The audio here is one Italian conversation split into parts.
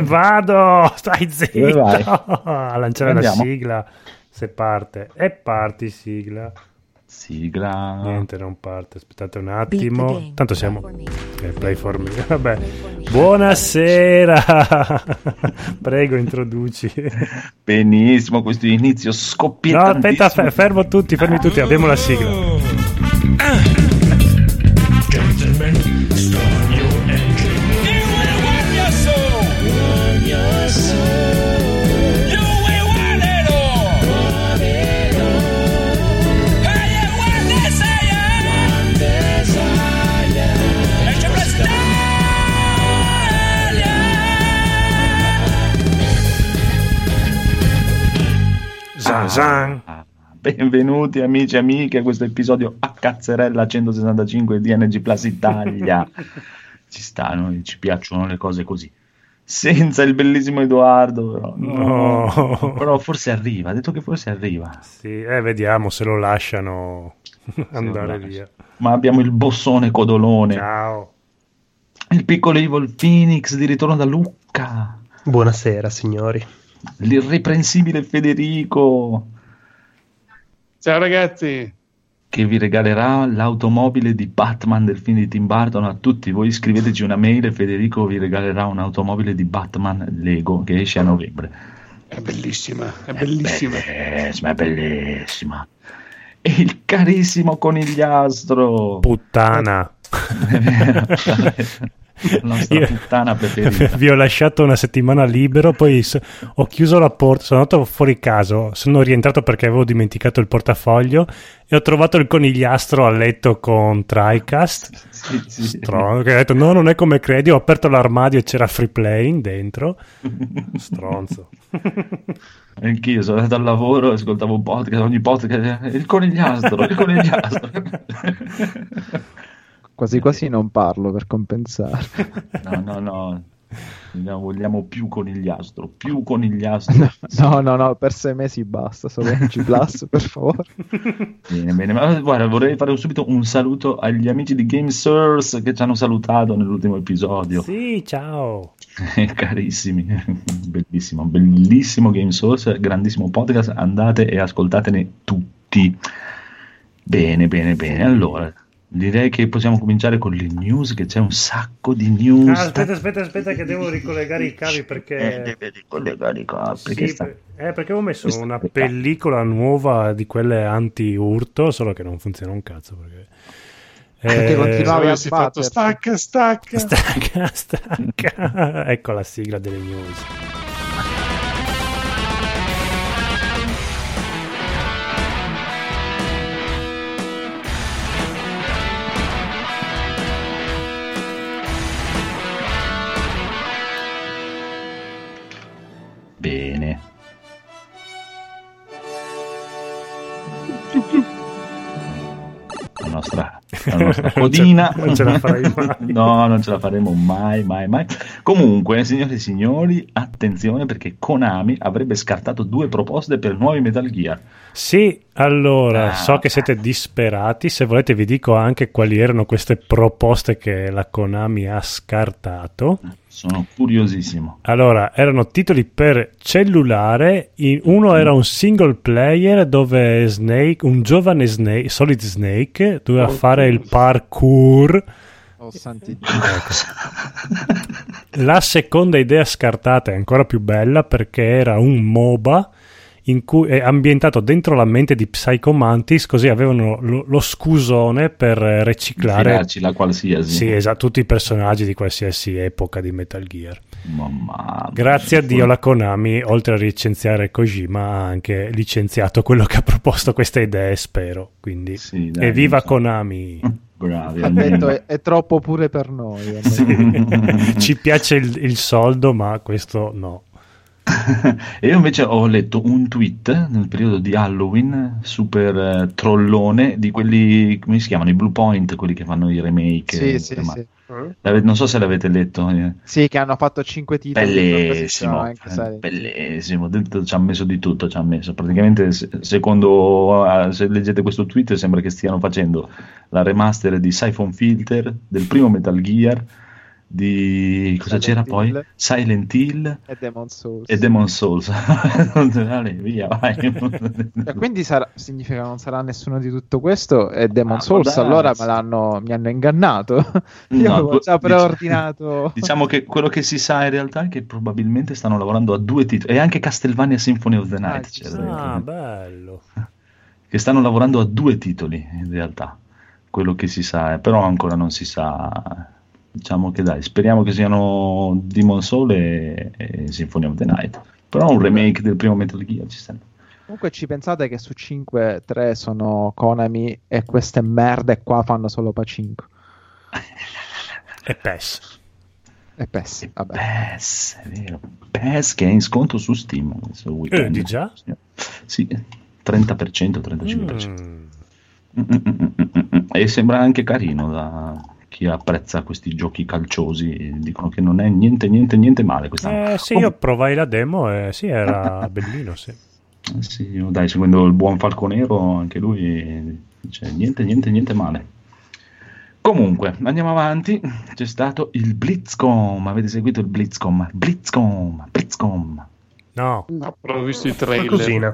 Vado, stai zitto a lanciare Andiamo. la sigla se parte. E parti sigla. Sigla. Niente, non parte. Aspettate un attimo. Tanto siamo. Me. Eh, play for me. Vabbè. Buonasera. Prego, introduci. Benissimo, questo inizio No, scoppiettantissimo. aspetta, fe- fermo tutti, fermi tutti. Abbiamo la sigla. Ah, Benvenuti amici e amiche a questo episodio a cazzerella 165 di NG Plus Italia. ci stanno, ci piacciono le cose così. Senza il bellissimo Edoardo, però, no. No. però forse arriva. Ha detto che forse arriva. Sì, eh, vediamo se lo lasciano andare lo via. Ma abbiamo il bossone codolone, Ciao. il piccolo Evil Phoenix di ritorno da Lucca, Buonasera signori. L'irreprensibile Federico. Ciao ragazzi, che vi regalerà l'automobile di Batman del film di Tim Burton a tutti voi scriveteci una mail e Federico vi regalerà un'automobile di Batman Lego che esce a novembre è bellissima, è bellissima. bellissima è bellissima e il carissimo conigliastro Puttana. La nostra Io- puttana preferita Vi ho lasciato una settimana libero, poi ho chiuso la porta, sono andato fuori caso, sono rientrato perché avevo dimenticato il portafoglio e ho trovato il conigliastro a letto con TriCast. Sì, sì. Stronzo, che ha detto no, non è come credi, ho aperto l'armadio e c'era free playing dentro. Stronzo. anch'io sono andato al lavoro e ascoltavo un podcast ogni podcast il conigliastro il conigliastro Quasi quasi non parlo per compensare. No, no, no. No, vogliamo più conigliastro, più conigliastro. No, no, no, per sei mesi basta, solo NG Plus, per favore. Bene, bene. Ma guarda, vorrei fare subito un saluto agli amici di Game Source che ci hanno salutato nell'ultimo episodio. Sì, ciao. Eh, Carissimi, bellissimo, bellissimo Game Source, grandissimo podcast. Andate e ascoltatene tutti. Bene, bene, bene. Allora, direi che possiamo cominciare con le news, che c'è un sacco di news. Ah, aspetta, aspetta, aspetta che devo ricollegare i cavi Eh, perché... deve ricollegare i cavi, Sì, perché sta- eh, perché avevo messo una pellicola nuova di quelle anti-urto, solo che non funziona un cazzo perché... Perché Eh, continuavi a fatto stacca, stacca. Stacca, stacca. ecco la sigla delle news. Bene. La nostra, la nostra codina. Non ce la farai mai. no, non ce la faremo mai, mai, mai. Comunque, signore e signori, attenzione perché Konami avrebbe scartato due proposte per nuovi Metal Gear. Sì, allora, Ah. so che siete disperati, se volete vi dico anche quali erano queste proposte che la Konami ha scartato. Sono curiosissimo. Allora, erano titoli per cellulare, uno era un single player dove Snake, un giovane Snake, Solid Snake, doveva fare il parkour. Oh, santi La seconda idea scartata è ancora più bella perché era un MOBA cui è ambientato dentro la mente di Psycho Mantis, così avevano lo, lo scusone per riciclare la qualsiasi. sì, esatto, tutti i personaggi di qualsiasi epoca di Metal Gear. Mamma Grazie a Dio la Konami, oltre a licenziare Kojima, ha anche licenziato quello che ha proposto queste idee, spero. Quindi, Sì, dai, evviva so. Konami! Bravi. Detto è, è troppo pure per noi. Ci piace il, il soldo, ma questo no. E io invece ho letto un tweet nel periodo di Halloween, super eh, trollone, di quelli, come si chiamano, i Blue Point, quelli che fanno i remake. Sì, eh, sì, ma- sì. Non so se l'avete letto. eh. Sì, che hanno fatto 5 titoli. Bellissimo, anche, eh, bellissimo, dentro ci ha messo di tutto, ci ha messo. Praticamente, se- secondo, se leggete questo tweet, sembra che stiano facendo la remaster di Siphon Filter del primo Metal Gear, di cosa Silent c'era poi? Hill. Silent Hill E Demon Souls. e Demon Souls. Dai, via, vai. Cioè, quindi sarà- significa che non sarà nessuno di tutto questo e Demon Ah, Souls allora darsi. me l'hanno, mi hanno ingannato. Io No, avevo già dic- preordinato. Diciamo che quello che si sa in realtà è che probabilmente stanno lavorando a due titoli, e anche Castlevania Symphony of the Night, Ah, ci c'è sta. da Ah, bello. che stanno lavorando a due titoli in realtà, quello che si sa, è, però ancora non si sa. Diciamo che dai, speriamo che siano Demon Soul e, e Symphony of the Night. Però un remake del primo Metal Gear ci sta. Comunque ci pensate che su 5 3 sono Konami e queste merde qua fanno solo Pacinco. E PES. E PES, vabbè. PES, è vero. PES che è in sconto su Steam questo weekend. Eh, di già? Sì, 30%, 35%. Mm. Mm, mm, mm, mm, mm. E sembra anche carino da chi apprezza questi giochi calciosi. Dicono che non è niente, niente, niente male Eh, sì, io provai la demo e sì, era bellino, sì. Eh sì, io, dai, seguendo il buon Falconero, anche lui dice niente, niente, niente male. Comunque, andiamo avanti. C'è stato il Blitzcom. Avete seguito il Blitzcom? Blitzcom, Blitzcom. No, No, però ho visto i trailer. Qualcosina.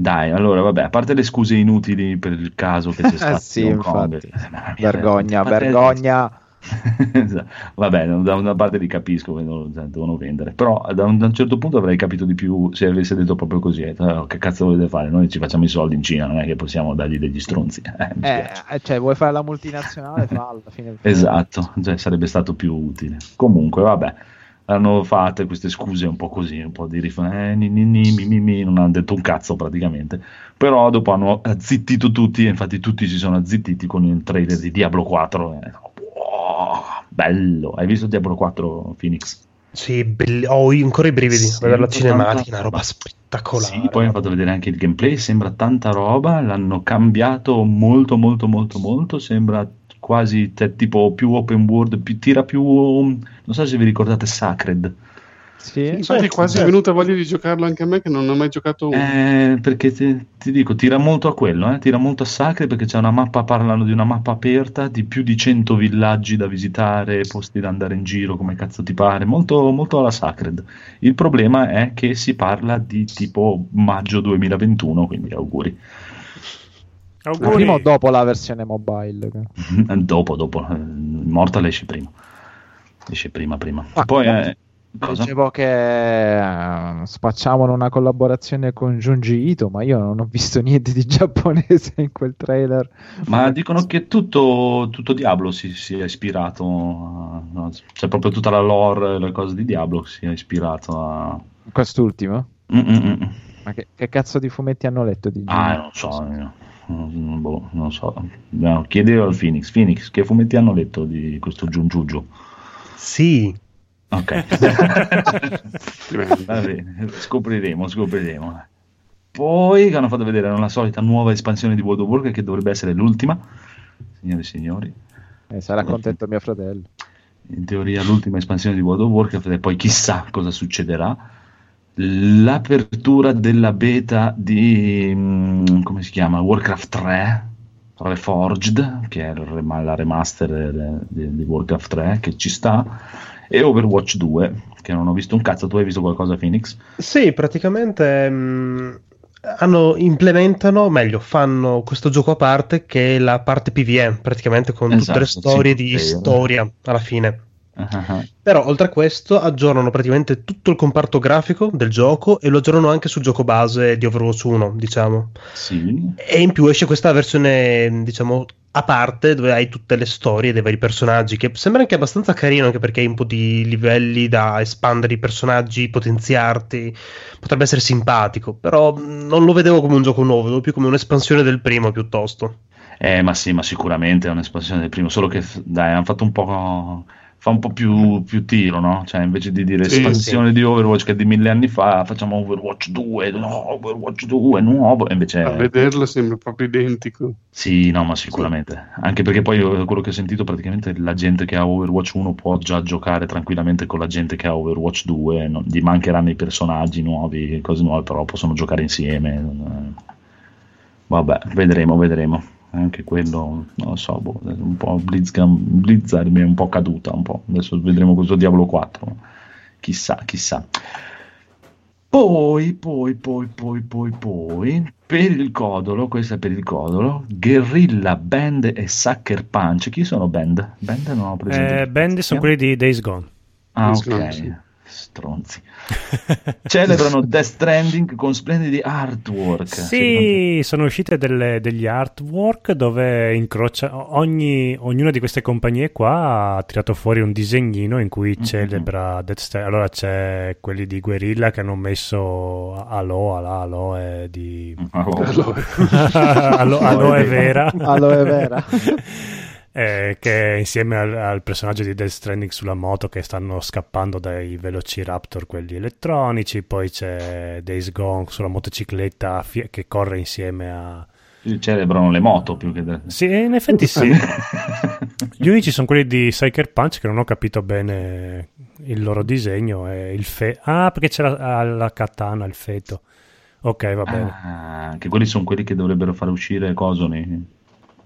Dai, allora, vabbè, a parte le scuse inutili per il caso che c'è stato sì, Hong Kong, eh, mia, Vergogna, vergogna. Esatto. Vabbè, da una parte li capisco che non- devono vendere, però da un, da un certo punto avrei capito di più se avesse detto proprio così. eh, "Oh, che cazzo volete fare? Noi ci facciamo i soldi in Cina, non è che possiamo dargli degli stronzi. Eh, Eh, eh, cioè, vuoi fare la multinazionale? Fa alla fine. Esatto, cioè, sarebbe stato più utile. Comunque, vabbè, hanno fatte queste scuse un po' così, un po' di rif- eh, ni, ni, ni, mi, mi, mi, non hanno detto un cazzo praticamente. Però dopo hanno azzittito tutti, e infatti tutti si sono azzittiti con il trailer di Diablo 4. eh. Wow, bello, hai visto Diablo 4 Phoenix? Sì, belli- ho ancora i brividi Sì, vedere la cinematica, una roba. spettacolare. Sì, poi hanno fatto vedere anche il gameplay, sembra tanta roba, l'hanno cambiato molto molto molto molto, sembra quasi te- tipo più open world, più- tira più, non so se vi ricordate Sacred, Sì. Sai che quasi è venuta voglia di giocarlo anche a me che non ho mai giocato uno. Eh, perché ti, ti dico, tira molto a quello, eh, tira molto a Sacred perché c'è una mappa, parlano di una mappa aperta di più di 100 villaggi da visitare, posti da andare in giro come cazzo ti pare, molto, molto alla Sacred. Il problema è che si parla di tipo maggio 2021, quindi auguri. Auguri. Prima o dopo la versione mobile? dopo, dopo, Immortal esce prima. Esce prima, prima. Ah, Poi, eh, cosa? Dicevo che eh, spacciavano una collaborazione con Junji Ito, ma io non ho visto niente di giapponese in quel trailer. Ma dicono che tutto, tutto Diablo si, si è ispirato, a- no, cioè proprio tutta la lore, le cose di Diablo si è ispirato a... Quest'ultimo? Mm, mm, mm. Ma che, che cazzo di fumetti hanno letto di Ah, non so, io. Mm, boh, non so. No, chiedevo al Phoenix. Phoenix, che fumetti hanno letto di questo Giungiugio? Sì, Ok. Va bene, scopriremo, scopriremo. Poi hanno fatto vedere una solita nuova espansione di World of Warcraft che dovrebbe essere l'ultima. Signore e signori, Eh, sarà contento mio fratello. in teoria l'ultima espansione di World of Warcraft e poi chissà cosa succederà. L'apertura della beta di mm, come si chiama? Warcraft 3 Reforged, che è la remaster di, di Warcraft 3 che ci sta, e Overwatch 2, che non ho visto un cazzo. Tu hai visto qualcosa, Phoenix? Sì, praticamente mh, hanno, implementano, meglio, fanno questo gioco a parte che è la parte PvE, praticamente con tutte Esatto, le storie di single player. storia alla fine. Però oltre a questo aggiornano praticamente tutto il comparto grafico del gioco e lo aggiornano anche sul gioco base di Overwatch 1, diciamo. Sì, E in più esce questa versione, diciamo, a parte dove hai tutte le storie dei vari personaggi, che sembra anche abbastanza carino, anche perché hai un po' di livelli da espandere i personaggi, potenziarti. Potrebbe essere simpatico, però mh, non lo vedevo come un gioco nuovo, vedevo più come un'espansione del primo piuttosto. eh, ma sì, ma sicuramente è un'espansione del primo, solo che dai, hanno fatto un po'. Fa un po' più, più tiro, no? Cioè, invece di dire Sì, espansione di Overwatch che è di mille anni fa, facciamo Overwatch 2, no, Overwatch 2, nuovo. Invece, A vederlo sembra proprio identico. sì, no, ma sicuramente. Anche perché poi io, quello che ho sentito, praticamente la gente che ha Overwatch 1 può già giocare tranquillamente con la gente che ha Overwatch 2, non- gli mancheranno i personaggi nuovi, cose nuove, però possono giocare insieme. non- Vabbè, vedremo, vedremo. Anche quello, non lo so, boh, un po' Blitzcrank, Blizzard mi è un po' caduta, un po'. Adesso vedremo questo Diablo 4, chissà, chissà. Poi, poi, poi, poi, poi, poi, per il codolo, questo è per il codolo, Guerrilla Band e Sucker Punch. Chi sono Band? Band non ho presente. Eh, band sono quelli di Days Gone. Ah, Days Gone, ok. sì. Stronzi. Celebrano Death Stranding con splendidi artwork. Sì, sono uscite delle- degli artwork dove incrocia ogni, ognuna di queste compagnie qua ha tirato fuori un disegnino in cui Mhm. celebra Death Stranding. Allora c'è quelli di Guerrilla che hanno messo Aloha, la Aloe di Allora, Alo- Aloe Vera. Aloe vera. Eh, che insieme al, al personaggio di Death Stranding sulla moto che stanno scappando dai Velociraptor, quelli elettronici, poi c'è Days Gone sulla motocicletta fi- che corre insieme a... celebrano le moto più che... de- Sì, in effetti sì. Gli unici sono quelli di Psyker Punch che non ho capito bene il loro disegno e il fe... Ah, perché c'era la katana, il feto. Ok, va bene. Ah, che quelli sono quelli che dovrebbero fare uscire Cosoni,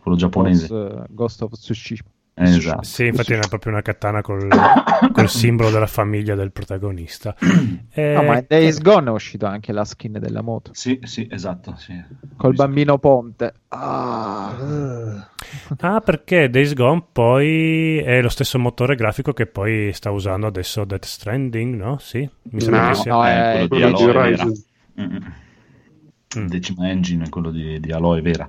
quello giapponese. Ghost, Ghost of Tsushima. Eh, esatto. Sì, infatti era proprio una katana col, col simbolo della famiglia del protagonista. Eh, No, ma in Days Gone è uscito anche la skin della moto. Sì, sì, esatto. Sì. Col bambino Ponte. Ah. Ah, perché Days Gone poi è lo stesso motore grafico che poi sta usando adesso Death Stranding, no? Sì, mi sembra No, che sia. no, Eh, è quello di Aloe Vera. Mm, mm. Mm. Decima Engine è quello di, di Aloe Vera.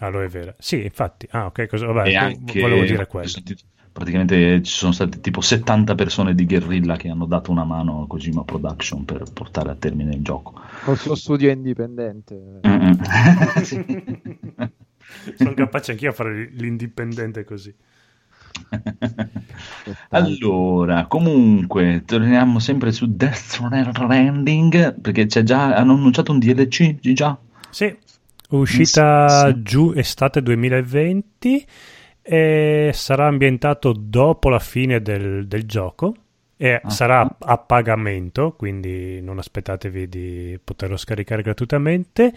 Aloe vera. Sì, infatti. Ah, ok, cosa... Vabbè, e anche volevo dire sentito- praticamente ci sono state tipo 70 persone di Guerrilla che hanno dato una mano a Kojima Production per portare a termine il gioco. Col suo studio indipendente. Sì. Sono capace anch'io a fare l'indipendente così. allora, comunque, torniamo sempre su Death Stranding perché c'è già, hanno annunciato un DLC, Gi già? Sì, uscita Sì, sì. giù estate 2020 e sarà ambientato dopo la fine del, del gioco e Ah. sarà a pagamento, quindi non aspettatevi di poterlo scaricare gratuitamente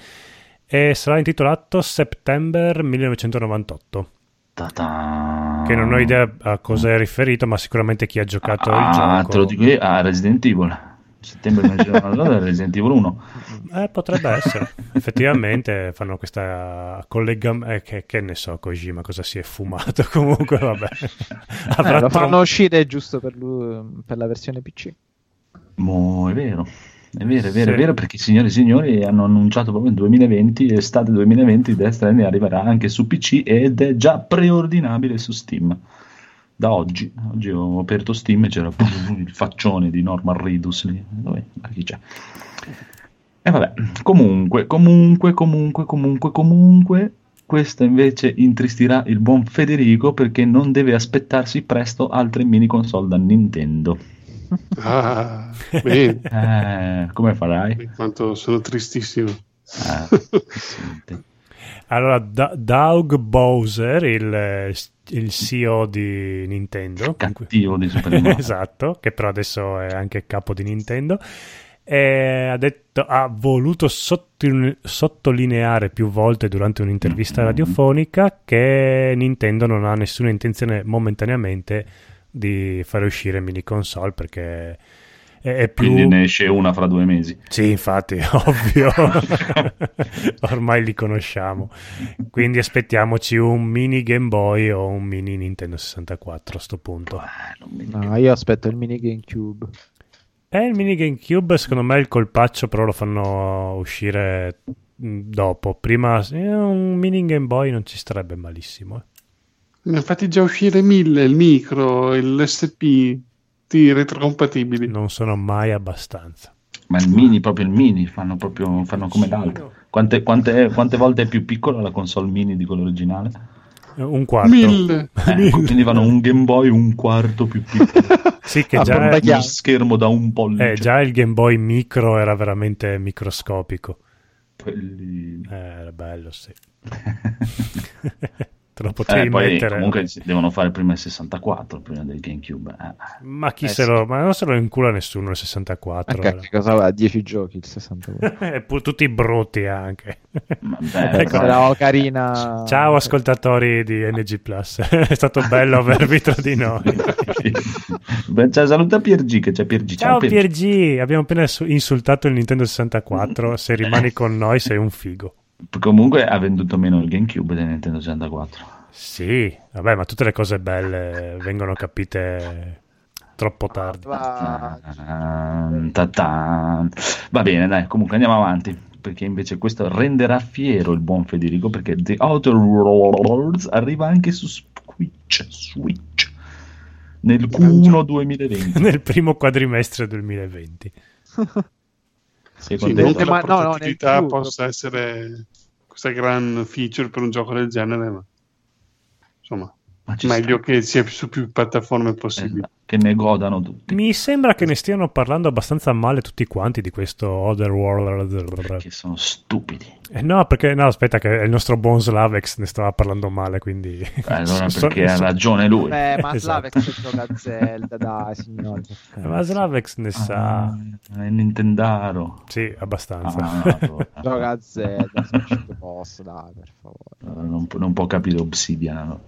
e sarà intitolato September 1998, Ta-ta. che non ho idea a cosa è riferito, ma sicuramente chi ha giocato il Ah, gioco te lo dico io, a Resident Evil. Settembre 1999 Resident Evil 1. Eh, potrebbe essere. Effettivamente fanno questa collegamento. che, che ne so, Kojima cosa si è fumato. Comunque, vabbè. Avrà Eh, lo trom- fanno uscire giusto per, lui- per la versione PC. Mo, è vero. È vero, è vero, Sì. è vero perché signori e signori hanno annunciato proprio nel 2020, estate 2020, Death Stranding arriverà anche su PC ed è già preordinabile su Steam. Da oggi, oggi ho aperto Steam e c'era il faccione di Norman Reedus lì. Dov'è? Ah, chi c'è? E vabbè, comunque, comunque, comunque, comunque, comunque, questo invece intristirà il buon Federico perché non deve aspettarsi presto altre mini console da Nintendo. Ah, bene. Eh, come farai? Quanto sono tristissimo. Ah. Allora, Da- Doug Bowser, il, il CEO di Nintendo, cattivo di Super Mario. esatto, che però adesso è anche capo di Nintendo, ha, detto, ha voluto sottil- sottolineare più volte durante un'intervista Mm-hmm. radiofonica che Nintendo non ha nessuna intenzione momentaneamente di fare uscire mini console perché è, più... Quindi ne esce una fra due mesi. Sì, infatti, ovvio. Ormai li conosciamo. Quindi aspettiamoci un mini Game Boy o un mini Nintendo 64 a sto punto. Ah, No, io aspetto il mini GameCube. E il mini GameCube, secondo me, è il colpaccio, però lo fanno uscire mh, dopo. Prima eh, un mini Game Boy non ci starebbe malissimo. eh. Ne ha fatti già uscire mille, il micro, l'SP, di retrocompatibili. Non sono mai abbastanza. Ma il mini, proprio il mini, fanno proprio fanno come l'altro. Quante, quante- quante volte è più piccola la console mini di quella originale? Un quarto. Mille. Eh, quindi vanno un Game Boy un quarto più piccolo. Sì, che Ah, già, è. Uno schermo da un pollice. eh, già il Game Boy micro era veramente microscopico. Quelli- Eh, era bello, sì. te lo potevi Eh, poi mettere. comunque devono fare prima il 64, prima del GameCube. Eh. Ma chi Eh, se sì. lo... Ma non se lo incula nessuno il 64. Anche che cosa aveva? 10 giochi il 64. e pure tutti brutti anche. Vabbè, Ecco. però- Era carina. Ciao ascoltatori di NG Plus, è stato bello avervi tra di noi. Beh, ciao, saluta Piergi che c'è Piergi. Ciao Piergi. Piergi, abbiamo appena su- insultato il Nintendo 64, se rimani con noi sei un figo. Comunque ha venduto meno il GameCube del Nintendo 64. Sì, vabbè, ma tutte le cose belle vengono capite troppo tardi. Va- bene, dai, comunque andiamo avanti. Perché invece questo renderà fiero il buon Federico. Perché The Outer Worlds arriva anche su Switch. Switch nel Q1 2020. Nel primo quadrimestre 2020. Sei Sì, contento? non che Ma la no, no, nel portatilità più- possa essere questa gran feature per un gioco del genere, ma insomma, meglio sta. che sia su più piattaforme possibili. Esatto, che ne godano tutti. Mi sembra che ne stiano parlando abbastanza male tutti quanti di questo Other World. Che sono stupidi. Eh no, perché no, aspetta, che il nostro buon Slavex ne stava parlando male, quindi. Eh, Allora So- perché ha so- ragione lui. Beh, ma Esatto. Slavex gioca a Zelda, dai, signori. Ma Slavex ne sa. Ah, è Nintendaro. Sì, abbastanza. Ah, allora. Gioca a Zelda, se posso, dai, per favore. non, può- non può capire Obsidian.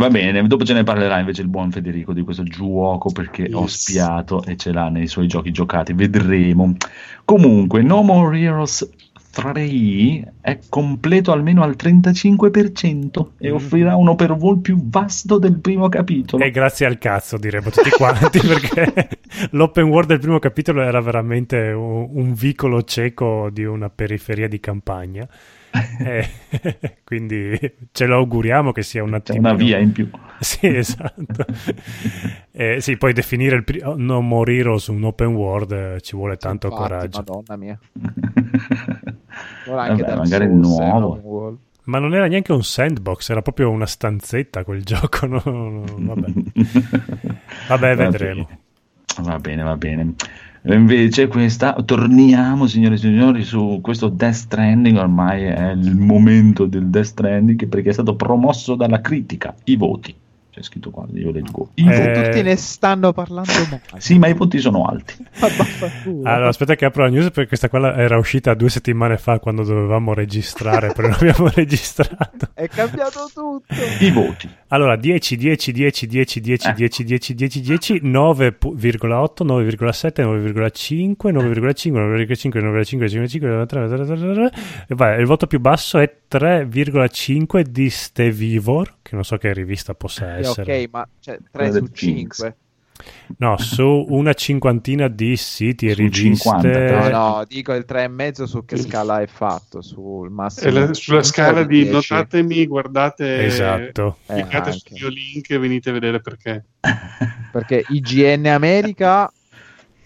Va bene, dopo ce ne parlerà invece il buon Federico di questo gioco perché ho Yes. spiato e ce l'ha nei suoi giochi giocati, vedremo. Comunque, No More Heroes 3 è completo almeno al 35% e Mm. offrirà un overhaul più vasto del primo capitolo. E grazie al cazzo, diremmo tutti quanti, perché l'open world del primo capitolo era veramente un, un vicolo cieco di una periferia di campagna. E quindi ce lo auguriamo che sia un C'è attimo. una via in più. Sì, esatto. Eh, sì, poi definire il pri- non morire su un open world eh, ci vuole tanto Infatti, coraggio. Madonna mia. Ora anche Vabbè, Dark magari Souls era nuovo. Ma non era neanche un sandbox, era proprio una stanzetta quel gioco. no? No, vabbè. Vabbè, vedremo. Va bene, va bene. Invece questa, torniamo signore e signori su questo Death Stranding, ormai è il momento del Death Stranding perché è stato promosso dalla critica, i voti. C'è scritto qua, io leggo. I Eh, voti. Tutti ne stanno parlando male. Sì, ma i voti sono alti. Allora, aspetta che apro la news perché questa qua era uscita due settimane fa quando dovevamo registrare, però non abbiamo registrato. È cambiato tutto. I voti. Allora, 10, 10, 10, 10, 10, Ecco. 10, 10, 10, 10, 9,8, 9,7, 9,5, 9,5, 9,5, 9,5, 9,5, 9,5, e vai, il voto più basso è 3,5 di Stevivor, che non so che rivista possa Eh, essere. ok, ma cioè, 3 Quella su del Jinx. 5. No, su una cinquantina di siti e Su riviste. 50, No, no, dico il 3,5 su che scala è fatto, sul massimo. E la- sulla scala di 10. notatemi, guardate, Esatto. Eh, cliccate anche. sul mio link e venite a vedere perché. Perché IGN America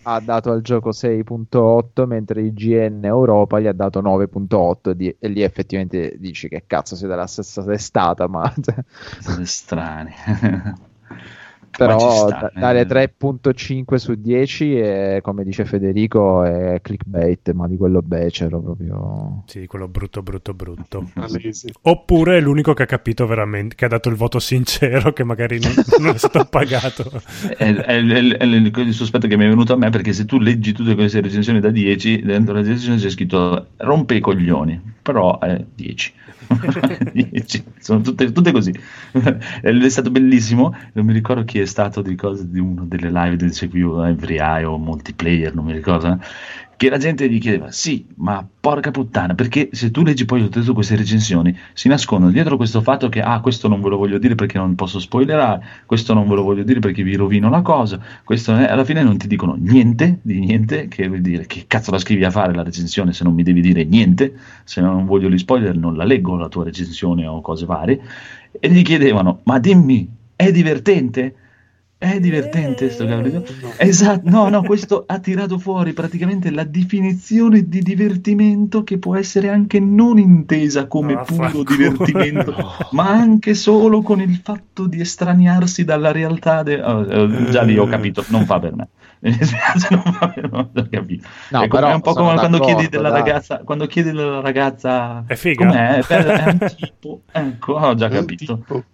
ha dato al gioco 6.8 mentre IGN Europa gli ha dato 9.8 di- e lì effettivamente dici che cazzo siete la stessa testata ma Siete strani. però sta, da- eh. dare 3.5 su 10 è, come dice Federico è clickbait ma di quello becero proprio Sì, quello brutto, brutto, brutto. Palese. Oppure è l'unico che ha capito veramente, che ha dato il voto sincero, che magari non, non è stato pagato. è, è- è- è il, il sospetto che mi è venuto a me perché se tu leggi tutte queste recensioni da 10 dentro la recensione c'è scritto rompe i coglioni però è 10 10 sono tutte, tutte così è stato bellissimo non mi ricordo chi è stato di cosa di una delle live del seguivo Every Eye o multiplayer non mi ricordo eh, che la gente gli chiedeva sì ma porca puttana perché se tu leggi poi tutte queste recensioni si nascondono dietro questo fatto che ah questo non ve lo voglio dire perché non posso spoilerare questo non ve lo voglio dire perché vi rovino la cosa questo è- alla fine non ti dicono niente di niente che vuol dire che cazzo la scrivi a fare la recensione se non mi devi dire niente se non voglio gli spoiler non la leggo la tua recensione o cose varie e gli chiedevano ma dimmi è divertente? È divertente sto cavolo di gioco? Esatto, no, no, questo ha tirato fuori praticamente la definizione di divertimento che può essere anche non intesa come No, puro vaffanculo. divertimento, ma anche solo con il fatto di estraniarsi dalla realtà. de- oh, eh, già lì ho capito, non fa per me. Mi dispiace, non va bene, non ho capito. No, è, come- però è un po' come quando chiedi, della dai. ragazza, quando chiedi della ragazza È figa? com'è, è, bello, è un tipo, ecco, ho già capito.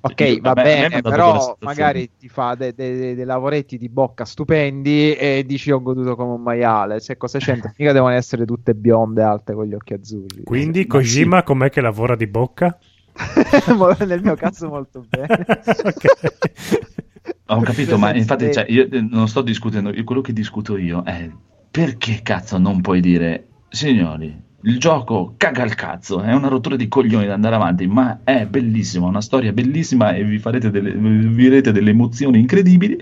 Ok, Io- va bene, però magari ti fa de- de- de- dei lavoretti di bocca stupendi e dici ho goduto come un maiale. Cioè, cosa c'entra? Mica devono essere tutte bionde, alte con gli occhi azzurri. Quindi Ma Kojima com'è che lavora di bocca? Nel mio caso molto bene. Ok. Ho capito, ma infatti cioè, io eh, non sto discutendo, io- quello che discuto io è perché cazzo non puoi dire, signori, il gioco caga il cazzo, è una rottura di coglioni da andare avanti, ma è bellissimo, è una storia bellissima e vi farete delle, vivrete delle emozioni incredibili.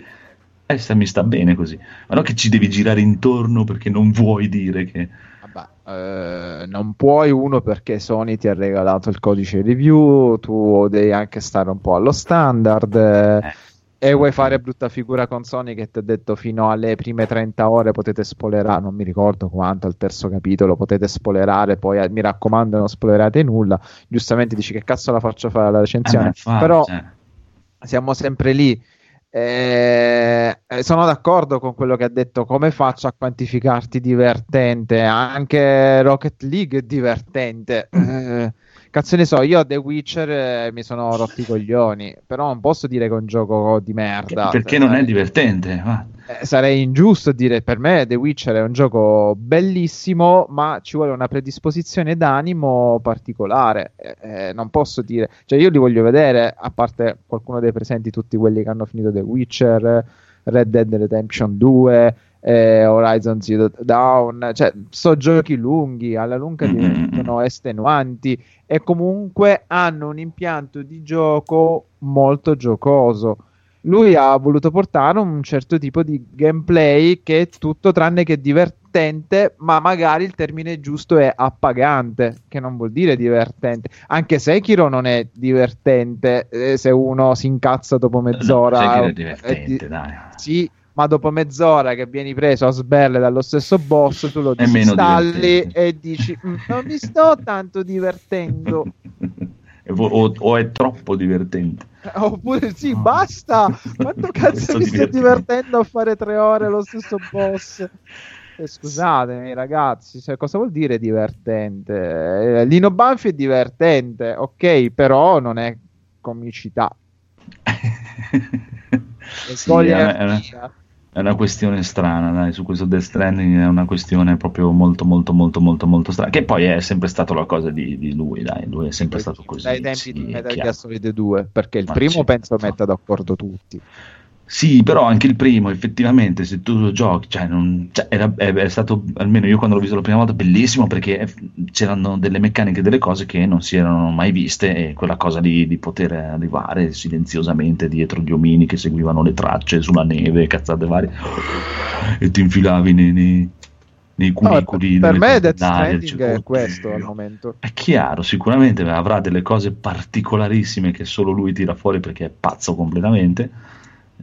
E se mi sta bene così, ma non che ci devi girare intorno perché non vuoi dire che Vabbè, eh, non puoi uno perché Sony ti ha regalato il codice review, tu devi anche stare un po' allo standard. eh, Eh. E vuoi fare brutta figura con Sony che ti ha detto fino alle prime 30 ore potete spoilerare, non mi ricordo quanto al terzo capitolo potete spoilerare, poi eh, mi raccomando non spoilerate nulla. Giustamente dici che cazzo la faccio fare la Eh, recensione, infatti, però cioè, siamo sempre lì. Eh, eh, sono d'accordo con quello che ha detto. Come faccio a quantificarti divertente? Anche Rocket League è divertente. Eh, cazzo ne so, io a The Witcher eh, mi sono rotti i coglioni, però non posso dire che è un gioco di merda. perché Cioè, non è divertente? ma- eh, sarei ingiusto dire per me The Witcher è un gioco bellissimo, ma ci vuole una predisposizione d'animo particolare. Eh, eh, non posso dire, cioè io li voglio vedere, a parte qualcuno dei presenti, tutti quelli che hanno finito The Witcher, Red Dead Redemption 2, eh, Horizon Zero Dawn, cioè sono giochi lunghi, alla lunga diventano estenuanti e comunque hanno un impianto di gioco molto giocoso lui ha voluto portare un certo tipo di gameplay che è tutto tranne che divertente, ma magari il termine giusto è appagante, che non vuol dire divertente. Anche Sekiro non è divertente eh, se uno si incazza dopo mezz'ora. Sai che è eh, divertente, di- dai. sì, ma dopo mezz'ora che vieni preso a sberle dallo stesso boss, tu lo disinstalli e dici "Mm, non mi sto tanto divertendo. O, o è troppo divertente. Oppure sì, basta. Quanto cazzo mi sto divertendo a fare tre ore lo stesso boss? Eh, scusatemi, ragazzi, cioè, cosa vuol dire divertente? Eh, Lino Banfi è divertente, ok, però non è comicità. Sì, è, una, è una-. È una questione strana, dai, su questo Death Stranding è una questione proprio molto molto molto molto molto strana, che poi è sempre stato la cosa di, di lui, dai, lui è sempre stato così. Dai tempi sì, di Metal. Gear Solid 2, perché il Ma primo penso no. metta d'accordo tutti. Sì, però anche il primo, effettivamente, se tu lo giochi, cioè, non- cioè, era- è, è stato, almeno io quando l'ho visto la prima volta, bellissimo perché eh, c'erano delle meccaniche, delle cose che non si erano mai viste e quella cosa lì di poter arrivare silenziosamente dietro gli omini che seguivano le tracce sulla neve, cazzate varie, e ti infilavi nei, nei, nei No, cunicoli. per nelle me Death tondaie, Stranding è questo al momento. È chiaro, sicuramente avrà delle cose particolarissime che solo lui tira fuori perché è pazzo completamente,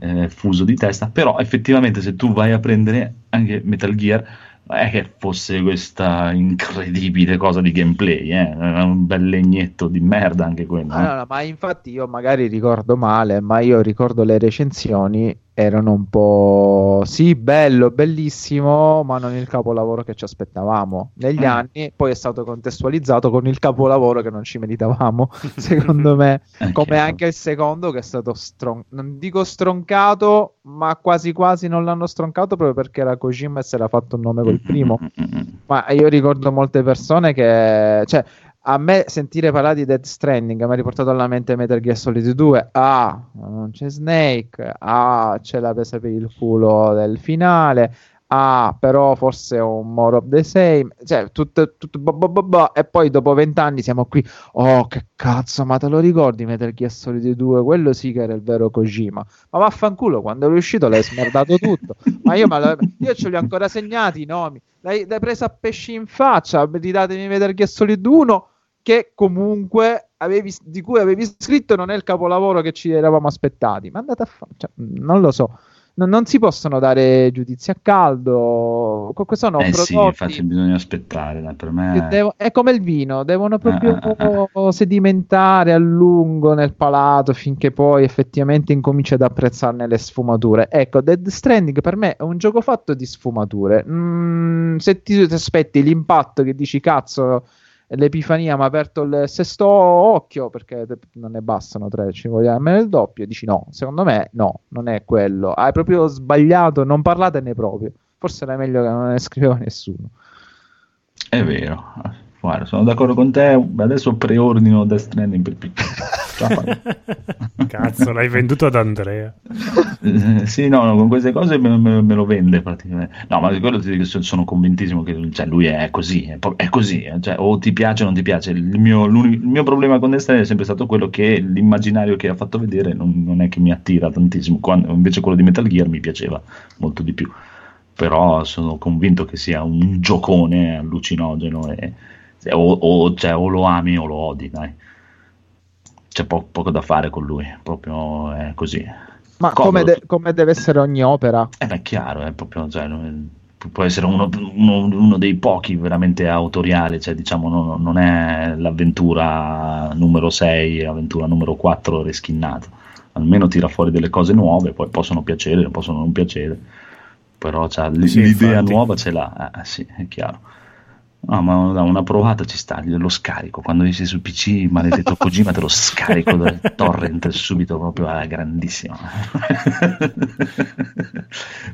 è fuso di testa, però effettivamente se tu vai a prendere anche Metal Gear, non è che fosse questa incredibile cosa di gameplay, eh? Un bel legnetto di merda anche quello. Eh. no, ma infatti io magari ricordo male, ma io ricordo le recensioni erano un po' sì, bello, bellissimo, ma non il capolavoro che ci aspettavamo. Negli Eh. anni poi è stato contestualizzato con il capolavoro che non ci meritavamo, secondo me, È come anche il secondo che è stato stron- non dico stroncato, ma quasi quasi non l'hanno stroncato proprio perché era Kojima e si era fatto un nome col primo. Mm, mm, mm, mm. Ma io ricordo molte persone che, cioè, a me sentire parlare di Death Stranding mi ha riportato alla mente Metal Gear Solid 2. Ah, non c'è Snake. Ah, c'è la presa per il culo del finale. Ah, però forse è un more of the same. Cioè, tutto, tutto bo- bo- bo-. E poi dopo vent'anni siamo qui. Oh, che cazzo, ma te lo ricordi Metal Gear Solid 2? Quello sì che era il vero Kojima. Ma vaffanculo, quando è uscito l'hai smerdato tutto. Ma io, ma io ce li ho ancora segnati i nomi. L'hai, l'hai presa a pesci in faccia. Ridatemi Metal Gear Solid 1, che comunque avevi, di cui avevi scritto non è il capolavoro che ci eravamo aspettati. Ma andate a fare, cioè, non lo so. non, non si possono dare giudizi a caldo. Comunque sono eh sì, prodotti infatti bisogna aspettare, per me... devo- è come il vino, devono proprio Ah, sedimentare a lungo nel palato finché poi effettivamente incominci ad apprezzarne le sfumature. Ecco, Dead Stranding per me è un gioco fatto di sfumature. Mm, se ti, ti aspetti l'impatto che dici cazzo, l'epifania mi ha aperto il sesto occhio perché non ne bastano tre, ci vogliamo almeno il doppio. Dici no, secondo me no, non è quello. Hai proprio sbagliato, non parlatene proprio. Forse era meglio che non ne scriveva nessuno. È vero. Guarda, sono d'accordo con te. Adesso preordino Death Stranding per PC. Cazzo, l'hai venduto ad Andrea. Eh, sì, no, no, con queste cose me, me- me lo vende praticamente. No, ma quello ti sono- convintissimo che cioè, lui è così, è, è così, eh, cioè, o ti piace o non ti piace. Il mio, il mio problema con Destra è sempre stato quello che l'immaginario che ha fatto vedere non, non è che mi attira tantissimo, quando invece quello di Metal Gear mi piaceva molto di più. Però sono convinto che sia un giocone allucinogeno e, o, o- cioè, o lo ami o lo odi, dai. C'è po- poco da fare con lui, proprio è così. Ma come, de- come deve essere ogni opera? Eh beh, è chiaro, è proprio, cioè, può essere uno, uno- uno dei pochi veramente autoriali, cioè, diciamo, non, non è l'avventura numero 6, avventura numero 4 reschinnata. Almeno tira fuori delle cose nuove, poi possono piacere, possono non piacere, però c'ha l- Sì, l'idea infatti. nuova ce l'ha, eh, sì, è chiaro. No, ma una- una provata ci sta, lo scarico. Quando esci su PC, maledetto Kojima, te lo scarico dal torrent subito proprio alla grandissima.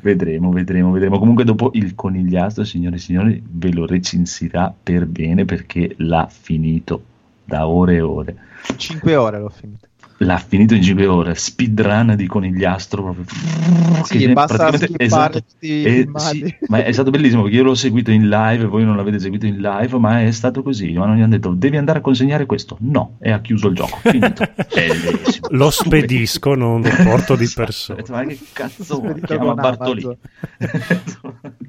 vedremo, vedremo, vedremo. Comunque dopo il conigliastro, signore e signori, ve lo recensirà per bene perché l'ha finito da ore e ore. 5 ore l'ho finito. L'ha finito in 5 ore, speedrun di conigliastro proprio. Sì, Che basta esatto. Eh, sì, ma è stato bellissimo perché io l'ho seguito in live, voi non l'avete seguito in live, ma è stato così. Ma non gli hanno detto devi andare a consegnare questo. No, e ha chiuso il gioco. Finito. Bellissimo. Lo spedisco, non lo porto di Ho persona. ma che cazzo chiama Bartolini?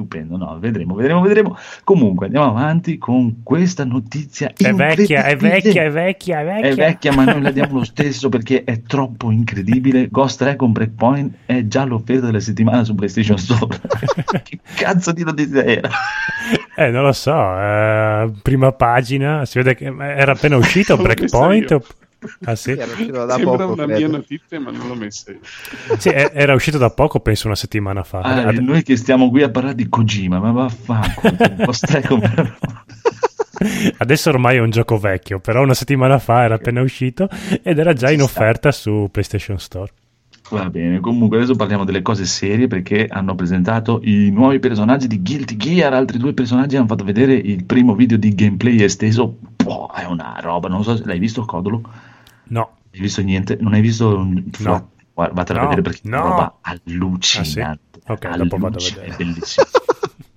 Stupendo, no, vedremo, vedremo, vedremo. Comunque andiamo avanti con questa notizia. È vecchia, è vecchia, è vecchia, è vecchia. È vecchia, ma noi la diamo lo stesso perché è troppo incredibile. Ghost Recon Breakpoint è già l'offerta della settimana su PlayStation Store. che cazzo di notizia era? Eh, non lo so, eh, prima pagina, si vede che era appena uscito Breakpoint. Ah sì? Era uscito da Sembra poco, una credo. mia notizia, ma non l'ho messa io. Sì, è- era uscito da poco, penso una settimana fa. Ah, Ad- noi che stiamo qui a parlare di Kojima, ma vaffanculo. Recon Adesso ormai è un gioco vecchio, però una settimana fa era appena uscito ed era già in sta. offerta su PlayStation Store. Va bene, comunque adesso parliamo delle cose serie perché hanno presentato i nuovi personaggi di Guilty Gear, altri due personaggi hanno fatto vedere il primo video di gameplay esteso, Boh, è una roba, non so se l'hai visto Codolo, No, hai visto niente, non hai visto un No. Guarda, Vatela a No, vedere perché è una roba allucinante. Ah, sì? Ok, dopo vado a Allucinante, vedere. È bellissimo.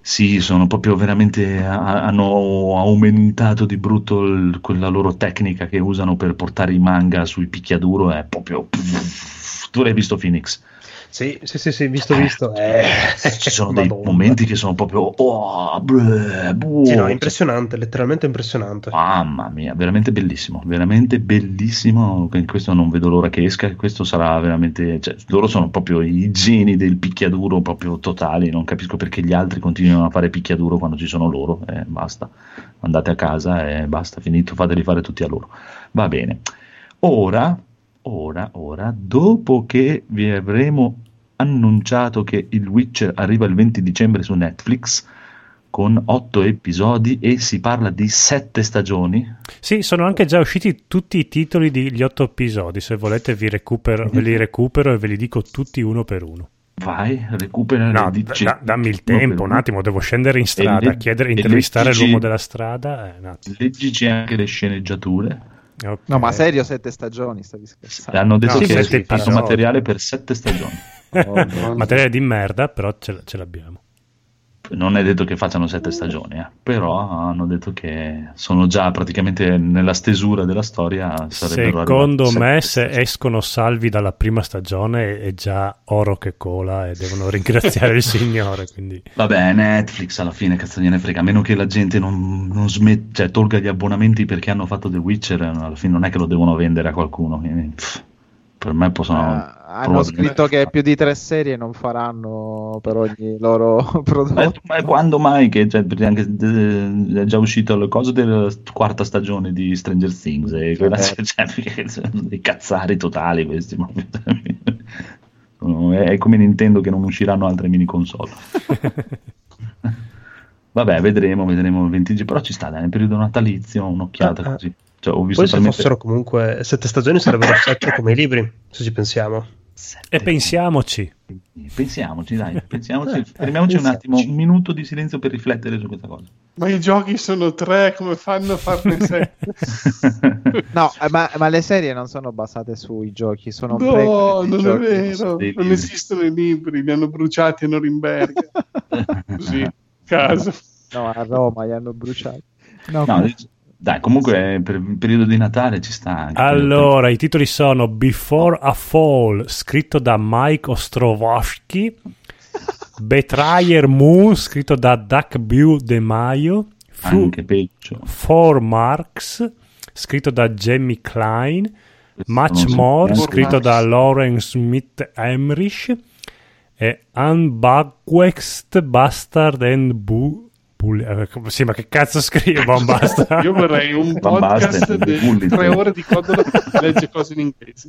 Sì, sono proprio veramente. ha- hanno aumentato di brutto il- quella loro tecnica che usano per portare i manga sui picchiaduro. È proprio. Tu l'hai visto Phoenix? Sì, sì, sì, sì, visto, visto. Eh, Ci sono dei Madonna. momenti che sono proprio. Oh, bleh, buh. Sì, no, impressionante, letteralmente impressionante. Mamma mia, veramente bellissimo, veramente bellissimo. Questo non vedo l'ora che esca. Questo sarà veramente. Cioè, loro sono proprio i geni del picchiaduro proprio totali. Non capisco perché gli altri continuano a fare picchiaduro quando ci sono loro. Eh, basta, andate a casa e basta, finito. Fateli fare tutti a loro. Va bene. Ora, ora, ora, dopo che vi avremo annunciato che il Witcher arriva il 20 dicembre su Netflix con otto episodi e si parla di sette stagioni. Sì, sono anche già usciti tutti i titoli degli otto episodi. Se volete, vi recupero, ve li recupero e ve li dico tutti uno per uno. Vai, recupera No, d- dici- da- dammi il tempo, un attimo. Devo scendere in strada, le- chiedere, intervistare leggici- l'uomo della strada. eh. Leggici anche le sceneggiature. Ok. No, ma serio, sette stagioni, stavi scherzando. Hanno detto No, che è episodi. materiale per sette stagioni. Materiale di merda, però ce, ce l'abbiamo. Non è detto che facciano sette stagioni, eh, però hanno detto che sono già praticamente nella stesura della storia. Secondo me, se stagioni. escono salvi dalla prima stagione, è già oro che cola e devono ringraziare il Signore. Quindi, Vabbè, Netflix alla fine, cazzo gliene frega, a meno che la gente non, non smet- cioè, tolga gli abbonamenti perché hanno fatto The Witcher, alla fine non è che lo devono vendere a qualcuno. quindi, pff, per me possono... Ah, Hanno scritto che più di tre serie non faranno per ogni loro prodotto. ma quando mai che cioè, eh, è già uscito le cose della quarta stagione di Stranger Things e quella, Certo. cioè, sono dei cazzari totali questi è come Nintendo che non usciranno altre mini console vabbè vedremo vedremo il 20 però ci sta dai, nel periodo natalizio un'occhiata Ah, ah. così cioè, ho visto Poi se talmente- fossero comunque sette stagioni sarebbero sette come i libri, se ci pensiamo. E pensiamoci. pensiamoci dai pensiamoci fermiamoci un attimo un minuto di silenzio per riflettere su questa cosa Ma i giochi sono tre, come fanno a farne sette? No, eh, ma, ma le serie non sono basate sui giochi, sono No, non è vero, non esistono i libri, li hanno bruciati a Norimberga. Così, caso. No, a Roma li hanno bruciati. No, No, dai, comunque per il periodo di Natale ci sta anche. Allora, i titoli sono Before a Fall, scritto da Mike Ostrovsky, Betrayer Moon, scritto da Duck Bew De Maio, Fu- anche peggio. Four Marks, scritto da Jamie Klein, Much Non so More, scritto da Lauren Smith Emrich, e Unbugged Bastard and Bu... Bull- eh, sì, ma che cazzo scrive? Boh, basta. Io vorrei un podcast di tre ore di Codolo che legge cose in inglese.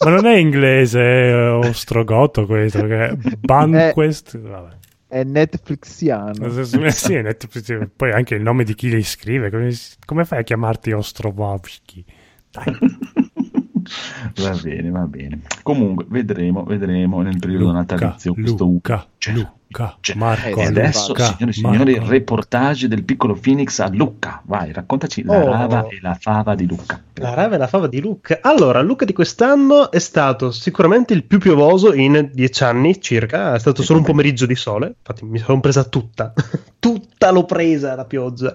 Ma non è inglese, è ostrogoto questo. Che è Banquest. Vabbè. è Netflixiano. Sì, è Netflix, poi anche il nome di chi li scrive. Come, come fai a chiamarti Ostrovsky? Dai. Va bene, va bene. Comunque, vedremo, vedremo nel periodo Luca, natalizio questo Luca, Cioè, Luca, cioè, Marco. Eh, E adesso, Luca, signore e signori, Marco. reportage del piccolo Phoenix a Lucca. Vai, raccontaci la Oh. rava e la fava di Lucca. La rava e la fava di Luca. Allora, Luca di quest'anno è stato sicuramente il più piovoso in dieci anni circa. È stato solo un pomeriggio di sole. Infatti, mi sono presa tutta. tutta l'ho presa la pioggia.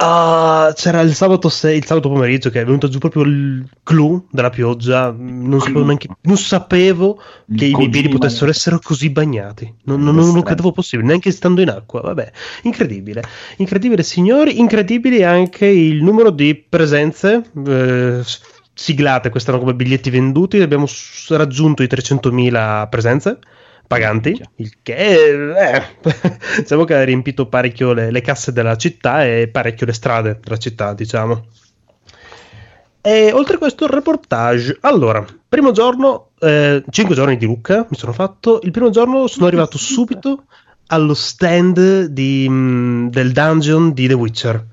Ah, c'era il sabato, se- il sabato pomeriggio che è venuto giù proprio il clou della pioggia. Non sapevo, neanche, non sapevo che i miei piedi potessero essere così bagnati. Non, non- non lo credevo possibile, neanche stando in acqua. Vabbè, incredibile. Incredibile, signori. Incredibile anche il numero di presenze eh, siglate quest'anno come biglietti venduti. Abbiamo raggiunto i 300.000 presenze paganti, il che eh, diciamo che ha riempito parecchio le, le casse della città e parecchio le strade della città, diciamo. E oltre a questo il reportage, allora, primo giorno, eh, 5 giorni di Lucca mi sono fatto, il primo giorno sono arrivato subito allo stand di, mh, del dungeon di The Witcher.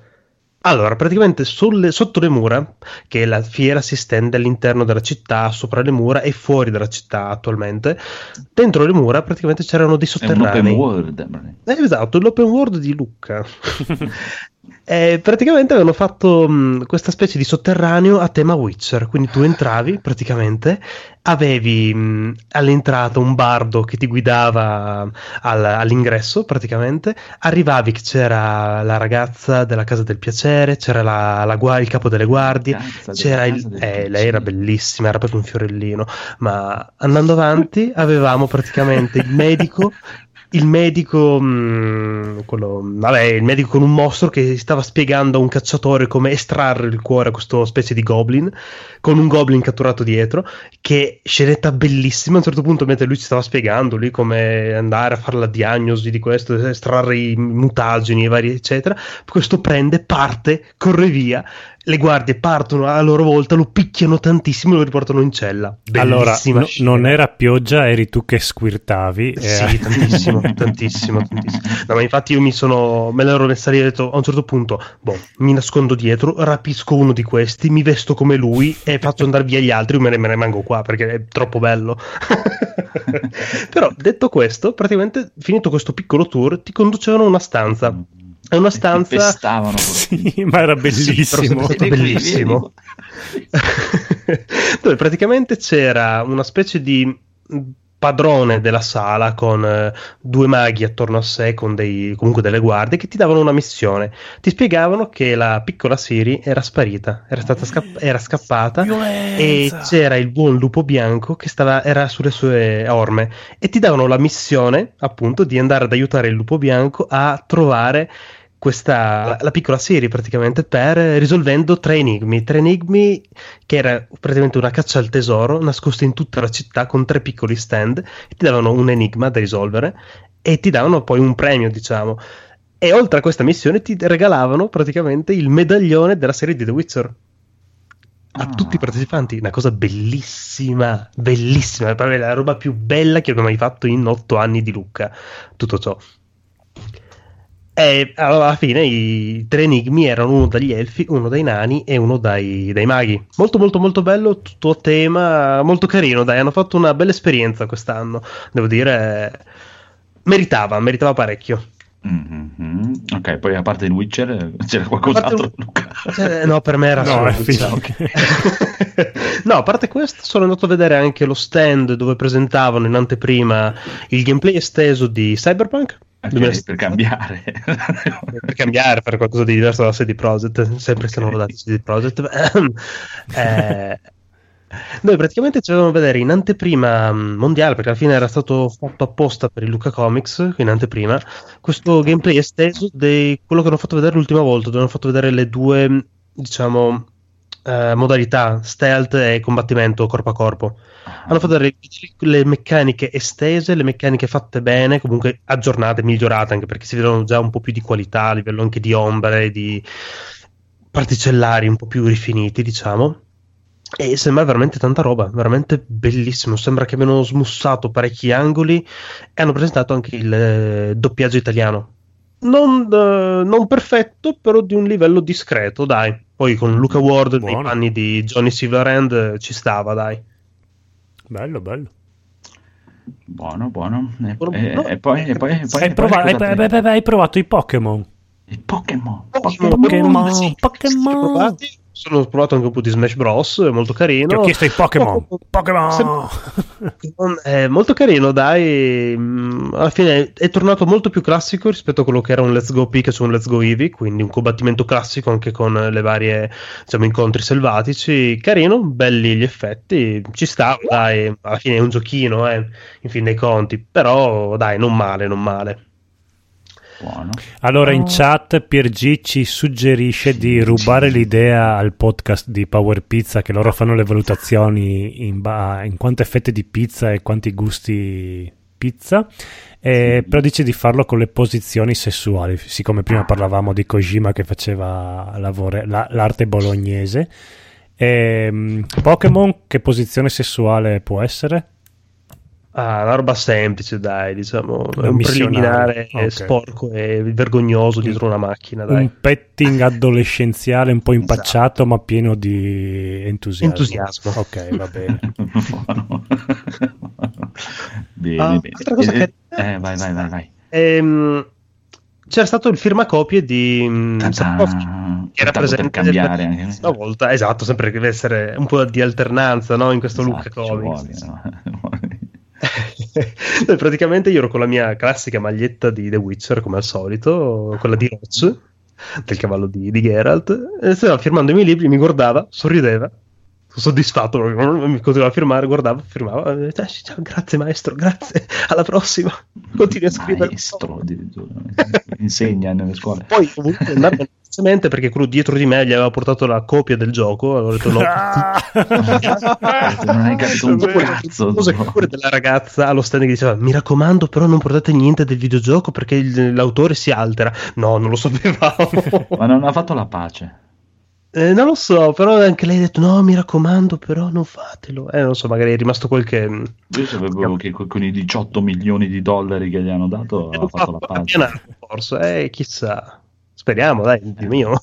Allora, praticamente sulle- sotto le mura, che la fiera si stende all'interno della città, sopra le mura e fuori dalla città attualmente, dentro le mura praticamente c'erano dei È un open sotterranei. world. Eh, esatto, l'open world di Lucca. Eh, praticamente avevano fatto mh, questa specie di sotterraneo a tema Witcher. Quindi tu entravi praticamente, avevi mh, all'entrata un bardo che ti guidava al- all'ingresso praticamente. Arrivavi che c'era la ragazza della casa del piacere, c'era la- la gua- il capo delle guardie. C'era il, eh, lei era bellissima, era proprio un fiorellino. Ma andando avanti, avevamo praticamente il medico il medico, mh, quello, vabbè, il medico con un mostro che stava spiegando a un cacciatore come estrarre il cuore a questo specie di goblin, con un goblin catturato dietro, che scenetta bellissima. A un certo punto, mentre lui ci stava spiegando lui come andare a fare la diagnosi di questo, estrarre i mutageni e vari, eccetera, questo prende, parte, corre via. Le guardie partono a loro volta, lo picchiano tantissimo e lo riportano in cella. Allora, Bellissima no- scena. non era pioggia, eri tu che squirtavi. eh. Sì, tantissimo, tantissimo, tantissimo. No, ma infatti io mi sono, me l'ero messa lì e ho detto a un certo punto, boh, mi nascondo dietro, rapisco uno di questi, mi vesto come lui e faccio andare via gli altri, me ne, me ne rimango qua perché è troppo bello. Però, detto questo, praticamente finito questo piccolo tour, ti conducevano a una stanza. È una stanza... pestavano. Sì, ma era bellissimo. Sì, bellissimo. dove praticamente c'era una specie di padrone della sala con eh, due maghi attorno a sé con dei, comunque delle guardie che ti davano una missione ti spiegavano che la piccola Siri era sparita era, stata scapp- era scappata e c'era il buon lupo bianco che stava, era sulle sue orme e ti davano la missione appunto di andare ad aiutare il lupo bianco a trovare questa la, la piccola serie praticamente per risolvendo tre enigmi, tre enigmi che era praticamente una caccia al tesoro nascosta in tutta la città con tre piccoli stand e ti davano un enigma da risolvere e ti davano poi un premio, diciamo. E oltre a questa missione ti regalavano praticamente il medaglione della serie di The Witcher a Ah. tutti i partecipanti, una cosa bellissima, bellissima, è la roba più bella che abbia mai fatto in otto anni di Lucca, tutto ciò. E allora, alla fine i tre enigmi erano uno dagli elfi, uno dai nani e uno dai, dai maghi. Molto molto molto bello, tutto a tema, molto carino, dai, hanno fatto una bella esperienza quest'anno, devo dire, meritava, meritava parecchio. Mhm. Ok, poi a parte il Witcher eh, c'era qualcos'altro, Luca. Eh, no, per me era No, solo il finito, Witcher. no, a parte questo, sono andato a vedere anche lo stand dove presentavano in anteprima il gameplay esteso di Cyberpunk. 2000 per cambiare. per cambiare, fare qualcosa di diverso dalla CD Projekt, sempre se non lo date CD Projekt. eh, noi praticamente ci dovevamo vedere in anteprima mh, mondiale, perché alla fine era stato fatto apposta per il Luca Comics, in anteprima, questo gameplay esteso di quello che hanno fatto vedere l'ultima volta, dove hanno fatto vedere le due, diciamo, eh, modalità, stealth e combattimento corpo a corpo. Hanno fatto vedere le meccaniche estese, le meccaniche fatte bene, comunque aggiornate, migliorate, anche perché si vedono già un po' più di qualità a livello anche di ombre, di particellari un po' più rifiniti, diciamo. E sembra veramente tanta roba, veramente bellissimo. Sembra che abbiano smussato parecchi angoli e hanno presentato anche il eh, doppiaggio italiano. Non, eh, non perfetto, però di un livello discreto, dai. Poi con Luca Ward nei Buono. panni di Johnny Silverhand eh, ci stava, dai. Bello, bello. Buono, buono. E, Buono, e- buono. e poi, e poi, e poi, hai, e poi provato, hai, hai- provato i Pokémon? I Pokémon. Pokémon, Pokémon. Sono provato anche un po' di Smash Bros, è molto carino. Ti ho chiesto i Pokémon. Pokémon! Sem- È molto carino, dai. Mm, Alla fine è tornato molto più classico rispetto a quello che era un Let's Go Pikachu e un Let's Go Eevee, quindi un combattimento classico anche con le varie diciamo, incontri selvatici. Carino, belli gli effetti, ci sta, dai. Alla fine è un giochino, eh, in fin dei conti, però dai, non male, non male. Buono. Allora in chat Piergi ci suggerisce di rubare l'idea al podcast di Power Pizza che loro fanno le valutazioni in, ba- in quante fette di pizza e quanti gusti pizza e però dice di farlo con le posizioni sessuali siccome prima parlavamo di Kojima che faceva lavore- la- l'arte bolognese. Ehm, Pokémon che posizione sessuale può essere? Ah, una roba semplice, dai, diciamo, è Un preliminare eh, ok. sporco e vergognoso dietro una macchina, dai. un petting adolescenziale un po' impacciato ma pieno di entusiasmo Entusiasmo. ok va bene bene, Ah, bene. altra cosa Eh, che- eh, vai, vai, vai, vai. Ehm, c'era stato il firmacopie di mm, Sapkowski, che era presente cambiare per anche. una volta, esatto, sempre che deve essere un po' di alternanza no? in questo look Esatto, ci comics. vuole, no? Noi praticamente io ero con la mia classica maglietta di The Witcher, come al solito, quella di Roach, del cavallo di, di Geralt, e stava firmando i miei libri, mi guardava, sorrideva, soddisfatto, mi continuava a firmare, guardava, firmava, e diceva, ciao, grazie maestro, grazie, alla prossima, continui a scrivere. Maestro, insegna nelle scuole. Poi comunque andava velocemente perché quello dietro di me gli aveva portato la copia del gioco, allora ho detto no. non hai capito un cazzo. cosa che pure della ragazza allo stand che diceva mi raccomando però non portate niente del videogioco perché il- l'autore si altera no non lo sapevamo Ma non ha fatto la pace. Eh, non lo so però anche lei ha detto no mi raccomando però non fatelo eh non so magari è rimasto quel mm, che Io sapevo che con i 18 milioni di dollari che gli hanno dato ha fatto la pace. Forse eh, chissà speriamo dai Dio mio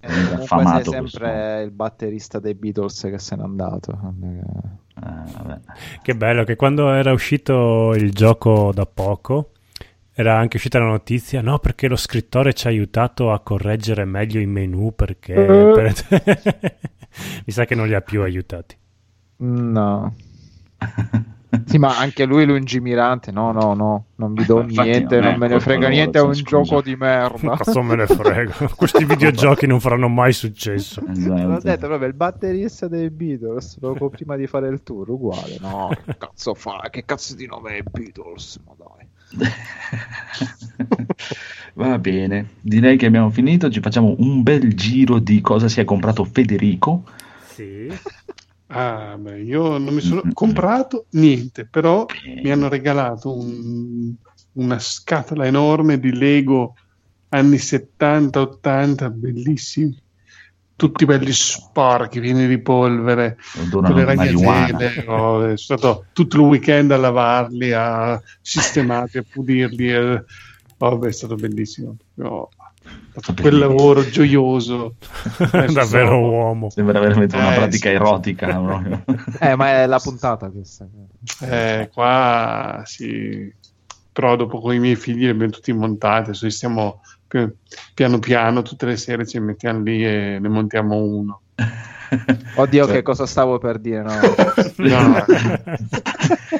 Eh, È comunque affamato sei questo. sempre il batterista dei Beatles che se n'è andato. Eh, vabbè. che bello che quando era uscito il gioco da poco era anche uscita la notizia no perché lo scrittore ci ha aiutato a correggere meglio i menu perché per- mi sa che non li ha più aiutati No. Sì, ma anche lui lungimirante. No, no, no, non vi do infatti niente, non è non me ne frega niente, è un scusa. gioco di merda. cazzo me ne frega questi videogiochi non faranno mai successo L'ho Esatto. detto proprio il batterista dei Beatles poco prima di fare il tour, uguale. No, che cazzo fa? Che cazzo di nome è Beatles? Ma dai. Va bene, direi che abbiamo finito. Ci facciamo un bel giro di cosa si è comprato Federico. Sì. Ah, beh, io non mi sono comprato niente, però Bene. mi hanno regalato un- una scatola enorme di Lego anni 70-80, bellissimi. Tutti belli sporchi, pieni di polvere, con le di marijuana. ragnatele. oh, è stato tutto il weekend a lavarli, a sistemarli, a pulirli. eh. Oh, beh, è stato bellissimo. Ho fatto quel lavoro gioioso. Davvero sono- uomo. Sembra veramente una Eh, pratica sì. erotica. Eh, ma è la puntata questa. Eh, qua sì, però dopo con i miei figli li abbiamo tutti montati, adesso li stiamo piano piano tutte le sere ci mettiamo lì e ne montiamo uno. Oddio, Cioè- che cosa stavo per dire? No.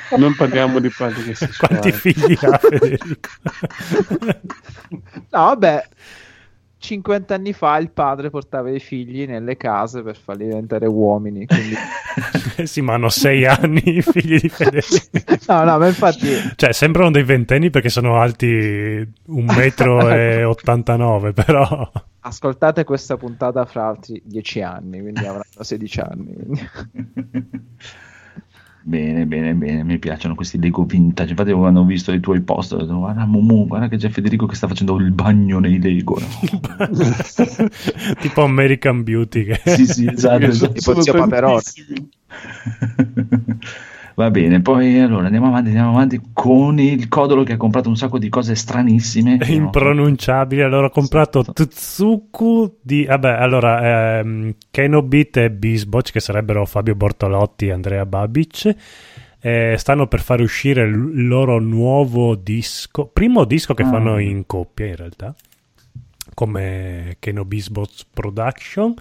No, non parliamo di pratiche sessuali. Quanti figli ha Federico? No, vabbè, 50 anni fa il padre portava i figli nelle case per farli diventare uomini. Quindi... sì, ma hanno sei anni i figli di Federico. No, no, ma infatti... Cioè, sembrano dei ventenni perché sono alti un metro e 89, però... Ascoltate questa puntata fra altri 10 anni, quindi avranno 16 anni. quindi- Bene, bene, bene, mi piacciono questi Lego vintage. Infatti, quando ho visto i tuoi post, ho detto: Guarda, Mumu, guarda che c'è Federico che sta facendo il bagno nei Lego. no?" tipo American Beauty. Che... sì, sì, esatto. Esatto. Tipo zio Paperone. Va bene, poi allora andiamo avanti, andiamo avanti con il Codolo che ha comprato un sacco di cose stranissime. È impronunciabile. Allora ho comprato Esatto. Tsuku di. Vabbè, allora ehm, Kenobit e Bisboch, che sarebbero Fabio Bortolotti e Andrea Babic. eh, stanno per fare uscire il loro nuovo disco, primo disco che Ah. fanno in coppia in realtà, come Keno Bisboch Production.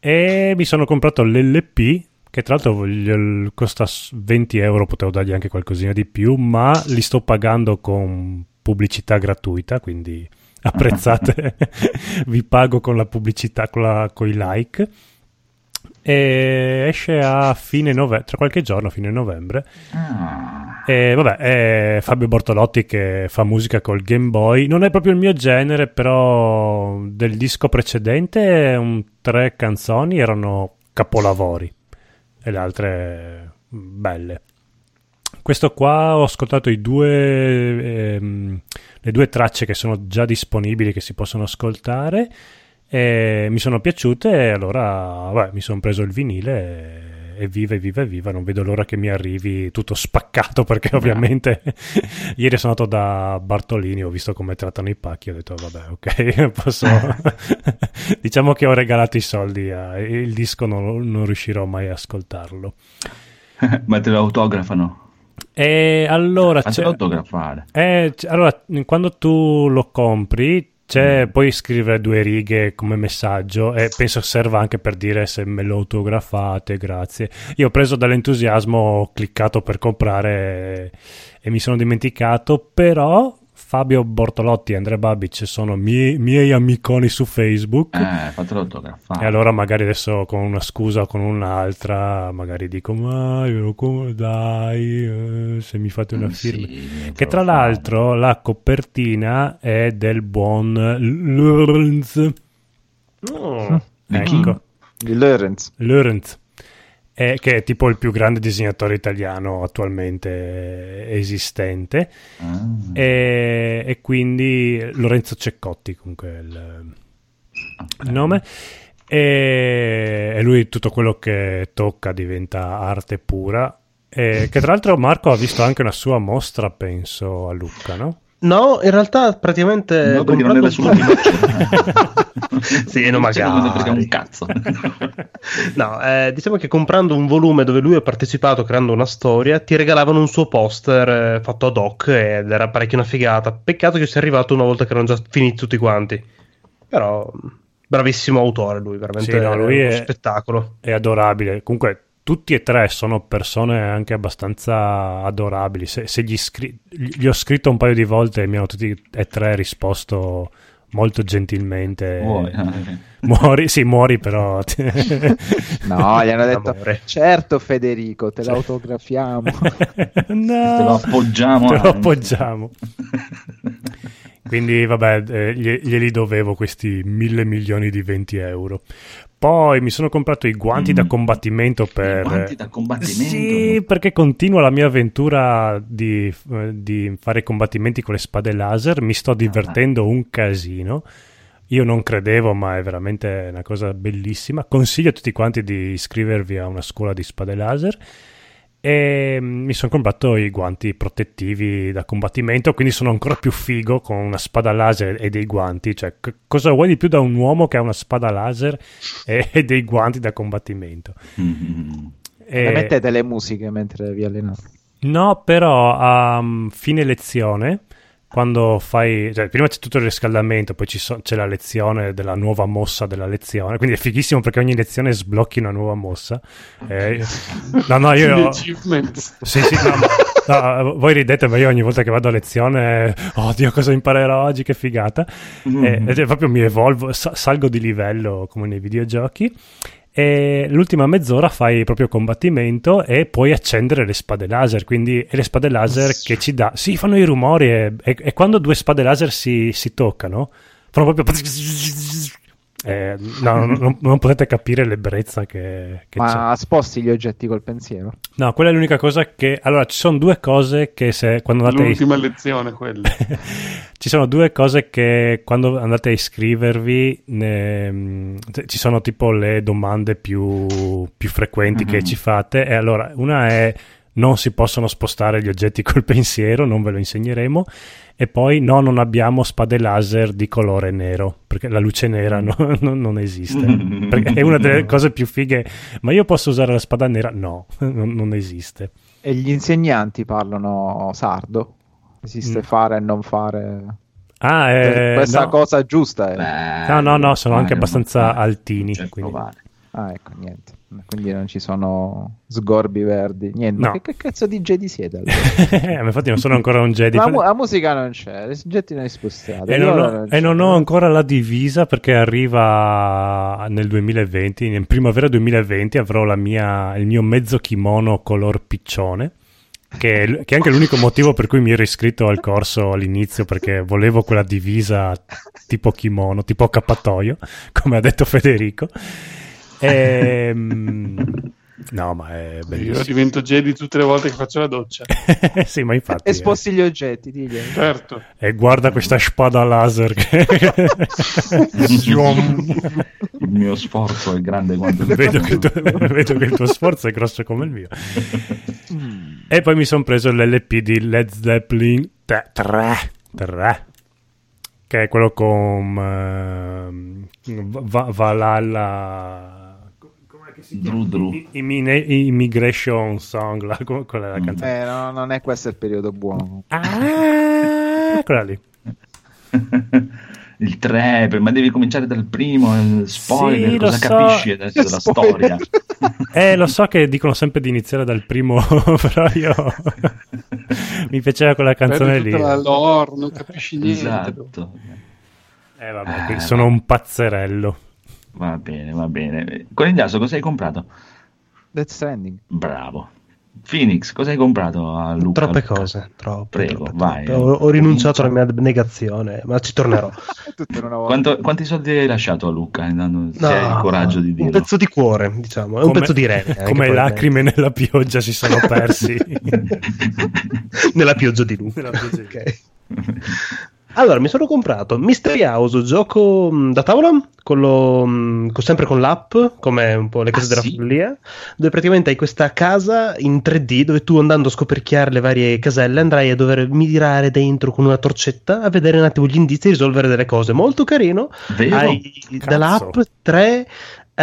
E mi sono comprato l'LP che tra l'altro costa s- 20 euro, potevo dargli anche qualcosina di più, ma li sto pagando con pubblicità gratuita, quindi apprezzate, vi pago con la pubblicità, con, la- con i like. E esce a fine novembre, tra qualche giorno, fine novembre. E vabbè, è Fabio Bortolotti che fa musica col Game Boy. Non è proprio il mio genere, però del disco precedente un- tre canzoni erano capolavori e le altre mm, belle. Questo qua ho ascoltato due, ehm, le due tracce che sono già disponibili, che si possono ascoltare. E mi sono piaciute e allora vabbè, mi sono preso il vinile e, e viva, e viva, e viva. Non vedo l'ora che mi arrivi tutto spaccato perché ovviamente ieri sono andato da Bartolini, ho visto come trattano i pacchi, ho detto vabbè ok, posso... diciamo che ho regalato i soldi, a- il disco non, non riuscirò mai a ascoltarlo. ma te lo autografano? E allora... Fatelo autografare. eh, allora, quando tu lo compri, c'è, puoi scrivere due righe come messaggio e penso serva anche per dire se me lo autografate, grazie. Io ho preso dall'entusiasmo, ho cliccato per comprare e, e mi sono dimenticato, però Fabio Bortolotti e Andrea Babic sono miei, miei amiconi su Facebook. Eh, fatelo autografare. E allora magari adesso con una scusa o con un'altra, magari dico, ma io dai, eh, se mi fate una Mm, firma. sì, Che tra lo fare. l'altro la copertina è del buon Lorenz. Chi? Ecco, Di Lorenz. Lorenz. È, che è tipo il più grande disegnatore italiano attualmente esistente. Ah. E, e quindi Lorenzo Ceccotti, comunque è il, il nome. E, e lui tutto quello che tocca diventa arte pura. E che tra l'altro Marco ha visto anche una sua mostra, penso, a Lucca, no? No, in realtà praticamente No, perché non era un sulla po'- sì, no, Non magari. cosa frega un cazzo. No, eh, diciamo che comprando un volume dove lui ha partecipato creando una storia, ti regalavano un suo poster eh, fatto ad hoc ed era parecchio una figata. Peccato che sia arrivato una volta che erano già finiti tutti quanti. Però, bravissimo autore lui, veramente Sì, no, lui uno è- spettacolo. È adorabile. Comunque, tutti e tre sono persone anche abbastanza adorabili. Se, se gli, scri- gli ho scritto un paio di volte e mi hanno tutti e tre risposto molto gentilmente. Vuoi? Ah. Muori, sì, muori però. No, gli hanno detto, Amore. certo Federico, te l'autografiamo. no, Te lo appoggiamo Te lo anche. appoggiamo. Quindi vabbè, eh, glie- glieli dovevo questi mille milioni di 20 euro. Poi mi sono comprato i guanti Mm. da combattimento per... guanti da combattimento? Sì, perché continua la mia avventura di, eh, di fare combattimenti con le spade laser. Mi sto divertendo un casino. Io non credevo, ma è veramente una cosa bellissima. Consiglio a tutti quanti di iscrivervi a una scuola di spade laser. E mm, mi sono comprato i guanti protettivi da combattimento, quindi sono ancora più figo con una spada laser e dei guanti. Cioè, c- cosa vuoi di più da un uomo che ha una spada laser e, e dei guanti da combattimento? Mm. E- Le mettete le musiche mentre vi allenate. No, però a mm, fine lezione, quando fai, cioè, prima c'è tutto il riscaldamento, poi ci so- c'è la lezione della nuova mossa della lezione, quindi è fighissimo perché ogni lezione sblocchi una nuova mossa. Eh, no, no, io... Sì, sì, no, ma- no, voi ridete, ma io ogni volta che vado a lezione, oddio, cosa imparerò oggi, che figata. Mm. Eh, ed è proprio mi evolvo, sa- salgo di livello come nei videogiochi. E l'ultima mezz'ora fai proprio combattimento e puoi accendere le spade laser. Quindi è le spade laser che ci dà. Sì, fanno i rumori. E, e- e quando due spade laser si, si toccano, fanno proprio. Eh, no, non, non potete capire l'ebbrezza che, che c'è. Ma sposti gli oggetti col pensiero? No, quella è l'unica cosa che. Allora, ci sono due cose che se quando andate. L'ultima lezione quella. ci sono due cose che quando andate a iscrivervi ne- mm, ci sono tipo le domande più, più frequenti che Mhm. ci fate. E allora, una è non si possono spostare gli oggetti col pensiero, non ve lo insegneremo. E poi no, non abbiamo spade laser di colore nero, perché la luce nera no- non- non esiste. Perché è una delle cose più fighe. Ma io posso usare la spada nera? No, non, non esiste. E gli insegnanti parlano sardo? Esiste Mm. fare e non fare? Ah, eh, Questa no. cosa giusta è... Beh, No, no, no, sono vale, anche abbastanza vale. altini. C'è quindi- provare. Ah, ecco, niente. Quindi non ci sono sgorbi verdi. Niente. No. Che, che cazzo di Jedi siete? allora? Ma infatti non sono ancora un Jedi. Ma la, mu- la musica non c'è, gli oggetti non li spostate. E non, ho, non e non ho ancora la divisa perché arriva nel 2020, in primavera 2020 avrò la mia, il mio mezzo kimono color piccione, che è, che è anche l'unico motivo per cui mi ero iscritto al corso all'inizio perché volevo quella divisa tipo kimono, tipo accappatoio, come ha detto Federico. Ehm, no, ma è Io bellissimo. divento Jedi tutte le volte che faccio la doccia. sì, ma infatti... E eh. sposti gli oggetti, digli. Certo. E guarda questa spada laser che... Il mio sforzo è grande quanto il vedo, tuo. che tu- vedo che il tuo sforzo è grosso come il mio. E poi mi sono preso l'LP di Led Zeppelin 3, 3 che è quello con ehm, Va- Valhalla... Che si chiama? Dru Dru. Immigration Song, la, quella è la Mm. canzone. Eh, no, non è questo il periodo buono. Ah, quella lì. il 3, ma devi cominciare dal primo, il spoiler, Sì, cosa so. capisci adesso della storia? Eh, lo so che dicono sempre di iniziare dal primo, però io mi piaceva quella canzone lì. la lore, non capisci niente. esatto. Eh, vabbè, Eh, sono un pazzerello. Va bene, va bene. Conigliaso, cosa hai comprato? Death Stranding. Bravo. Phoenix, cosa hai comprato a Luca? Troppe Luca? cose, troppe. Prego, troppe, vai. troppe. Ho, ho rinunciato alla mia abnegazione, ma ci tornerò. Tutto in una volta. Quanto- quanti soldi hai lasciato a Luca? Intanto, se hai il coraggio di un dirlo. pezzo di cuore, diciamo, è un Come- pezzo di rene. anche, Come lacrime nella pioggia si sono persi. Nella pioggia di Luca. Nella pioggia Ok. Allora, mi sono comprato Mystery House, gioco mh, da tavola, quello, mh, co- sempre con l'app, come un po' le cose Ah, della sì? follia, dove praticamente hai questa casa in 3D dove tu andando a scoperchiare le varie caselle andrai a dover mirare dentro con una torcetta a vedere un attimo gli indizi e risolvere delle cose. Molto carino. Vero? Hai Cazzo. dall'app tre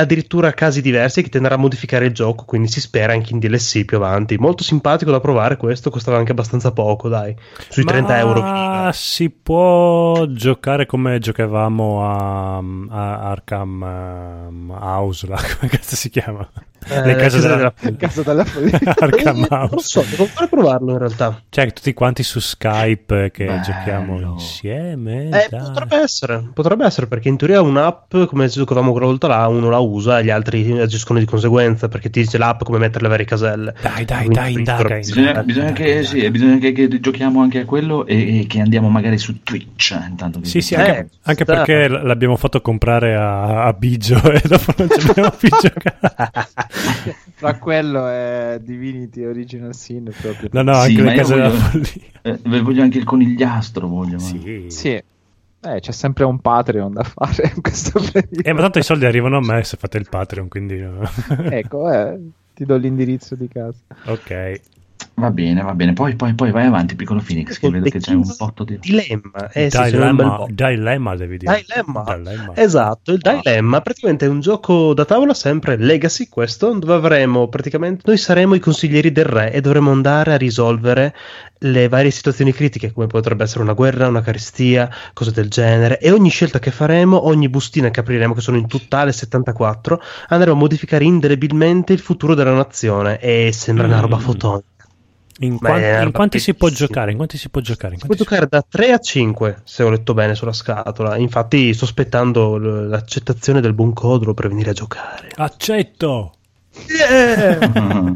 addirittura casi diversi che tenderà a modificare il gioco, quindi si spera anche in DLC più avanti. Molto simpatico da provare questo, costava anche abbastanza poco, dai, sui 30 euro. Ma si può giocare come giocavamo a, a Arkham ehm, House, là, come cazzo si chiama? Eh, Le case casa della... della- Il caso della follia. Arkham Non so, devo ancora provarlo in realtà. Cioè, tutti quanti su Skype che Bello. giochiamo insieme. Eh, dai. potrebbe essere, potrebbe essere perché in teoria un'app come giocavamo quella volta là, uno la usa e gli altri agiscono di conseguenza perché ti dice l'app come mettere le varie caselle. Dai, dai, Quindi dai, indaga, Bisogna, bisogna che, sì, bisogna che, che giochiamo anche a quello e, e che andiamo magari su Twitch. eh, Intanto che Sì, sì, Eh, anche, anche sta. perché l'abbiamo fatto comprare a, a Biggio e dopo non ci abbiamo più giocato. Fra quello è Divinity Original Sin proprio. No, no, Sì, anche ma le case della voglio- follia. Eh, voglio anche il conigliastro. Voglio, Sì. Sì. Eh, c'è sempre un Patreon da fare in questo periodo. Eh, ma tanto i soldi arrivano a me se fate il Patreon, quindi... Ecco, eh, ti do l'indirizzo di casa. ok. Va bene, va bene. Poi, poi, poi vai avanti, piccolo Phoenix, che vedo che c'è un botto di... Dilemma. Eh, sì, dilemma, po'. dilemma devi dire. Dilemma. Dilemma. Esatto, il Dilemma praticamente è un gioco da tavola sempre Legacy questo, dove avremo praticamente noi saremo i consiglieri del re e dovremo andare a risolvere le varie situazioni critiche, come potrebbe essere una guerra, una carestia, cose del genere e ogni scelta che faremo, ogni bustina che apriremo, che sono in totale 74, andremo a modificare indelebilmente il futuro della nazione e sembra una roba Mm. fotonica. In, Ma quan- è in quanti si può giocare? In quanti si può giocare? In Si può quanti si- giocare da 3 a 5, se ho letto bene sulla scatola. Infatti, sto aspettando l- l'accettazione del buon Codro per venire a giocare. Accetto! Yeah!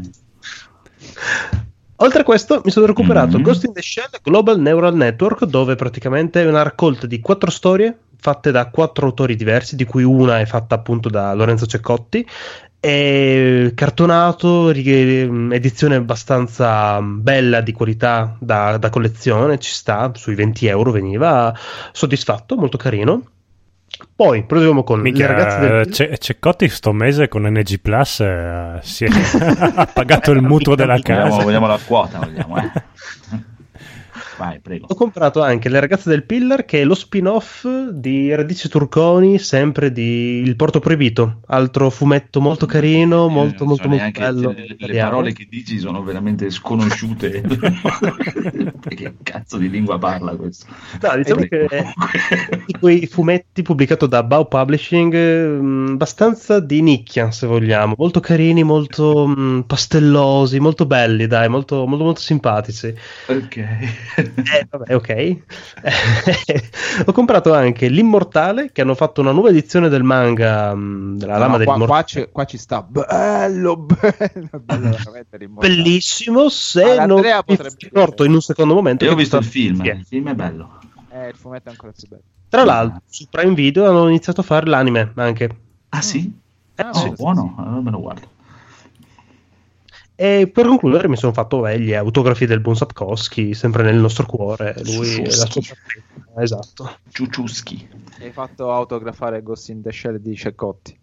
Oltre a questo, mi sono recuperato Mhm. Ghost in the Shell Global Neural Network, dove praticamente è una raccolta di quattro storie fatte da quattro autori diversi, di cui una è fatta appunto da Lorenzo Ceccotti. È cartonato, rig- edizione abbastanza bella di qualità da, da collezione, ci sta, sui 20 euro veniva, soddisfatto, molto carino. Poi proseguiamo con Minchia, le ragazze del... Ce- Ceccotti sto mese con NG Plus eh, si è ha pagato il mutuo della Vogliamo, casa. vogliamo la quota, vogliamo, eh. Vai, prego. Ho comprato anche Le ragazze del Pillar, che è lo spin-off di Radici Turconi, sempre di Il Porto Proibito, altro fumetto molto carino, Eh, molto molto so molto bello. Le, le parole che dici sono veramente sconosciute. che cazzo di lingua parla questo? No, diciamo Eh, che di quei fumetti pubblicato da Bao Publishing, mh, abbastanza di nicchia, se vogliamo, molto carini, molto mh, pastellosi, molto belli, dai, molto, molto, molto simpatici. Ok. Eh, vabbè, ok. Ho comprato anche L'Immortale, che hanno fatto una nuova edizione del manga mh, della No, Lama qua, dell'Immortale. qua ci, qua ci sta bello, bello, bello. Bellissimo, se All'Andrea non mi accorto in un secondo momento. Io ho visto il film, Sì. il film è bello. Eh, il fumetto è ancora più bello. Tra l'altro, su Prime Video hanno iniziato a fare l'anime anche. Ah sì? Eh, Ah, sì. Oh, buono, allora me lo guardo. E per concludere mi sono fatto eh, gli autografi del buon Sapkowski, sempre nel nostro cuore. Lui e la sua partita. Esatto. Ciuciuschi. Hai fatto autografare Ghost in the Shell di Ceccotti.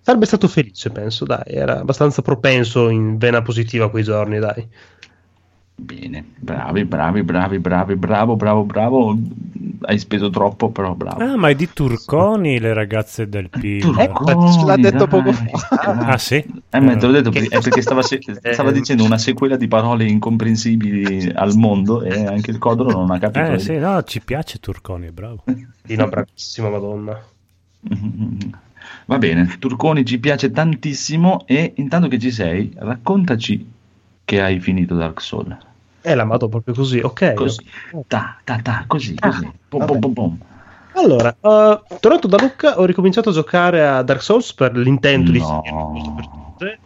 Sarebbe stato felice, penso, dai. Era abbastanza propenso in vena positiva quei giorni, dai. Bene, bravi, bravi, bravi, bravi, bravo, bravo, bravo. Hai speso troppo, però bravo. Ah, ma è di Turconi le ragazze del PIL. Turconi, l'ha detto dai. poco fa. Ah, sì? Eh, ma te l'ho detto, Che- è perché stava, se- stava dicendo una sequela di parole incomprensibili al mondo e anche il Codro non ha capito. Eh, sì, no, ci piace Turconi, è bravo. Sì, no, bravissima Madonna. Va bene, Turconi ci piace tantissimo e intanto che ci sei, raccontaci che hai finito Dark Souls. Eh, l'ha amato proprio così, ok. Così, ta, ta, ta, così, così. Pom, pom, pom, pom. Allora, eh, tornato da Lucca, ho ricominciato a giocare a Dark Souls per l'intento di No. finire per tutte.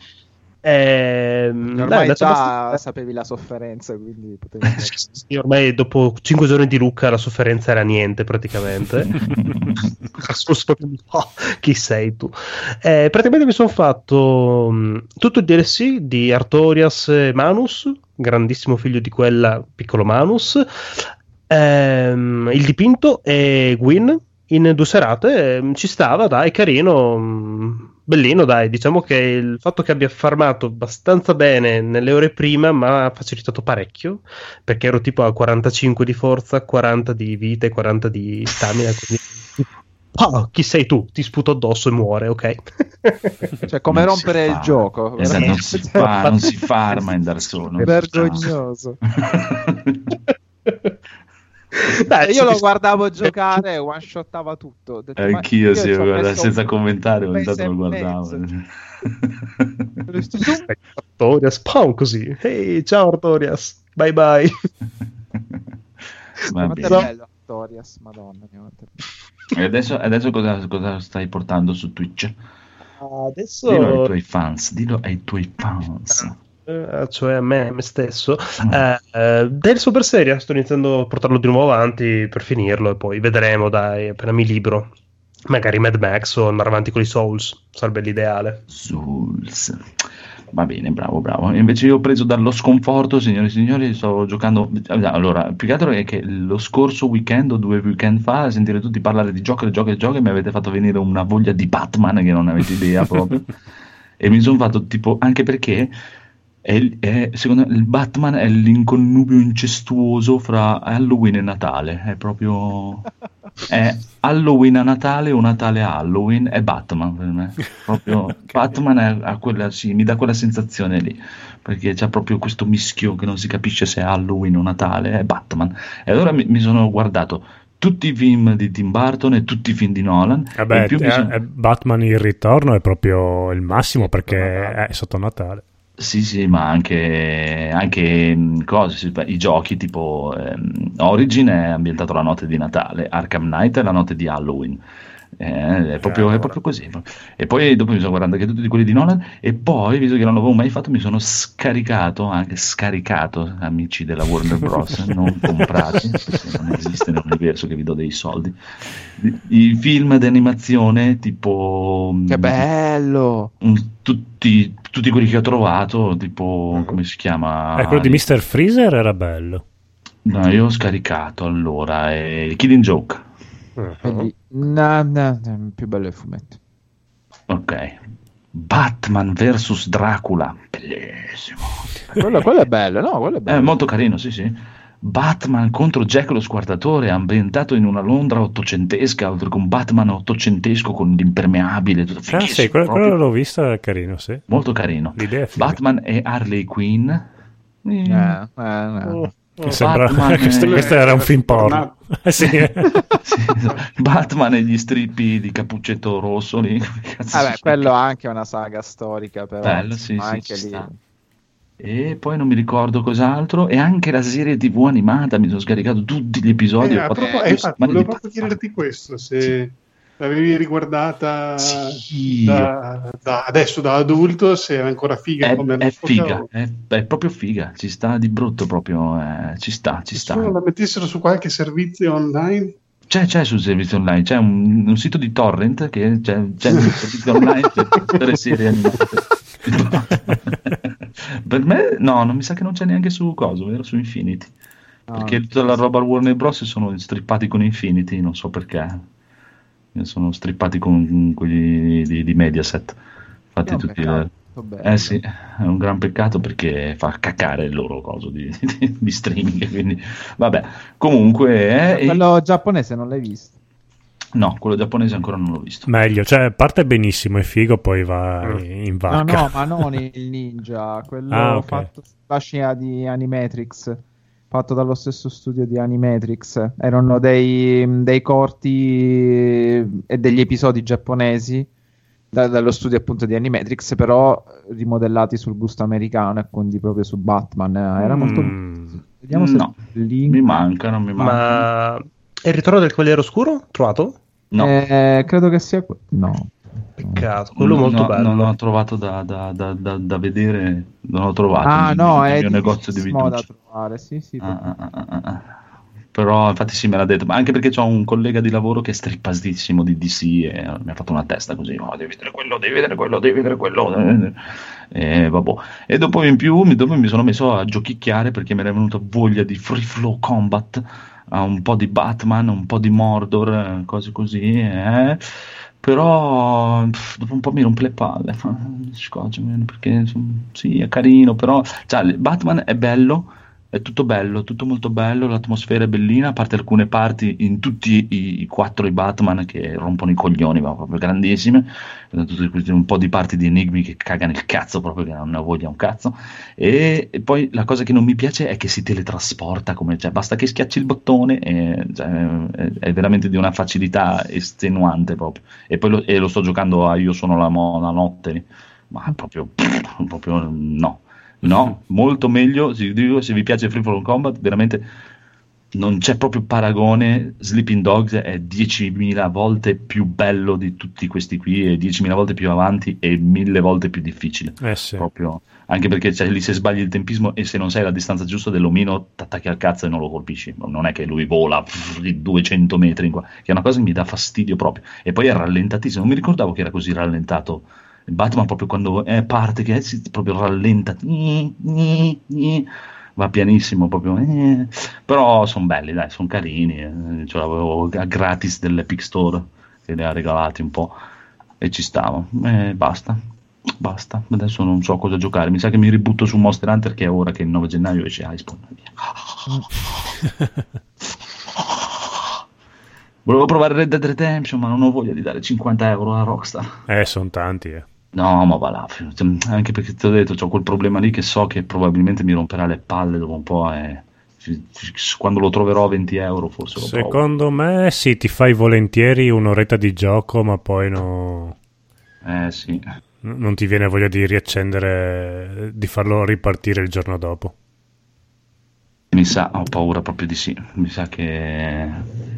Dai, Ormai andato già abbastanza- sapevi la sofferenza, quindi potevi... Sì, ormai dopo 5 giorni di Lucca la sofferenza era niente praticamente. No, chi sei tu? Eh, praticamente mi sono fatto mh, tutto il DLC di Artorias e Manus, grandissimo figlio di quella, piccolo Manus, ehm, il dipinto e Gwyn in due serate. ehm, ci stava, dai, carino. mh, Bellino, dai, diciamo che il fatto che abbia farmato abbastanza bene nelle ore prima mi ha facilitato parecchio perché ero tipo a 45 di forza, 40 di vita e 40 di stamina. Quindi... Ah, chi sei tu? Ti sputo addosso e muore, ok? Cioè, come Non rompere il gioco. Esatto, non si, fa, non si farma in Dark Souls. fa. Vergognoso. Dai, io lo guardavo giocare e one shottava tutto. Detto, ma Anch'io, io sì, guarda, senza commentare, ogni tanto lo guardavo. Artorias, spawn così. Ehi, ciao Artorias, bye bye. È bene. bello Artorias, madonna mia. E adesso, adesso cosa, cosa stai portando su Twitch? Adesso Dillo ai tuoi fans, dillo ai tuoi fans. eh, cioè a me, a me stesso. Eh, eh, del super seria sto iniziando a portarlo di nuovo avanti per finirlo e poi vedremo, dai, appena mi libro. Magari Mad Max o andare avanti con i Souls, sarebbe l'ideale. Souls. Va bene, bravo, bravo. Invece io ho preso dallo sconforto, signori e signori, sto giocando... Allora, più che altro è che lo scorso weekend o due weekend fa, a sentire tutti parlare di giochi, giochi, giochi, mi avete fatto venire una voglia di Batman che non avete idea proprio. e mi sono fatto tipo, anche perché è, è- secondo me il Batman è l'inconnubio incestuoso fra Halloween e Natale. È proprio... È Halloween a Natale o Natale a Halloween è Batman per me. Proprio Batman è, ha quella, sì, mi dà quella sensazione lì. Perché c'è proprio questo mischio che non si capisce se è Halloween o Natale, è Batman. E allora mi, mi sono guardato tutti i film di Tim Burton e tutti i film di Nolan. e Vabbè, eh, sono- eh, Batman il ritorno è proprio il massimo perché è sotto Natale. Sì, sì, ma anche, anche mh, cose, i giochi tipo ehm, Origin è ambientato la notte di Natale, Arkham Knight è la notte di Halloween. Eh, è, proprio, è proprio così. E poi dopo mi sono guardato anche tutti di quelli di Nolan e poi, visto che non l'avevo mai fatto, mi sono scaricato, anche scaricato, amici della Warner Bros., non comprati, perché non esiste nell'universo che vi do dei soldi, i, film d'animazione tipo... Che mh, bello! Mm, tutti, tutti quelli che ho trovato, tipo, come si chiama? Eh, quello di Mr. Freezer era bello. No, io ho scaricato allora, è Killing Joke. Quindi, no, no, no, più bello il fumetto. Ok. Batman vs Dracula. Bellissimo. Quello, quello è bello, no? Quello è È bello. molto carino, sì, sì. Batman contro Jack lo squartatore, ambientato in una Londra ottocentesca, oltre con Batman ottocentesco con l'impermeabile, tutto Ah, sì, quello, proprio. quello l'ho visto, è carino, sì. molto carino. L'idea è. Batman e Harley Quinn. Eh, eh, no. Che sembra... Questo, questo era un film porno. Eh, sì. Sì, esatto. Batman e gli strippi di Cappuccetto Rosso lì. Vabbè, quello anche è una saga storica, però. Bello, sì, anche lì. sta. E poi non mi ricordo cos'altro. E anche la serie TV animata. Mi sono scaricato tutti gli episodi. Eh, ho a fatto propos- eh, volevo proprio chiederti questo, se l'avevi riguardata Sì. da, da- adesso da adulto, se era ancora figa È, come è figa, è, è proprio figa. Ci sta di brutto proprio. eh, ci sta, ci sta. Nessuno la mettessero su qualche servizio online? C'è, c'è sul servizio online, c'è un, un sito di torrent che c'è, c'è il servizio online per tutte le serie animate. per me, no, non mi sa che non c'è neanche su Coso, vero? Su Infinity. No, perché tutta la roba Warner Bros. sono strippati con Infinity, non so perché. Sono strippati con quelli di, di Mediaset. Infatti, È un tutti. peccato. Eh sì, è un gran peccato perché fa caccare il loro coso di, di- di streaming. Quindi, vabbè, comunque. eh, e- Quello giapponese non l'hai visto. No, quello giapponese ancora non l'ho visto. Meglio, cioè parte benissimo, è figo, poi va in No, vacca. no, ma non il ninja, quello Ah, ok. fatto sulla scia di Animatrix, fatto dallo stesso studio di Animatrix. Erano dei, dei corti e degli episodi giapponesi da- dallo studio appunto di Animatrix, però rimodellati sul gusto americano e quindi proprio su Batman. Era molto Mm. Vediamo se No, link. Mi manca, non mi manca. Ma è il ritorno del Cavaliere Oscuro? Trovato? No, Eh, credo che sia no. Peccato, quello non, molto bello. non ho trovato da, da- da- da- da vedere, non ho trovato Ah, nel- no, è mio negozio di difficilissimo da trovare. Sì, sì. Ah, ah, ah, ah, ah. Però infatti sì me l'ha detto, ma anche perché ho un collega di lavoro che è strippatissimo di DC e mi ha fatto una testa così, oh, devi vedere quello, devi vedere quello, devi vedere quello. E, vabbè. e dopo in più mi, dopo mi sono messo a giochicchiare perché mi era venuta voglia di free flow combat, a un po' di Batman, un po' di Mordor, eh, cose così. eh. Però pff, dopo un po' mi rompe le palle, scoccia, perché sì, è carino, però cioè, Batman è bello, è tutto bello, tutto molto bello, l'atmosfera è bellina, a parte alcune parti in tutti i, i quattro i Batman che rompono i coglioni, ma proprio grandissime, un po' di parti di enigmi che cagano il cazzo, proprio che non ne voglia un cazzo, e, e poi la cosa che non mi piace è che si teletrasporta, come, cioè, basta che schiacci il bottone, e, cioè, è, è veramente di una facilità estenuante proprio, e poi lo, e lo sto giocando a Io sono la, mo- la notte, ma proprio, proprio no. No, molto meglio. Se, vi piace Free From Combat, veramente non c'è proprio paragone. Sleeping Dogs è 10.000 volte più bello di tutti questi qui, e 10.000 volte più avanti e mille volte più difficile. Eh sì. Proprio, anche perché cioè, lì se sbagli il tempismo e se non sai la distanza giusta dell'omino, ti attacchi al cazzo e non lo colpisci. Non è che lui vola pff, di 200 metri, in qua, che è una cosa che mi dà fastidio proprio. E poi è rallentatissimo. Non mi ricordavo che era così rallentato. Batman proprio quando è parte che si- proprio rallenta. Va pianissimo proprio. eh. Però sono belli, dai, sono carini. eh. Ce l'avevo a gratis dell'Epic Store che li ha regalati un po' e ci stavo. E basta. Basta, adesso non so cosa giocare. Mi sa che mi ributto su Monster Hunter che è ora che il 9 gennaio esce Iceborne. Via. Volevo provare Red Dead Redemption, ma non ho voglia di dare 50 euro a Rockstar. Eh, sono tanti, eh. No, ma va là. cioè, Anche perché ti ho detto, ho quel problema lì che so che probabilmente mi romperà le palle dopo un po'. E ci- quando lo troverò a 20 euro, forse lo provo. Secondo me sì, ti fai volentieri un'oretta di gioco, ma poi no- Eh sì. non ti viene voglia di riaccendere, di farlo ripartire il giorno dopo. Mi sa, ho paura proprio di sì. Mi sa che.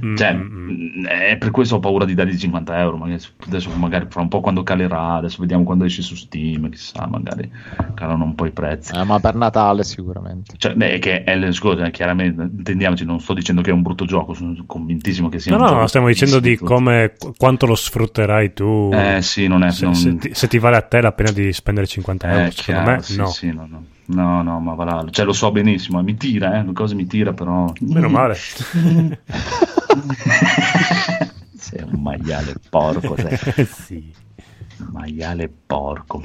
Mm, Cioè, mm, mm. è per questo ho paura di dargli 50 euro. Magari, adesso, magari fra un po' quando calerà. Adesso vediamo quando esce su Steam. Chissà, magari calano un po' i prezzi. Eh, ma per Natale sicuramente. Cioè, beh, che è, scusa, chiaramente, intendiamoci, non sto dicendo che è un brutto gioco. Sono convintissimo che sia No, un no, gioco no, stiamo dicendo di come, qu- quanto lo sfrutterai tu. Eh sì, non è. se, non- se ti, se ti vale a te la pena di spendere 50 euro, Eh, secondo chiaro, me sì, no. sì, no, no. No, no, ma va là. Cioè, lo so benissimo, eh, mi tira, eh, cosa mi tira, però... Meno male. sei un maiale porco, sei. sì. Maiale porco.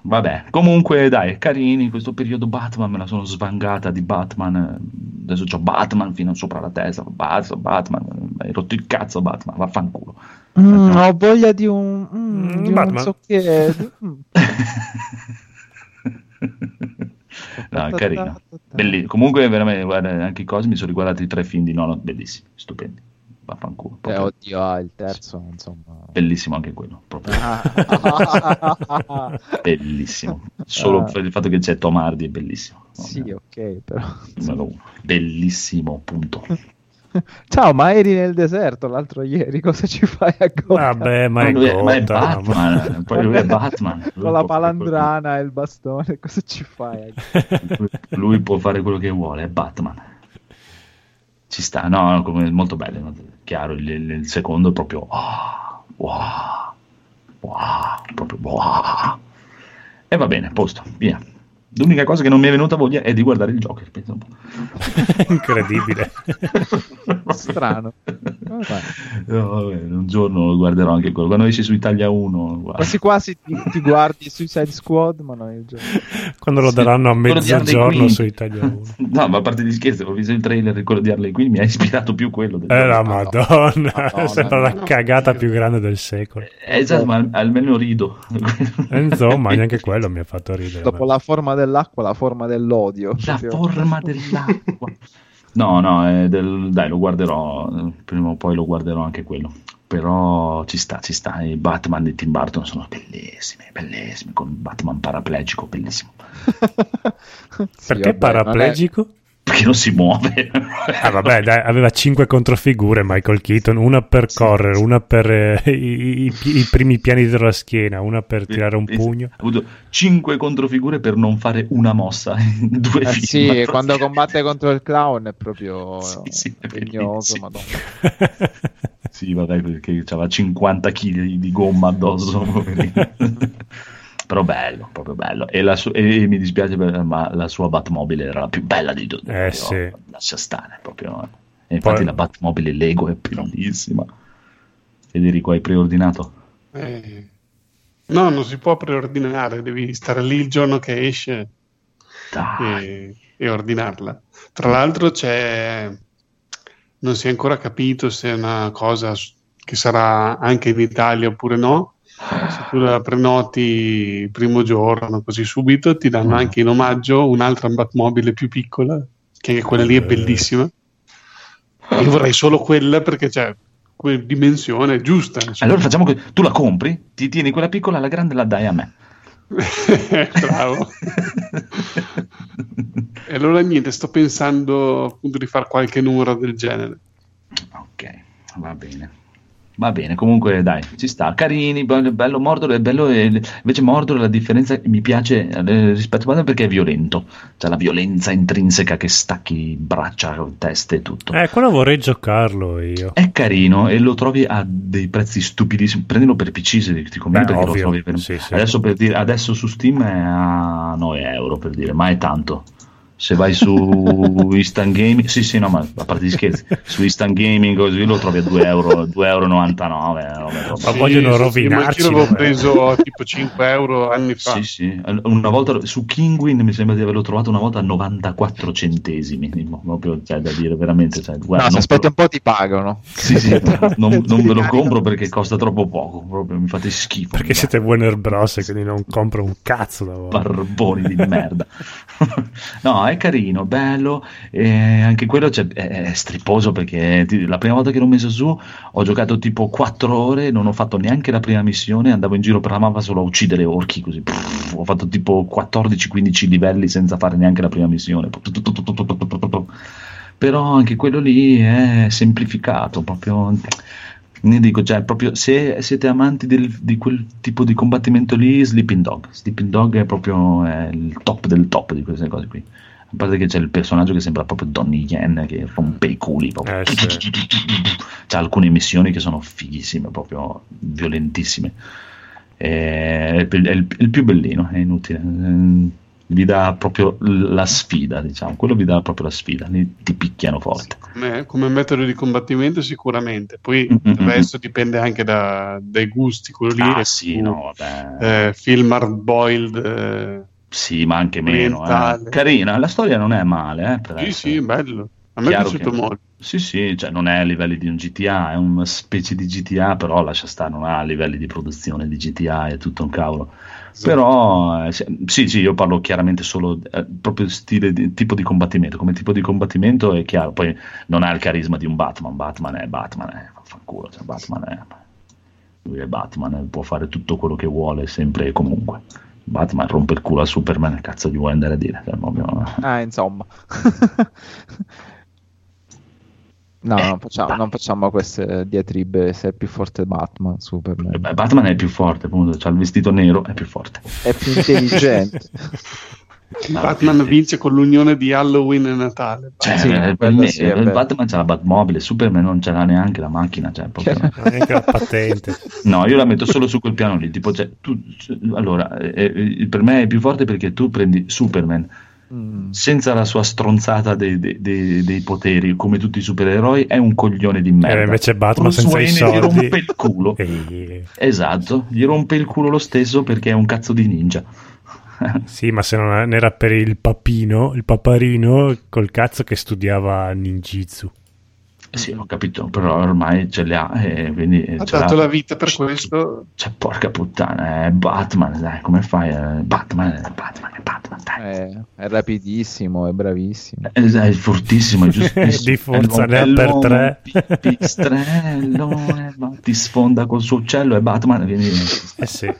Vabbè, comunque dai, carini, in questo periodo Batman me la sono svangata di Batman. eh, Adesso c'ho Batman fino sopra la testa. Batman, Batman, hai rotto il cazzo Batman, vaffanculo. Mm, ho voglia di un, mm, Mm, di Batman. so che. No, carino. Belli- Comunque, veramente, guarda, anche i cosi mi sono riguardati i tre film di Nolan, bellissimi, stupendi. Vaffanculo. Eh, proprio oddio, ah, il terzo, insomma. Bellissimo anche quello, proprio Ah. bellissimo. Solo Ah. per il fatto che c'è Tom Hardy è bellissimo. sì, ok, però. Numero uno. Bellissimo, punto. Ciao, ma eri nel deserto l'altro ieri, cosa ci fai a Gotham? Vabbè, ma è, lui è, ma è Gotham. Batman, poi lui è Batman. Lui Con la palandrana e il bastone, cosa ci fai? Lui, lui può fare quello che vuole, è Batman. Ci sta, no, no, come- molto bello, chiaro, il, il- il secondo è proprio... ah, wow, wow, proprio wow. E va bene, posto, via. L'unica cosa che non mi è venuta voglia è di guardare il Joker, pensa un po'. Incredibile. Strano. No, vabbè, un giorno lo guarderò anche quello. Quando esce su Italia 1, guarda. Quasi quasi ti, ti guardi Suicide Squad, ma non il gioco. Quando lo Sì, daranno a mezzogiorno Quinn. su Italia 1. No, ma a parte di scherzi, ho visto il trailer di quello di Harley Quinn, mi ha ispirato più quello. Del Eh la Joker. madonna, Madonna. sembra la cagata più grande del secolo. Eh, esatto, ma al- almeno rido. E Insomma, neanche quello mi ha fatto ridere. Dopo la forma dell'acqua, la forma dell'odio. La Proprio. forma dell'acqua. No, no, è del- dai, lo guarderò. Prima o poi lo guarderò anche quello. Però ci sta, ci sta. I Batman di Tim Burton sono bellissimi, bellissimi. Con Batman paraplegico, bellissimo. Sì, Perché vabbè, paraplegico? Perché non si muove. Ah vabbè, dai, aveva cinque controfigure Michael Keaton, una per correre, una per eh, i, i- i primi piani dietro la schiena, una per tirare un pugno. Ha avuto 5 controfigure per non fare una mossa in due Eh, film. sì, quando combatte contro il clown è proprio Sì, sì, è bellissimo. madonna. Sì, vabbè, perché aveva 50 kg di gomma addosso. Però bello, proprio bello. E, la su- e mi dispiace, ma la sua Batmobile era la più bella di tutte. Eh, sì. Lascia stare, proprio. E infatti Poi- la Batmobile Lego è bellissima. Federico, hai preordinato? Eh, no, non si può preordinare, devi stare lì il giorno che esce e, e ordinarla. Tra l'altro c'è, non si è ancora capito se è una cosa che sarà anche in Italia oppure no. Se tu la prenoti il primo giorno, così subito, ti danno Mm. anche in omaggio un'altra Batmobile più piccola, che anche quella lì è bellissima. Io vorrei solo quella perché c'è quella dimensione giusta. insomma. Allora facciamo che tu la compri, ti tieni quella piccola, la grande la dai a me. Bravo. E allora niente, sto pensando appunto di fare qualche numero del genere. Ok, va bene. Va bene, comunque dai, ci sta. Carini, bello, bello Mordor è bello. e- invece Mordor la differenza mi piace eh, rispetto a Batman perché è violento. C'è la violenza intrinseca che stacchi braccia, teste e tutto. Eh, quello vorrei giocarlo io. È carino e lo trovi a dei prezzi stupidissimi. Prendilo per PC se ti conviene Beh, perché ovvio, lo trovi per... sì, sì. Adesso, per dire, adesso su Steam è a 9 euro per dire, ma è tanto. Se vai su Instant Gaming, sì, sì, no, ma a parte di scherzi, su Instant Gaming così lo trovi a 2 euro, 2,99 euro. Ma vogliono rovinarci, Ma io l'avevo vabbè. preso tipo 5 euro anni fa. Sì, sì. Una volta su Kinguin mi sembra di averlo trovato una volta a 94 centesimi. Proprio, cioè, da dire veramente. Cioè, guarda, no, se aspetti un po' ti pagano. Sì, sì, non, non ve lo compro perché costa troppo poco. Proprio mi fate schifo. Perché siete Warner Bros. e quindi non compro un cazzo da voi. barboni di merda. no, è carino, bello. E anche quello cioè, è, è striposo perché la prima volta che l'ho messo su ho giocato tipo 4 ore, non ho fatto neanche la prima missione, andavo in giro per la mappa solo a uccidere orchi così. Pff, ho fatto tipo 14-15 livelli senza fare neanche la prima missione. Però anche quello lì è semplificato, proprio ne dico, cioè, proprio se siete amanti del- di quel tipo di combattimento lì, Sleeping Dog. Sleeping Dog è proprio eh, il top del top di queste cose qui. A parte che c'è il personaggio che sembra proprio Donnie Yen che rompe i culi. Proprio. Eh, sì. C'ha alcune missioni che sono fighissime, proprio violentissime. Eh, È, il, è il- il più bellino, è inutile. Eh, Vi dà proprio la sfida, diciamo. Quello vi dà proprio la sfida. Li, ti picchiano forte. Come, come metodo di combattimento sicuramente. Poi il Mm-mm. resto dipende anche da- dai gusti. Quello lì Ah, è sì, più, no, vabbè. eh, film hard boiled. eh, Sì, ma anche meno. Eh. Carina, la storia non è male. Eh, sì, essere- sì, bello. A me è Chiaro piaciuto che- molto. Sì, sì, cioè non è a livelli di un GTA, è una specie di GTA, però lascia stare, non ha livelli di produzione di GTA, è tutto un cavolo. Però eh, sì, sì, io parlo chiaramente solo eh, proprio stile di, tipo di combattimento. Come tipo di combattimento è chiaro, poi non ha il carisma di un Batman. Batman è Batman, è fanculo, cioè Batman è lui è Batman, eh, può fare tutto quello che vuole, sempre e comunque. Batman rompe il culo a Superman, cazzo gli vuoi andare a dire? Cioè, proprio- Ah, insomma. no, non facciamo, non facciamo queste diatribe se è più forte Batman, Superman. Eh beh, Batman è più forte, appunto, c'ha il vestito nero, è più forte. È più intelligente. Batman vince con l'unione di Halloween e Natale. Cioè, Sì, eh, per me, sì, eh. Batman c'ha la Batmobile, Superman non ce l'ha neanche la macchina. Cioè, proprio- Neanche la patente. No, io la metto solo su quel piano lì. Tipo, cioè, tu- allora, eh, eh, per me è più forte perché tu prendi Superman Mm. senza la sua stronzata dei, dei- dei- dei poteri, come tutti i supereroi, è un coglione di merda. Eh, invece Batman Bruce senza i Wayne soldi. gli rompe il culo. E- Esatto, gli rompe il culo lo stesso perché è un cazzo di ninja. Sì, ma se non era per il papino, il paparino col cazzo che studiava ninjitsu. Sì, ho capito, però ormai ce le ha e quindi Ha ce dato l'ha. la vita per questo. Cioè, porca puttana, è Batman, dai, come fai? Eh, Batman, è Batman, è Batman, dai. È, è rapidissimo, è bravissimo. È, è fortissimo, è giustissimo. Di forza ne ha per tre. eh, ma ti sfonda col suo uccello, è Batman, quindi... Eh sì.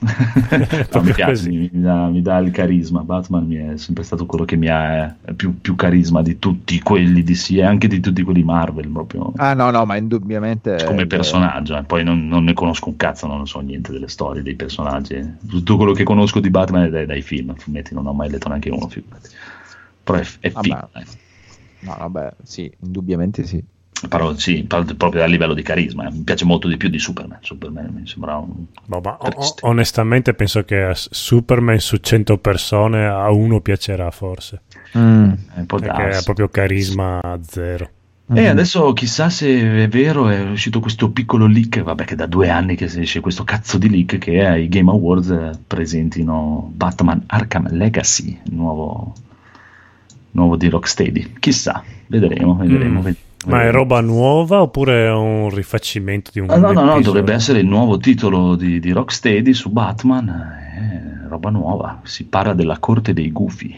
No, mi piace, così. mi, mi dà, mi dà il carisma. Batman mi è sempre stato quello che mi ha eh, più, più carisma di tutti quelli di sì e anche di tutti quelli Marvel, proprio Ah no, no, ma indubbiamente... come eh, personaggio. eh. Poi non, non ne conosco un cazzo, non so niente delle storie dei personaggi. Tutto quello che conosco di Batman è dai, dai film. Fumetti non ho mai letto neanche uno, figurati. Però è, è figo, dai. No, vabbè, sì, indubbiamente sì. Parlo, sì, parlo proprio a livello di carisma. eh. Mi piace molto di più di Superman. Superman mi sembra un. Ma o- Triste. onestamente penso che Superman su 100 persone a uno piacerà forse. Mm. eh, Perché ha proprio carisma zero. E adesso chissà se è vero, è uscito questo piccolo leak, vabbè che da due anni che si esce questo cazzo di leak che ai Game Awards eh, presentino Batman Arkham Legacy, il nuovo, nuovo di Rocksteady. Chissà, vedremo, vedremo. Mm. ved- Ma è vedremo. roba nuova oppure è un rifacimento di un Ah, no, no, no, dovrebbe essere il nuovo titolo di, di Rocksteady su Batman, è roba nuova, si parla della corte dei gufi.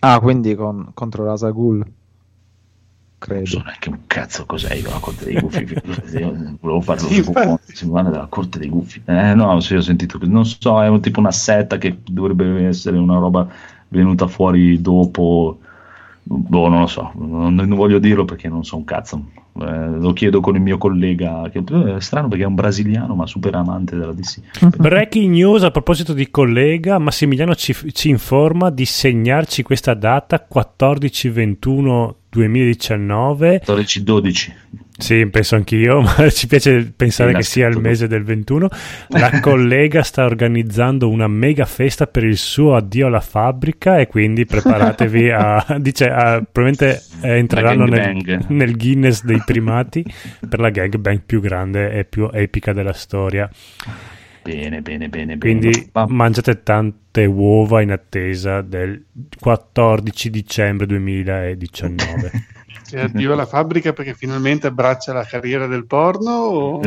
Ah, quindi con, contro Rasa Ghul. Non so credo. neanche un cazzo cos'è io la corte dei gufi. volevo farlo Sì, parla della corte dei gufi. Eh, no, sì, ho sentito che non so, è un- tipo una setta che dovrebbe essere una roba venuta fuori dopo. Boh, non lo so, non, non voglio dirlo perché non so un cazzo. Eh, lo chiedo con il mio collega, che è strano perché è un brasiliano ma super amante della DC. Breaking news a proposito di collega, Massimiliano ci, ci informa di segnarci questa data 14-21 2019. 14-12. Sì, penso anch'io, ma ci piace pensare che sia il mese del 21. La collega sta organizzando una mega festa per il suo addio alla fabbrica e quindi preparatevi a... dice, a- probabilmente eh, entreranno nel, nel Guinness dei primati per la gangbang più grande e più epica della storia. Bene, bene, bene, bene. Quindi Ma- mangiate tante uova in attesa del 14 dicembre 2019. Cioè, addio alla fabbrica perché finalmente abbraccia la carriera del porno? O...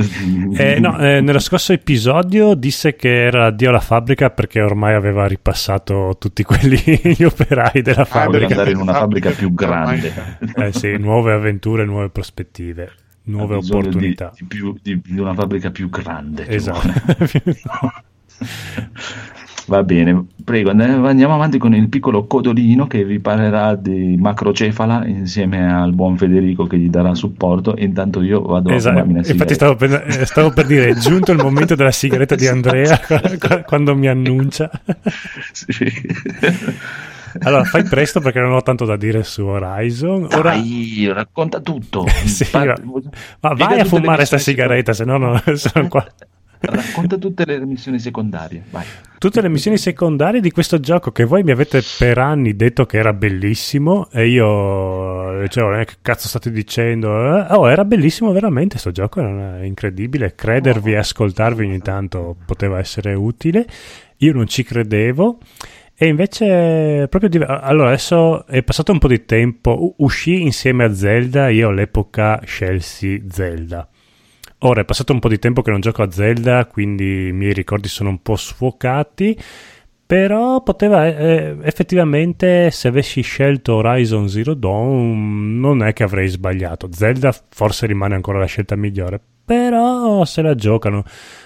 Eh, no, eh, nello scorso episodio disse che era addio alla fabbrica perché ormai aveva ripassato tutti quelli gli operai della Ah, fabbrica. perché andare in una fabbrica più ormai- grande. Eh sì, nuove avventure, nuove prospettive, nuove opportunità. Di, di più- di- di una fabbrica più grande. Esatto. Va bene, prego, andiamo avanti con il piccolo Codolino che vi parlerà di macrocefala insieme al buon Federico che gli darà supporto. Intanto io vado a Esatto, fumarmi una infatti stavo per, eh, stavo per dire, è giunto il momento della sigaretta di Andrea quando mi annuncia. Sì. Allora, fai presto perché non ho tanto da dire su Horizon. Ora, Dai, racconta tutto. Sì, Pa- ma- vai a fumare sta missioni sigaretta, se no non sono qua. Racconta tutte le missioni secondarie. Vai. Tutte le missioni secondarie di questo gioco che voi mi avete per anni detto che era bellissimo e io eh, che cazzo state dicendo? Eh, Oh, era bellissimo veramente sto gioco, era incredibile. Credervi e ascoltarvi ogni tanto poteva essere utile. Io non ci credevo. E invece, proprio div- allora adesso è passato un po' di tempo. Uscì insieme a Zelda. Io all'epoca scelsi Zelda. Ora è passato un po' di tempo che non gioco a Zelda, quindi i miei ricordi sono un po' sfocati. Però poteva eh, effettivamente, se avessi scelto Horizon Zero Dawn, non è che avrei sbagliato. Zelda forse rimane ancora la scelta migliore. Però se la giocano,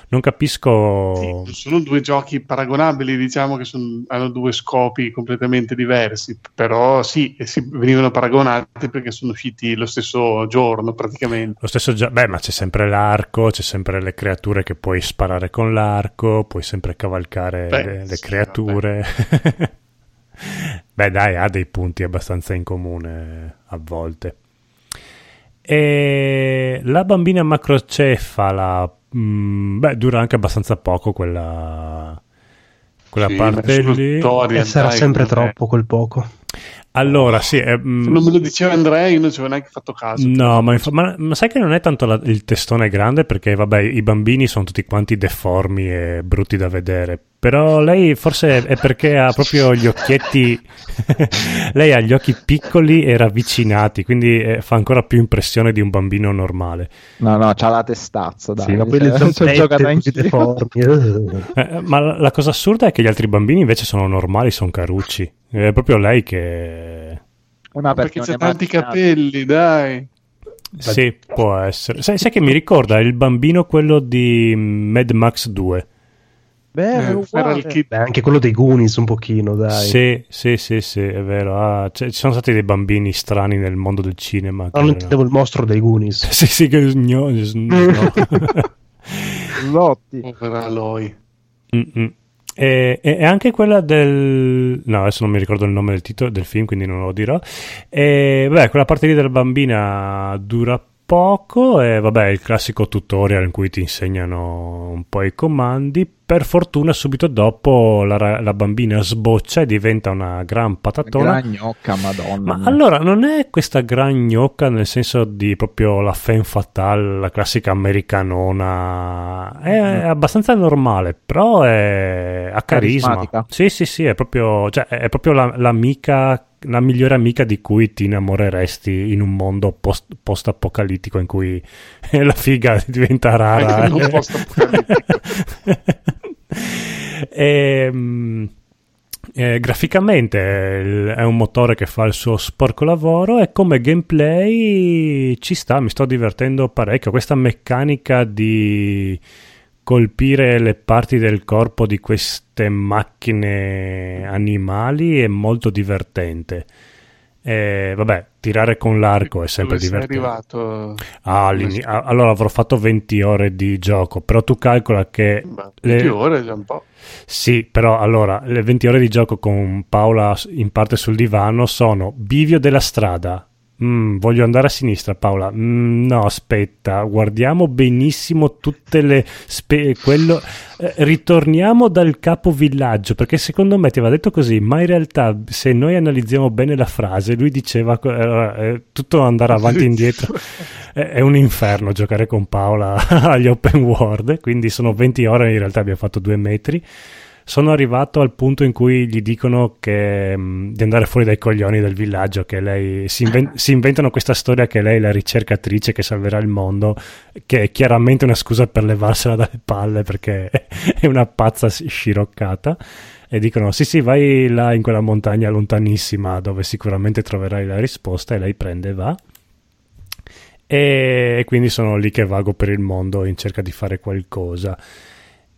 non capisco. Sì, sono due giochi paragonabili, diciamo che son- hanno due scopi completamente diversi, però sì, venivano paragonati perché sono usciti lo stesso giorno praticamente. Lo stesso gio- beh, ma c'è sempre l'arco, c'è sempre le creature che puoi sparare con l'arco, puoi sempre cavalcare Beh, le, le sì, creature. beh, dai, ha dei punti abbastanza in comune a volte. E la bambina macrocefala, mm, beh, dura anche abbastanza poco quella, quella Sì, parte lì. E sarà sempre troppo quel poco. Allora, sì, eh, mm, Se non me lo diceva Andrea, io non ci avevo neanche fatto caso. No, ma, infa- ma- ma sai che non è tanto la- il testone grande perché, vabbè, i bambini sono tutti quanti deformi e brutti da vedere. Però lei forse è perché ha proprio gli occhietti. lei ha gli occhi piccoli e ravvicinati, quindi eh, fa ancora più impressione di un bambino normale. No, no, c'ha la testazza, dai. Sì, ma poi le Cioè, giocato così anch'io. deformi. eh. Ma la, la cosa assurda è che gli altri bambini invece sono normali, sono carucci. È proprio lei che. Una perché persona c'è tanti capelli, dai. Sì, può essere. Sai, sai che mi ricorda il bambino quello di Mad Max 2. Beh, Eh. Feral Kid. Beh, anche quello dei Goonies un pochino, dai. Sì, sì, sì, sì, è vero. Ah, c'è- ci sono stati dei bambini strani nel mondo del cinema. No, che non intendevo il mostro dei Goonies. Sì, sì, che no, no. Lotti. Povera. E, e- e anche quella del no adesso non mi ricordo il nome del titolo del film quindi non lo dirò e beh quella parte lì della bambina dura poco e vabbè il classico tutorial in cui ti insegnano un po' i comandi per fortuna subito dopo la, la bambina sboccia e diventa una gran patatona Gran gnocca, madonna. ma allora non è questa gran gnocca nel senso di proprio la femme fatale, la classica americanona, è abbastanza normale, però è a carisma. Sì, sì, sì, è proprio, cioè, è proprio la- l'amica, la migliore amica di cui ti innamoreresti in un mondo post- post-apocalittico in cui la figa diventa rara. Post-apocalittico. Ehm, Eh, graficamente il- è un motore che fa il suo sporco lavoro e come gameplay ci sta, mi sto divertendo parecchio. Questa meccanica di colpire le parti del corpo di queste macchine animali è molto divertente. Eh, vabbè, tirare con l'arco è sempre Dove sei divertente. arrivato? Ah, a- allora avrò fatto 20 ore di gioco, però tu calcola che Beh, le- 20 ore è già un po'. sì, però allora le 20 ore di gioco con Paola in parte sul divano sono bivio della strada. Mm, voglio andare a sinistra, Paola. Mm, no, aspetta, guardiamo benissimo tutte le. spe- quello, eh, ritorniamo dal capo villaggio perché secondo me ti aveva detto così, ma in realtà, se noi analizziamo bene la frase, lui diceva eh, eh, tutto andare avanti e indietro. È è un inferno giocare con Paola agli open world, quindi sono 20 ore, in realtà abbiamo fatto due metri. Sono arrivato al punto in cui gli dicono che, mh, di andare fuori dai coglioni del villaggio, che lei si, inven- si inventano questa storia che lei è la ricercatrice che salverà il mondo, che è chiaramente una scusa per levarsela dalle palle perché è una pazza sciroccata. E dicono: Sì, sì, vai là in quella montagna lontanissima dove sicuramente troverai la risposta. E lei prende e va. E quindi sono lì che vago per il mondo in cerca di fare qualcosa.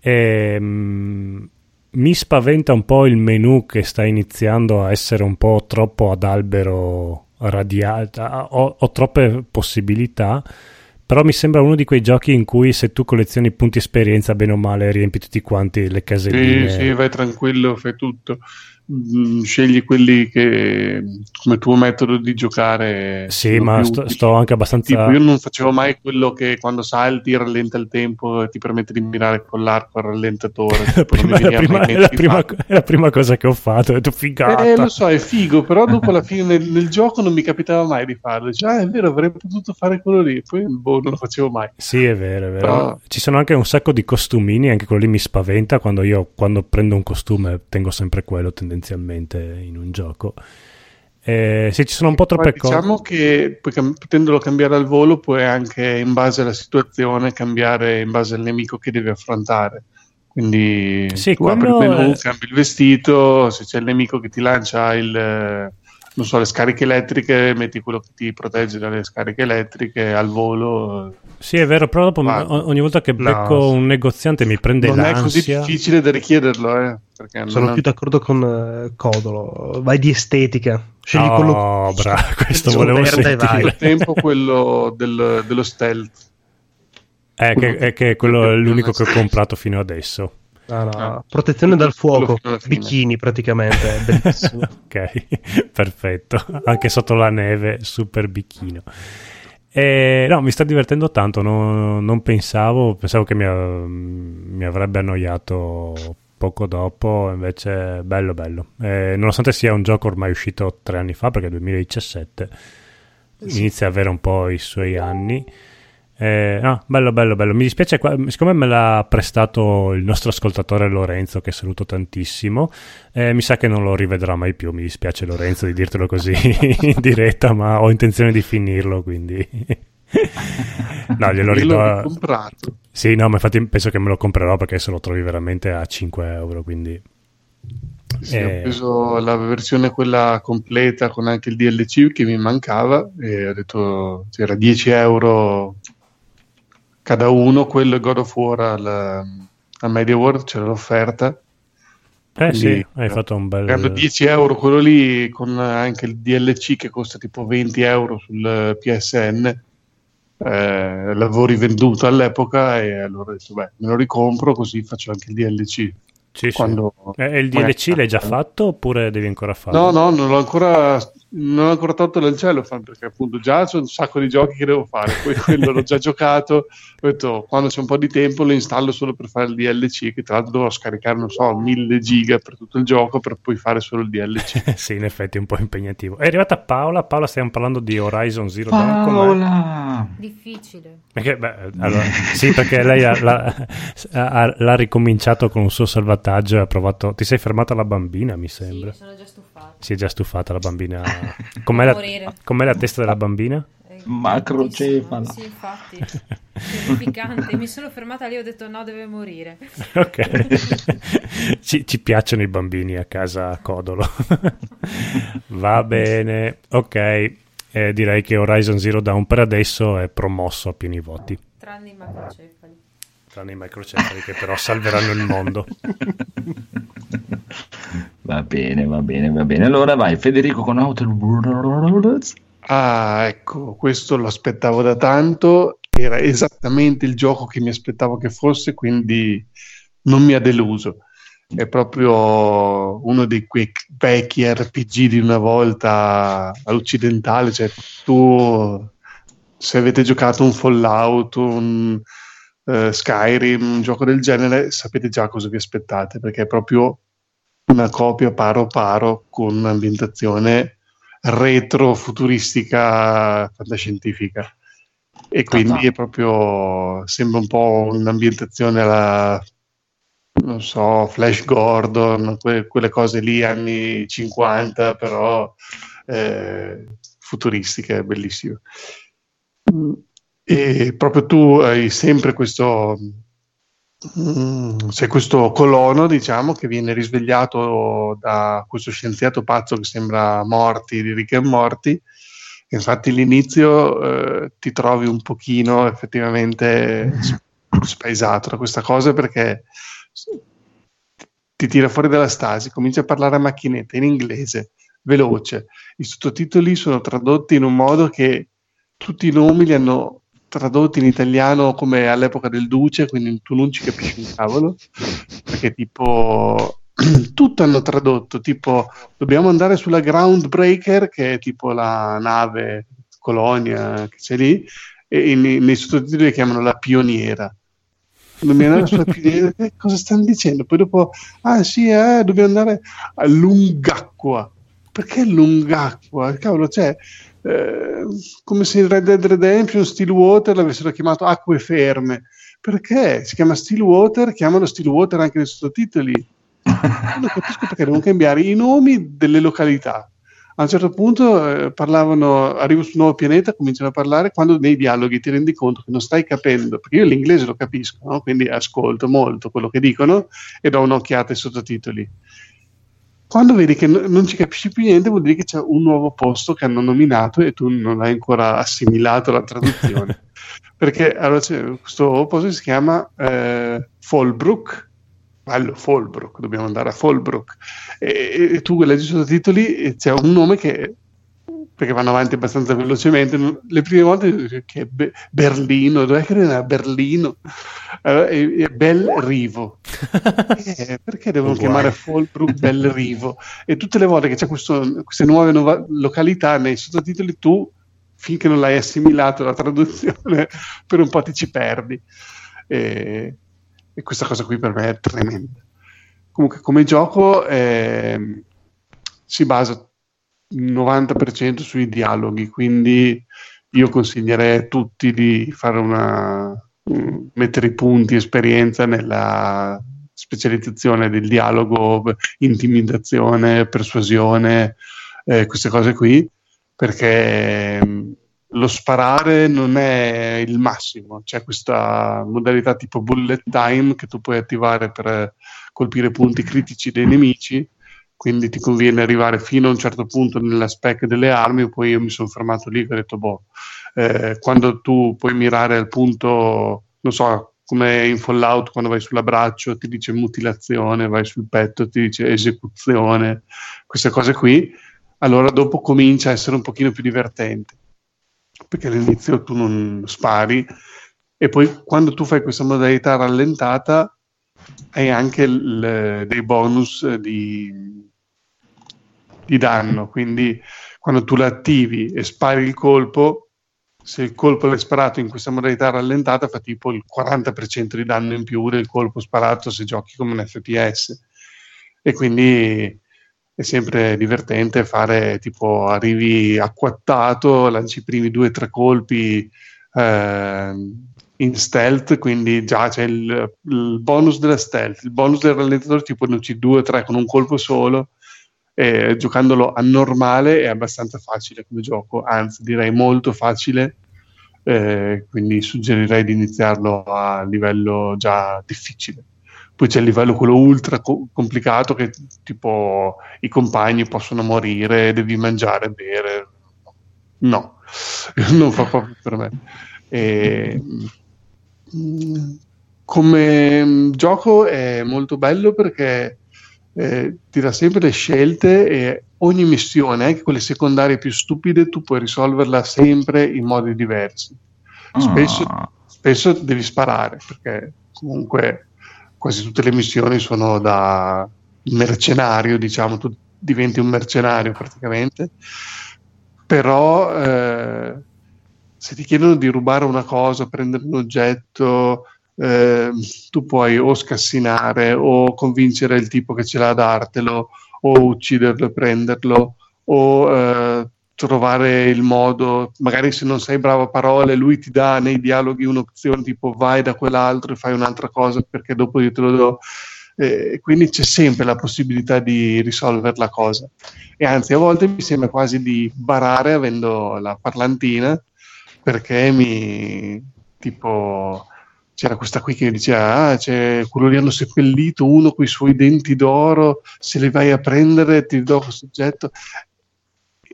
Ehm, mi spaventa un po' il menu che sta iniziando a essere un po' troppo ad albero radiato. Ho, ho troppe possibilità. Però mi sembra uno di quei giochi in cui se tu collezioni punti esperienza, bene o male, riempi tutti quanti le caselline. Sì, sì, vai tranquillo, fai tutto. Mm, Scegli quelli che come tuo metodo di giocare. Sì, ma sto, sto anche abbastanza. Tipo, io non facevo mai quello che quando salti rallenta il tempo e ti permette di mirare con l'arco al rallentatore. la prima, la prima- è la prima- farlo. è la prima cosa che ho fatto. Ho detto figata. Eh, lo so, è figo, però dopo alla fine nel, nel gioco non mi capitava mai di farlo. Dice, ah, è vero, avrei potuto fare quello lì. Poi, boh, non lo facevo mai. Sì, è vero, è vero. Però- Ci sono anche un sacco di costumini, anche quello lì mi spaventa quando io quando prendo un costume tengo sempre quello tendenzialmente in un gioco. Eh, sì, ci sono un po' troppe Poi cose. Diciamo che potendolo cambiare al volo, puoi anche in base alla situazione cambiare in base al nemico che devi affrontare. Quindi Sì, tu apri il quello menu, cambi il vestito, se c'è il nemico che ti lancia il, non so, le scariche elettriche, metti quello che ti protegge dalle scariche elettriche al volo. Sì, è vero, però dopo Ma- ogni volta che No. becco un negoziante mi prende Non è così l'ansia. difficile da richiederlo, eh, perché Sono non- più d'accordo con eh, Codolo. Vai di estetica. Scegli quello Oh, bravo, questo volevo verde vai. sentire. al tempo quello del- dello stealth. È che, è che quello è l'unico che ho comprato fino adesso. No, no, Ah. Protezione dal fuoco. Bikini praticamente. Ok, perfetto. Anche sotto la neve, super bicchino. E, no, mi sta divertendo tanto. no- non pensavo, pensavo che mi, a- mi avrebbe annoiato poco dopo. Invece, bello, bello. Eh, nonostante sia un gioco ormai uscito tre anni fa, perché è 2017, inizia a avere un po' i suoi anni. Eh, no, bello, bello, bello. Mi dispiace, siccome me l'ha prestato il nostro ascoltatore Lorenzo, che saluto tantissimo. Eh, mi sa che non lo rivedrà mai più. Mi dispiace, Lorenzo, di dirtelo così in diretta, ma ho intenzione di finirlo. Quindi, no, glielo ridò. comprato. Sì, no, ma infatti penso che me lo comprerò perché se lo trovi veramente a 5 euro. Quindi, Sì, Eh. ho preso la versione quella completa con anche il DLC che mi mancava e ho detto c'era 10 euro cada uno, quello God of War al, a Media World c'era l'offerta. eh sì, Quindi, hai fatto un bel. Pagando 10 euro quello lì con anche il DLC che costa tipo 20 euro sul PSN. Eh, l'avevo rivenduto all'epoca e allora ho detto beh me lo ricompro così faccio anche il DLC Sì, sì. quando Eh, E il DLC l'hai già fatto oppure devi ancora farlo? No, no, non l'ho ancora, non l'ho ancora tolto dal cellophane perché appunto già c'è un sacco di giochi che devo fare. Poi quello l'ho già giocato. Ho detto quando c'è un po' di tempo lo installo solo per fare il DLC. Che tra l'altro dovrò scaricare, non so, 1000 giga per tutto il gioco per poi fare solo il DLC. sì, in effetti è un po' impegnativo. È arrivata Paola. Paola, stiamo parlando di Horizon Zero Dawn. Paola! Difficile. Perché, beh, allora, sì, perché lei ha- l'ha, ha- l'ha ricominciato con un suo salvataggio e ha provato. Ti sei fermata la bambina, mi sembra. Sì, sono già stufata. Si è già stufata la bambina. Com'è la, com'è la testa della bambina? Macrocefala. Sì, infatti. Terrificante. Mi sono fermata lì e ho detto no, deve morire. Ok, ci, ci piacciono i bambini a casa Codolo. Va bene, ok. Eh, direi che Horizon Zero Dawn per adesso è promosso a pieni voti. Tranne i macrocefali. Tranne i microcefali che però salveranno il mondo. Va bene, va bene, va bene. Allora vai, Federico con Outer Worlds. Ah, ecco, questo lo aspettavo da tanto, era esattamente il gioco che mi aspettavo che fosse, quindi non mi ha deluso. È proprio uno di quei vecchi RPG di una volta all'occidentale, cioè tu se avete giocato un Fallout, un eh, Skyrim, un gioco del genere, sapete già cosa vi aspettate, perché è proprio una copia paro paro con un'ambientazione retro futuristica fantascientifica. E quindi è proprio sembra un po' un'ambientazione alla non so, Flash Gordon, que- quelle cose lì anni 50 però eh, futuristiche, bellissime. Mm, e proprio tu hai sempre questo Mm, c'è questo colono, diciamo, che viene risvegliato da questo scienziato pazzo che sembra Morty di Rick e Morty. Infatti, all'inizio eh, ti trovi un pochino effettivamente spaesato da questa cosa perché ti tira fuori dalla stasi, comincia a parlare a macchinetta in inglese, veloce. I sottotitoli sono tradotti in un modo che tutti i nomi li hanno tradotti in italiano come all'epoca del Duce, quindi tu non ci capisci un cavolo, perché tipo tutto hanno tradotto, tipo dobbiamo andare sulla Groundbreaker, che è tipo la nave colonia che c'è lì, e nei sottotitoli la chiamano la pioniera. Dobbiamo andare sulla pioniera, che cosa stanno dicendo? Poi dopo, ah sì, eh, dobbiamo andare a Lungacqua. Perché Lungacqua? Cavolo, cioè, eh, come se in Red Dead Redemption Stillwater l'avessero chiamato Acque Ferme. Perché si chiama Stillwater, chiamano Stillwater anche nei sottotitoli. Non capisco perché devono cambiare i nomi delle località. A un certo punto eh, parlavano, arrivo sul nuovo pianeta, cominciano a parlare, quando nei dialoghi ti rendi conto che non stai capendo, perché io l'inglese lo capisco, no? quindi ascolto molto quello che dicono e do un'occhiata ai sottotitoli. Quando vedi che non ci capisci più niente, vuol dire che c'è un nuovo posto che hanno nominato e tu non hai ancora assimilato la traduzione. perché allora questo posto si chiama eh, Fallbrook, bello Fallbrook, dobbiamo andare a Fallbrook. E, e tu leggi i sottotitoli e c'è un nome che perché vanno avanti abbastanza velocemente. Le prime volte che è Be- Berlino, dov'è che era Berlino? Allora, è, è Bel Rivo. Eh, perché devono Guai. chiamare Fallbrook Bel Rivo? E tutte le volte che c'è questo- queste nuove nova- località nei sottotitoli, tu finché non l'hai assimilato la traduzione, per un po' ti ci perdi. E, e questa cosa qui per me è tremenda. Comunque, come gioco ehm, si basa il 90% sui dialoghi, quindi io consiglierei a tutti di fare una mm, mettere i punti esperienza nella specializzazione del dialogo, intimidazione, persuasione, eh, queste cose qui, perché mm, lo sparare non è il massimo, c'è questa modalità tipo bullet time che tu puoi attivare per colpire punti critici dei nemici quindi ti conviene arrivare fino a un certo punto nella spec delle armi, poi io mi sono fermato lì e ho detto, boh, eh, quando tu puoi mirare al punto, non so, come in Fallout quando vai sull'abbraccio ti dice mutilazione, vai sul petto ti dice esecuzione, queste cose qui, allora dopo comincia a essere un pochino più divertente, perché all'inizio tu non spari e poi quando tu fai questa modalità rallentata hai anche il- dei bonus eh, di, di danno, quindi quando tu la attivi e spari il colpo, se il colpo l'hai sparato in questa modalità rallentata fa tipo il 40% di danno in più del colpo sparato se giochi come un FPS e quindi è sempre divertente fare tipo arrivi acquattato, lanci i primi due o tre colpi eh, in stealth, quindi già c'è il, il bonus della stealth, il bonus del rallentatore tipo ne uccidi due o tre con un colpo solo eh, giocandolo a normale è abbastanza facile come gioco, anzi direi molto facile, eh, quindi suggerirei di iniziarlo a livello già difficile. Poi c'è il livello quello ultra co- complicato che tipo i compagni possono morire, devi mangiare, bere. No, non fa proprio per me. E, mm, come gioco è molto bello perché eh, ti dà sempre le scelte e ogni missione, anche quelle secondarie più stupide, tu puoi risolverla sempre in modi diversi. Spesso, Ah. spesso devi sparare perché comunque quasi tutte le missioni sono da mercenario, diciamo, tu diventi un mercenario praticamente. Però eh, se ti chiedono di rubare una cosa, prendere un oggetto, eh, tu puoi o scassinare o convincere il tipo che ce l'ha a dartelo o ucciderlo e prenderlo o eh, trovare il modo, magari se non sei bravo a parole, lui ti dà nei dialoghi un'opzione tipo vai da quell'altro e fai un'altra cosa perché dopo io te lo do. Eh, quindi c'è sempre la possibilità di risolvere la cosa. E anzi, a volte mi sembra quasi di barare avendo la parlantina perché mi tipo c'era questa qui che diceva ah, c'è quello lì hanno seppellito uno con i suoi denti d'oro se li vai a prendere ti do questo oggetto.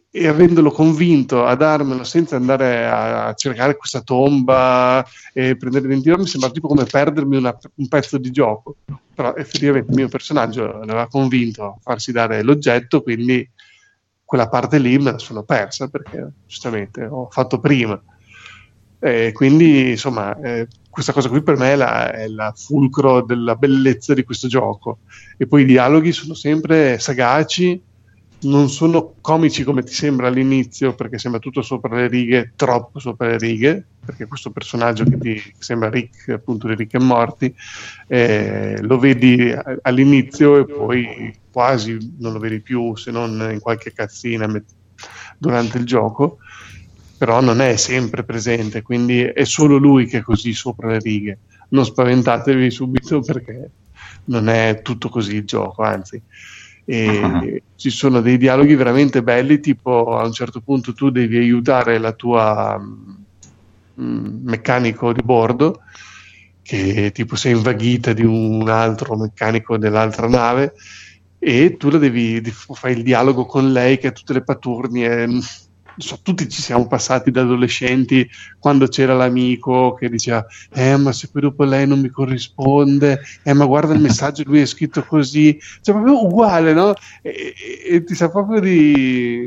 E avendolo convinto a darmelo senza andare a, cercare questa tomba e prendere i denti d'oro mi sembra tipo come perdermi una- un pezzo di gioco. Però effettivamente il mio personaggio l'aveva convinto a farsi dare l'oggetto quindi quella parte lì me la sono persa perché giustamente ho fatto prima. E quindi insomma eh, questa cosa qui per me è la, è la fulcro della bellezza di questo gioco. E poi i dialoghi sono sempre sagaci non sono comici come ti sembra all'inizio perché sembra tutto sopra le righe troppo sopra le righe perché questo personaggio che ti sembra Rick appunto di Rick e Morty eh, lo vedi all'inizio e poi quasi non lo vedi più se non in qualche cazzina durante il gioco però non è sempre presente, quindi è solo lui che è così sopra le righe. Non spaventatevi subito perché non è tutto così il gioco, anzi. Ah. ci sono dei dialoghi veramente belli, tipo a un certo punto tu devi aiutare la tua mm, meccanico di bordo che tipo sei invaghita di un altro meccanico dell'altra nave e tu la devi, fai il dialogo con lei che ha tutte le paturnie non so, tutti ci siamo passati da adolescenti quando c'era l'amico che diceva eh ma se poi dopo lei non mi corrisponde eh ma guarda il messaggio lui è scritto così cioè proprio uguale no? e, e- e ti sa proprio di,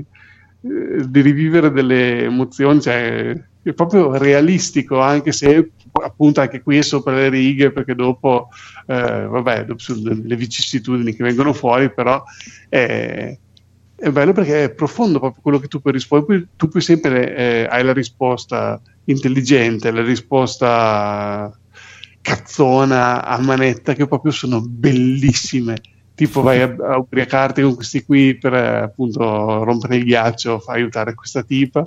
eh, di rivivere delle emozioni cioè è proprio realistico anche se appunto anche qui è sopra le righe perché dopo eh, vabbè dopo le vicissitudini che vengono fuori però è, è bello perché è profondo proprio quello che tu puoi rispondere. Tu puoi sempre eh, hai la risposta intelligente, la risposta cazzona a manetta che proprio sono bellissime. Tipo vai a, a ubriacarti con questi qui per appunto rompere il ghiaccio, fai aiutare questa tipa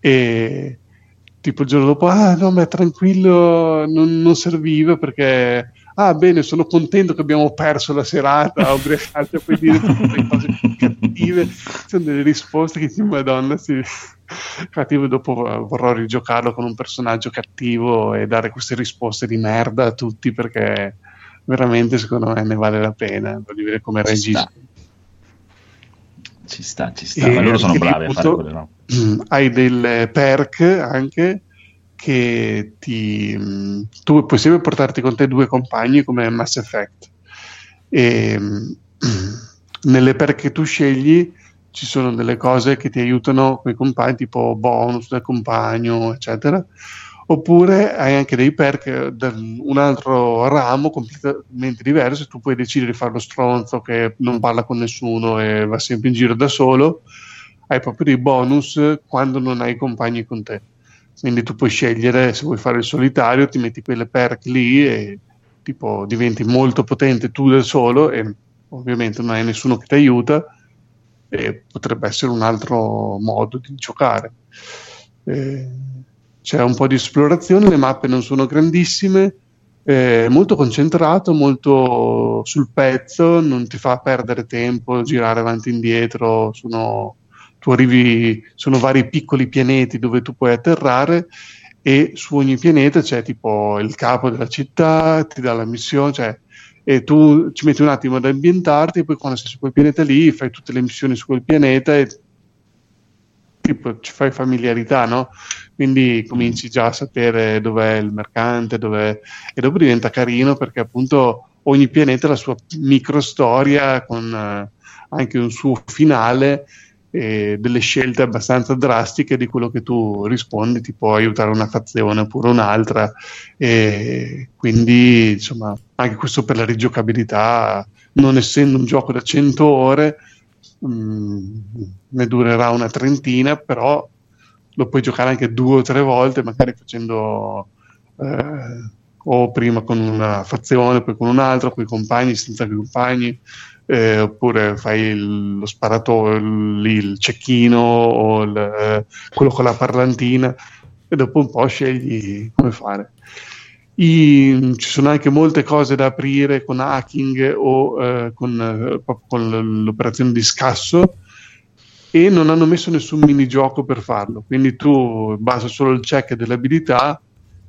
e tipo il giorno dopo, ah no, ma tranquillo, non, non serviva perché, ah bene, sono contento che abbiamo perso la serata a ubriacarci, poi dire tutte le cose cattive, sono delle risposte che dici, madonna, sì. Infatti io dopo eh, vorrò rigiocarlo con un personaggio cattivo e dare queste risposte di merda a tutti perché veramente secondo me ne vale la pena, voglio vedere come Ci reagisce. sta. Ci sta, ci sta. E Ma loro sono bravi a fare quello, no? Hai delle perk anche che ti mm, tu puoi sempre portarti con te due compagni come Mass Effect e mm, nelle perk che tu scegli ci sono delle cose che ti aiutano con i compagni tipo bonus del compagno eccetera oppure hai anche dei perk da un altro ramo completamente diverso tu puoi decidere di fare lo stronzo che non parla con nessuno e va sempre in giro da solo hai proprio dei bonus quando non hai compagni con te. Quindi tu puoi scegliere se vuoi fare il solitario, ti metti quelle perk lì e tipo diventi molto potente tu da solo e ovviamente non hai nessuno che ti aiuta e potrebbe essere un altro modo di giocare. Eh, c'è un po' di esplorazione, le mappe non sono grandissime, eh, molto concentrato, molto sul pezzo, non ti fa perdere tempo, girare avanti e indietro, sono, tu arrivi, sono vari piccoli pianeti dove tu puoi atterrare e su ogni pianeta c'è tipo il capo della città, ti dà la missione, cioè, e tu ci metti un attimo ad ambientarti e poi quando sei su quel pianeta lì fai tutte le missioni su quel pianeta e tipo ci fai familiarità, no? Quindi cominci già a sapere dov'è il mercante, dov'è... e dopo diventa carino perché appunto ogni pianeta ha la sua micro storia con eh, anche un suo finale e delle scelte abbastanza drastiche di quello che tu rispondi, ti può aiutare una fazione oppure un'altra. E quindi insomma anche questo per la rigiocabilità non essendo un gioco da 100 ore mm, ne durerà una trentina però lo puoi giocare anche due o tre volte magari facendo eh, o prima con una fazione poi con un'altra, con i compagni, senza compagni eh, oppure fai lo sparatore, il, il cecchino o il, eh, quello con la parlantina e dopo un po' scegli come fare. I- ci sono anche molte cose da aprire con hacking o eh, con, eh, con l'operazione di scasso e non hanno messo nessun minigioco per farlo, quindi tu basta solo il check delle abilità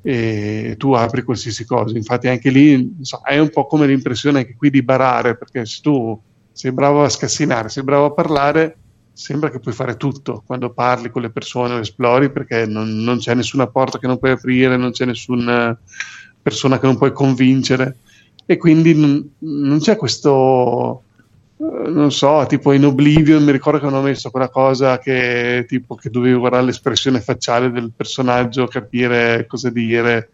e tu apri qualsiasi cosa. Infatti, anche lì so, hai un po' come l'impressione anche qui di barare, perché se tu sei bravo a scassinare, sei bravo a parlare, sembra che puoi fare tutto quando parli con le persone o esplori, perché non, non c'è nessuna porta che non puoi aprire, non c'è nessuna persona che non puoi convincere, e quindi non, non c'è questo. Non so, tipo in Oblivion mi ricordo che hanno messo quella cosa che tipo che dovevi guardare l'espressione facciale del personaggio, capire cosa dire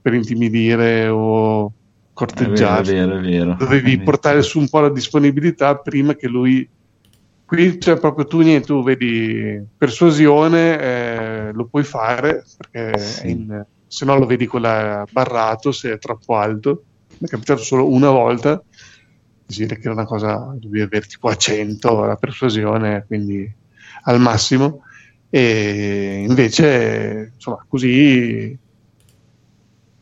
per intimidire o È vero, è corteggiare. vero, è vero. Dovevi portare su un po' la disponibilità prima che lui. Qui c'è proprio tu, niente, tu vedi persuasione, eh, lo puoi fare perché è in- se no lo vedi quella barrato se è troppo alto. Mi è capitato solo una volta, vede che era una cosa, dovevi avere tipo a 100 la persuasione, quindi al massimo. E invece, insomma, così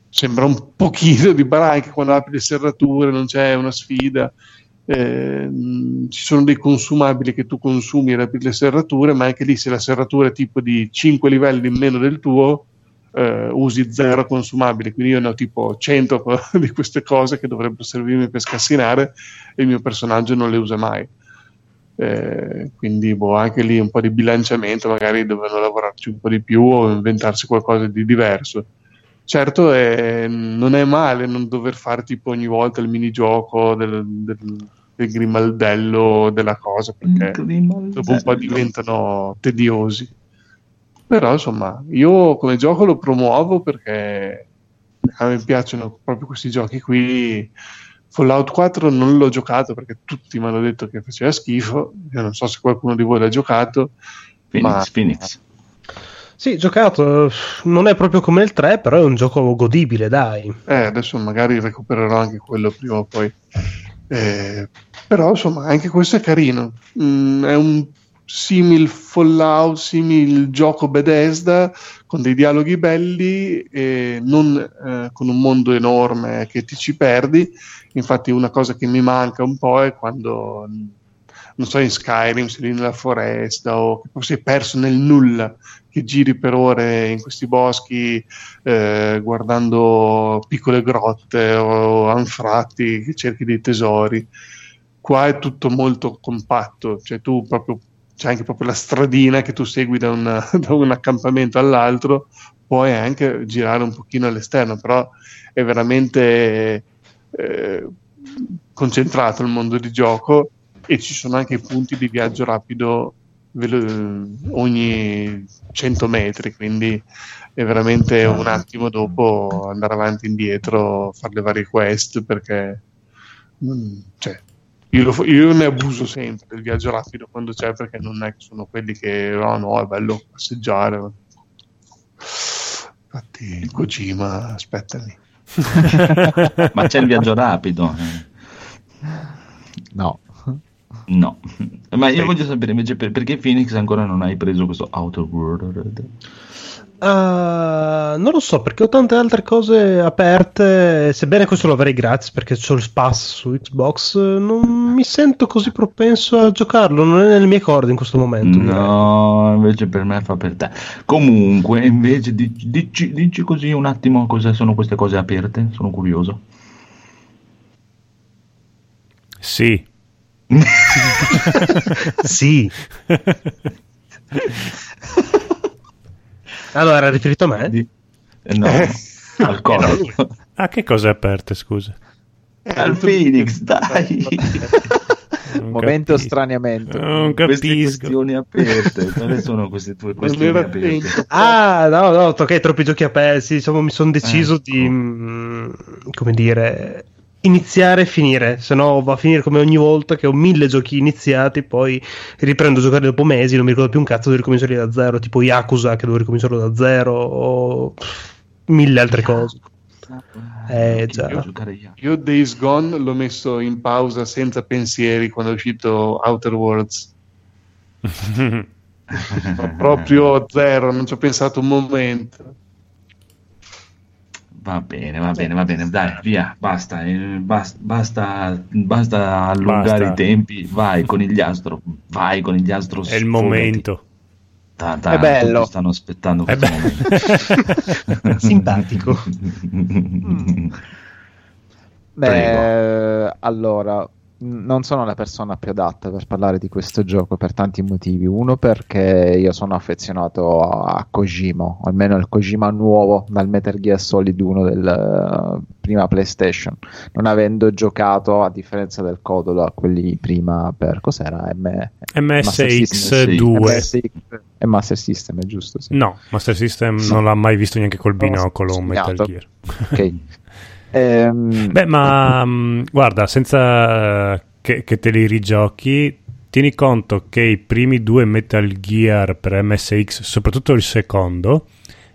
sembra un pochino di barà anche quando apri le serrature, non c'è una sfida. Eh, ci sono dei consumabili che tu consumi ad aprire le serrature, ma anche lì se la serratura è tipo di 5 livelli in meno del tuo, eh, usi zero consumabili. Quindi io ne ho tipo 100 di queste cose che dovrebbero servirmi per scassinare e il mio personaggio non le usa mai. Eh, quindi boh, anche lì un po' di bilanciamento, magari dovevano lavorarci un po' di più o inventarsi qualcosa di diverso. Certo, eh, non è male non dover fare tipo ogni volta il minigioco del, del, del grimaldello della cosa, perché dopo un po' diventano tediosi. Però insomma, io come gioco lo promuovo perché a me piacciono proprio questi giochi qui. Fallout 4 non l'ho giocato perché tutti mi hanno detto che faceva schifo. Io non so se qualcuno di voi l'ha giocato. Phoenix, ma- Phoenix. Sì, giocato, non è proprio come il 3, però è un gioco godibile, dai. Eh, adesso magari recupererò anche quello prima o poi. Eh, però insomma, anche questo è carino. Mm, è un simil Fallout, simil gioco Bethesda con dei dialoghi belli e non eh, con un mondo enorme che ti ci perdi. Infatti, una cosa che mi manca un po' è quando non so, in Skyrim sei lì nella foresta o sei perso nel nulla, che giri per ore in questi boschi eh, guardando piccole grotte o anfratti che cerchi dei tesori. Qua è tutto molto compatto, cioè tu proprio c'è anche proprio la stradina che tu segui da, una- da un accampamento all'altro, puoi anche girare un pochino all'esterno, però è veramente eh, concentrato il mondo di gioco e ci sono anche i punti di viaggio rapido velo- ogni 100 metri, quindi è veramente un attimo dopo andare avanti e indietro, fare le varie quest perché mm, cioè, io, lo io ne abuso sempre del viaggio rapido quando c'è perché non è che sono quelli che oh no è bello passeggiare infatti Kojima aspettami Ma c'è il viaggio rapido? No. No. Ma io voglio sapere invece per- perché Phoenix ancora non hai preso questo Outer World? Ah, non lo so perché ho tante altre cose aperte. Sebbene questo lo avrei gratis perché c'ho il pass su Xbox, non mi sento così propenso a giocarlo. Non è nelle mie corde in questo momento. direi. No, invece per me fa per te. Comunque, invece, dici, dici- dici così un attimo cosa sono queste cose aperte? Sono curioso. Sì. sì. Allora, era riferito a me? Di- eh, no, al coro. Ah, che cose aperte, scusa? Al Phoenix, dai. Non Momento capisco. straniamento. Non Queste capisco. questioni aperte. Quali sono queste tue questioni aperte? Ah, no, no, ok, troppi giochi aperti. Diciamo, mi sono deciso Ecco. di, mm, come dire, iniziare e finire. Se no va a finire come ogni volta che ho mille giochi iniziati, poi riprendo a giocare dopo mesi, non mi ricordo più un cazzo, devo ricominciare da zero, tipo Yakuza che devo ricominciarlo da zero, o mille altre cose. Eh, già. io? Io Days Gone l'ho messo in pausa senza pensieri quando è uscito Outer Worlds. Proprio zero, non ci ho pensato un momento. Va bene, va bene, va bene, dai, via, basta, eh, bas- basta, basta allungare Basta. i tempi, vai conigliastro, vai conigliastro. È il momento. Ta- ta- È bello. stanno aspettando È momento. Simpatico. Beh, allora, non sono la persona più adatta per parlare di questo gioco per tanti motivi. Uno, perché io sono affezionato a, Kojima, almeno al Kojima nuovo dal Metal Gear Solid 1 del eh, prima PlayStation, non avendo giocato a differenza del Codolo a quelli prima per cos'era? M- Master System. MSX2. MSX e Master System, è giusto? Sì. No, Master System No. non l'ha mai visto neanche col No, binocolo Metal. Gear. Ok. Ehm, Beh, ma mh, guarda, senza eh, che, che te li rigiochi, tieni conto che i primi due Metal Gear per MSX, soprattutto il secondo,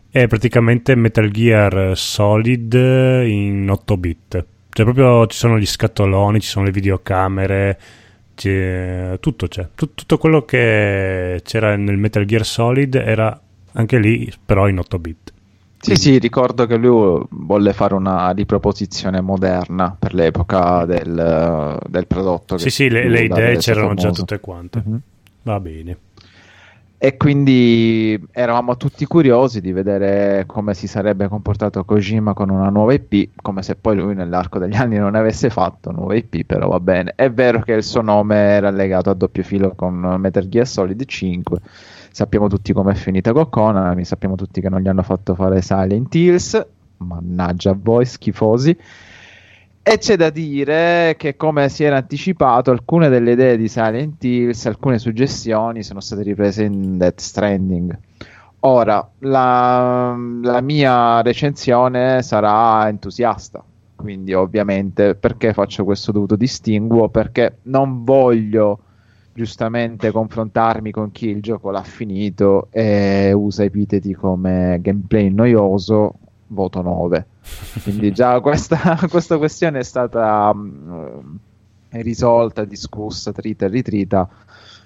è praticamente Metal Gear Solid in 8 bit. Cioè, proprio ci sono gli scatoloni, ci sono le videocamere, c'è- tutto c'è. Tut- tutto quello che c'era nel Metal Gear Solid era anche lì, però in 8 bit. Sì, sì, ricordo che lui volle fare una riproposizione moderna per l'epoca del, del prodotto. Sì, sì, le, le idee c'erano già famoso. tutte quante. Mhm. Va bene. E quindi eravamo tutti curiosi di vedere come si sarebbe comportato Kojima con una nuova IP, come se poi lui nell'arco degli anni non avesse fatto nuova IP, però va bene. È vero che il suo nome era legato a doppio filo con Metal Gear Solid 5. Sappiamo tutti com'è finita con sappiamo tutti che non gli hanno fatto fare Silent Hills, mannaggia a voi schifosi. E c'è da dire che, come si era anticipato, alcune delle idee di Silent Hills, alcune suggestioni sono state riprese in Death Stranding. Ora, la, la mia recensione sarà entusiasta, quindi ovviamente perché faccio questo dovuto distinguo? Perché non voglio giustamente confrontarmi con chi il gioco l'ha finito e usa epiteti come gameplay noioso, voto 9. Quindi già questa, questa questione è stata mm, risolta, discussa, trita e ritrita.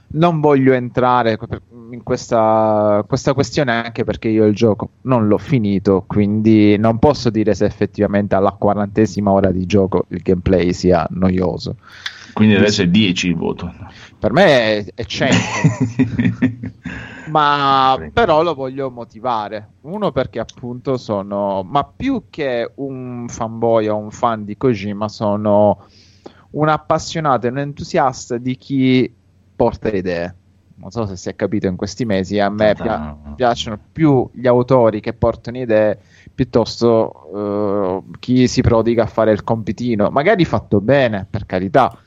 Non voglio entrare in questa, questa questione anche perché io il gioco non l'ho finito, quindi non posso dire se effettivamente alla quarantesima ora di gioco il gameplay sia noioso. Quindi adesso è 10 il voto. Per me è, è 100. ma però lo voglio motivare. Uno perché appunto sono, ma più che un fanboy o un fan di Kojima, sono un appassionato e un entusiasta di chi porta le idee. Non so se si è capito in questi mesi, a me pia- piacciono più gli autori che portano idee piuttosto eh, chi si prodiga a fare il compitino, magari fatto bene, per carità,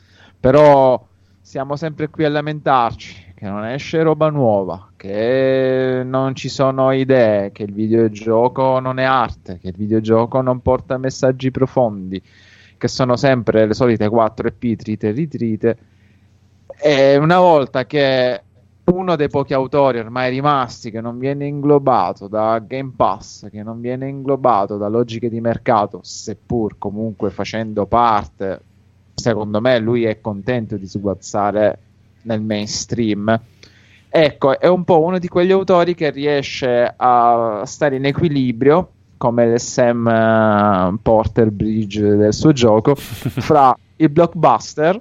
però siamo sempre qui a lamentarci che non esce roba nuova, che non ci sono idee, che il videogioco non è arte, che il videogioco non porta messaggi profondi, che sono sempre le solite 4 EP trite e ritrite. E una volta che uno dei pochi autori ormai rimasti che non viene inglobato da Game Pass, che non viene inglobato da logiche di mercato, seppur comunque facendo parte, secondo me lui è contento di sguazzare nel mainstream. Ecco, è un po' uno di quegli autori che riesce a stare in equilibrio come il Sam eh, Porter Bridge del suo gioco, fra il blockbuster,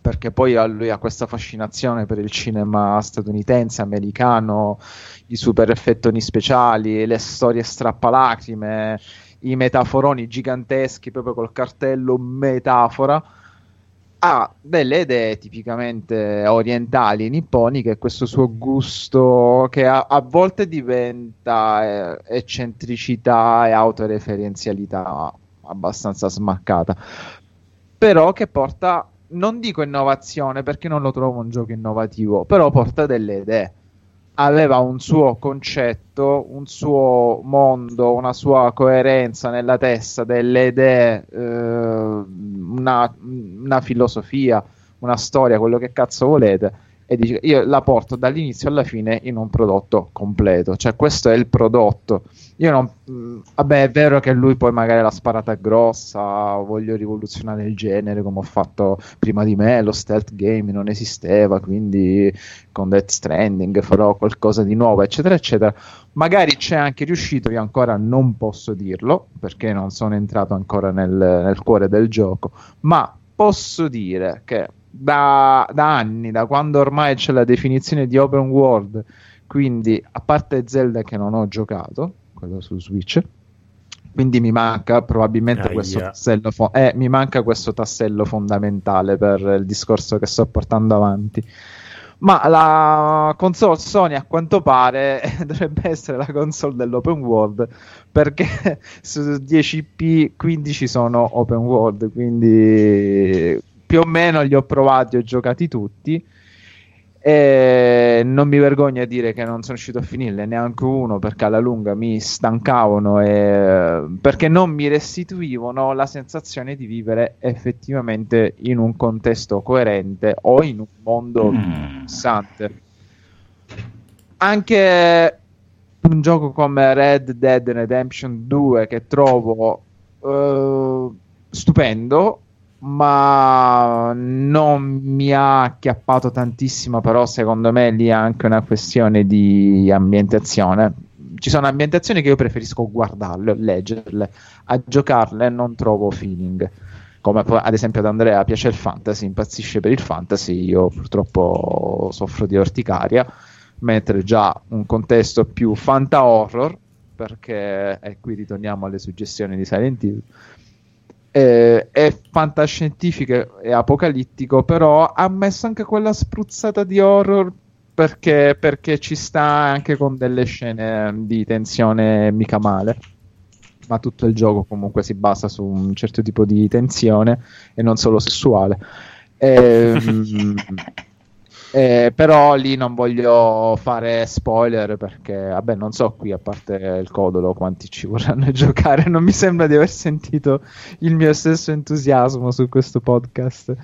perché poi lui ha questa fascinazione per il cinema statunitense, americano, i super effettoni speciali, le storie strappalacrime, i metaforoni giganteschi proprio col cartello metafora ha delle idee tipicamente orientali, nipponiche, questo suo gusto che a, a volte diventa eh, eccentricità e autoreferenzialità abbastanza smaccata, però che porta, non dico innovazione perché non lo trovo un gioco innovativo, però porta delle idee. Aveva un suo concetto, un suo mondo, una sua coerenza nella testa, delle idee, eh, una, una filosofia, una storia, quello che cazzo volete. E dice, io la porto dall'inizio alla fine in un prodotto completo, cioè questo è il prodotto. Io non, vabbè, è vero che lui poi magari l'ha sparata grossa, voglio rivoluzionare il genere come ho fatto prima di me, lo stealth game non esisteva, quindi con Death Stranding farò qualcosa di nuovo, eccetera, eccetera. Magari c'è anche riuscito, io ancora non posso dirlo, perché non sono entrato ancora nel, nel cuore del gioco, ma posso dire che da, da anni, da quando ormai c'è la definizione di open world, quindi a parte Zelda che non ho giocato, quello su Switch, quindi mi manca probabilmente Aia. questo tassello, fo- eh, mi manca questo tassello fondamentale per il discorso che sto portando avanti. Ma la console Sony a quanto pare dovrebbe essere la console dell'open world perché su 10p 15 sono open world, quindi più o meno li ho provati, ho giocati tutti. E non mi vergogno a dire che non sono riuscito a finirle neanche uno perché alla lunga mi stancavano e perché non mi restituivano la sensazione di vivere effettivamente in un contesto coerente o in un mondo Mm. pulsante. Anche un gioco come Red Dead Redemption 2 che trovo eh, stupendo, ma non mi ha acchiappato tantissimo, però secondo me lì è anche una questione di ambientazione. Ci sono ambientazioni che io preferisco guardarle leggerle, a giocarle non trovo feeling. Come ad esempio ad Andrea piace il fantasy, impazzisce per il fantasy, io purtroppo soffro di orticaria, mentre già un contesto più fanta horror, perché e qui ritorniamo alle suggestioni di Silent Hill, eh, è fantascientifico e apocalittico, però ha messo anche quella spruzzata di horror perché, perché ci sta anche con delle scene di tensione mica male. Ma tutto il gioco comunque si basa su un certo tipo di tensione e non solo sessuale. Ehm, eh, però lì non voglio fare spoiler perché, vabbè, non so qui a parte il codolo quanti ci vorranno giocare. Non mi sembra di aver sentito il mio stesso entusiasmo su questo podcast.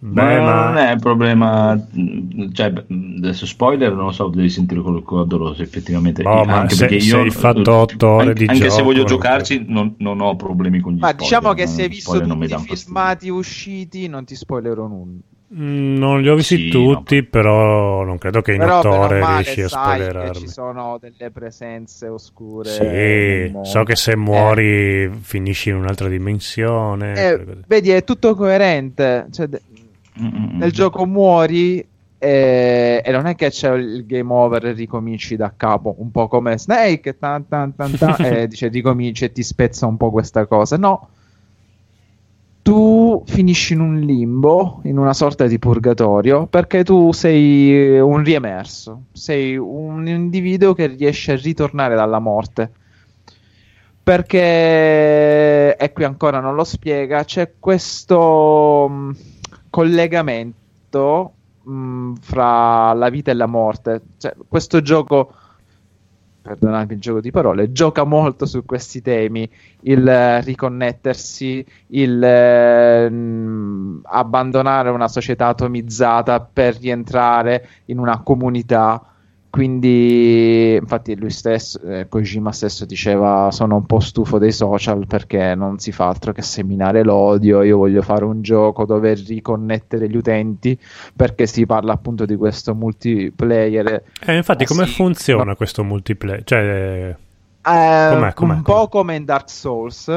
Beh, ma ma- non è un problema, mh, cioè, beh, adesso spoiler, non lo so, devi sentire col codolo se effettivamente, ma anche se- perché se io, hai fatto otto ore di anche se gioco, voglio non giocarci, non, non ho problemi con gli Ma spoiler, diciamo che se hai visto tutti i danno fastidio. filmati usciti, non ti spoilerò nulla. Mm, Non li ho visti Sì, tutti, però non credo che in Però otto meno ore male riesci a spoilerarmi. ci sono delle presenze oscure. Sì, so che se muori finisci in un'altra dimensione. Eh, vedi, è tutto coerente. Cioè, nel gioco muori e, e non è che c'è il game over e ricominci da capo, un po' come Snake, tan, tan, tan, tan, e dice ricominci e ti spezza un po' questa cosa. No, tu finisci in un limbo, in una sorta di purgatorio, perché tu sei un riemerso, sei un individuo che riesce a ritornare dalla morte. Perché, e qui ancora non lo spiega, c'è questo mh, collegamento mh, fra la vita e la morte. Cioè, questo gioco, perdonatemi il gioco di parole, gioca molto su questi temi, il eh, riconnettersi, il eh, mh, abbandonare una società atomizzata per rientrare in una comunità. Quindi, infatti, lui stesso, eh, Kojima stesso diceva: Sono un po' stufo dei social perché non si fa altro che seminare l'odio. Io voglio fare un gioco dove riconnettere gli utenti perché si parla appunto di questo multiplayer. Eh, infatti, come Ah, sì, funziona no. questo multiplayer? Cioè, Eh, Com'è, com'è, un po' come in Dark Souls,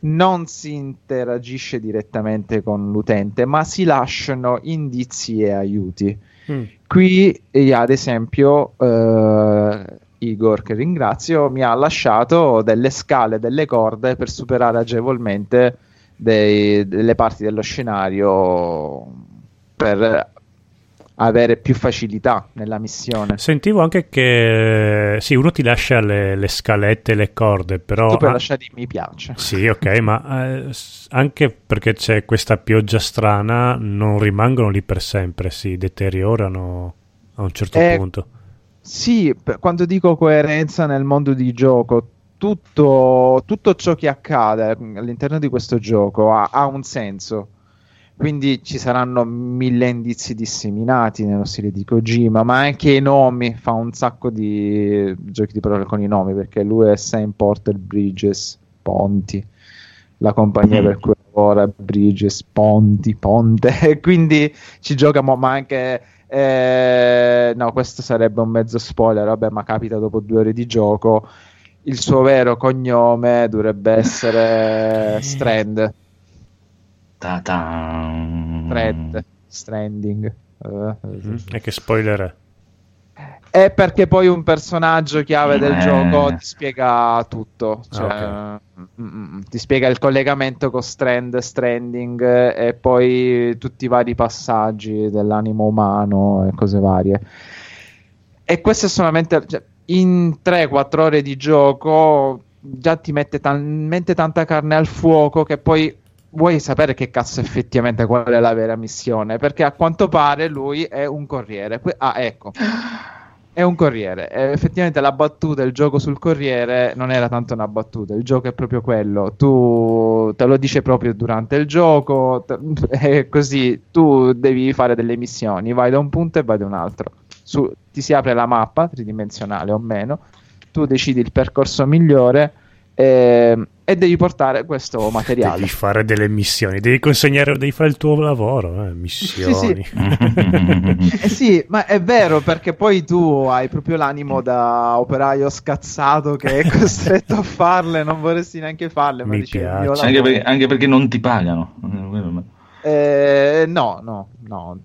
non si interagisce direttamente con l'utente, ma si lasciano indizi e aiuti. Mm. Qui, eh, ad esempio, eh, Igor, che ringrazio, mi ha lasciato delle scale, delle corde per superare agevolmente dei- delle parti dello scenario per avere più facilità nella missione. Sentivo anche che sì, uno ti lascia le, le scalette e le corde, però Tu puoi ah, lasciare mi piace. Sì, ok, ma eh, anche perché c'è questa pioggia strana, non rimangono lì per sempre, si deteriorano a un certo Eh, punto. Sì, quando dico coerenza nel mondo di gioco, tutto, tutto ciò che accade all'interno di questo gioco ha, ha un senso. Quindi ci saranno mille indizi disseminati nello stile di Kojima, ma anche i nomi, fa un sacco di giochi di parole con i nomi, perché lui è Saint Porter Bridges, Ponti, la compagnia per cui lavora Bridges, Ponti, Ponte, e quindi ci gioca, ma anche... eh, no, questo sarebbe un mezzo spoiler, vabbè, ma capita dopo due ore di gioco. Il suo vero cognome dovrebbe essere Strand. Ta-ta. Strand, Stranding. Eh, Mm, E che spoiler è? È perché poi un personaggio chiave del Eh. gioco ti spiega tutto, cioè, Ah, mm, mm, ti spiega il collegamento con Strand, Stranding e poi tutti i vari passaggi dell'animo umano e cose varie. E questo è solamente cioè, in 3-4 ore di gioco già ti mette talmente tanta carne al fuoco che poi vuoi sapere che cazzo effettivamente qual è la vera missione, perché a quanto pare lui è un corriere. Ah, ecco. È un corriere. E effettivamente la battuta, il gioco sul corriere non era tanto una battuta, il gioco è proprio quello. Tu te lo dice proprio durante il gioco, è così. Tu devi fare delle missioni, vai da un punto e vai da un altro. Su- ti si apre la mappa tridimensionale o meno, tu decidi il percorso migliore ehm, e devi portare questo materiale. Devi fare delle missioni, devi consegnare, devi fare il tuo lavoro, eh, missioni. Eh sì, ma è vero perché poi tu hai proprio l'animo da operaio scazzato che è costretto a farle, non vorresti neanche farle, ma Mi dici, "È il piace. anche, lavoro". perché, anche perché non ti pagano. Eh, Eh, no, no, no.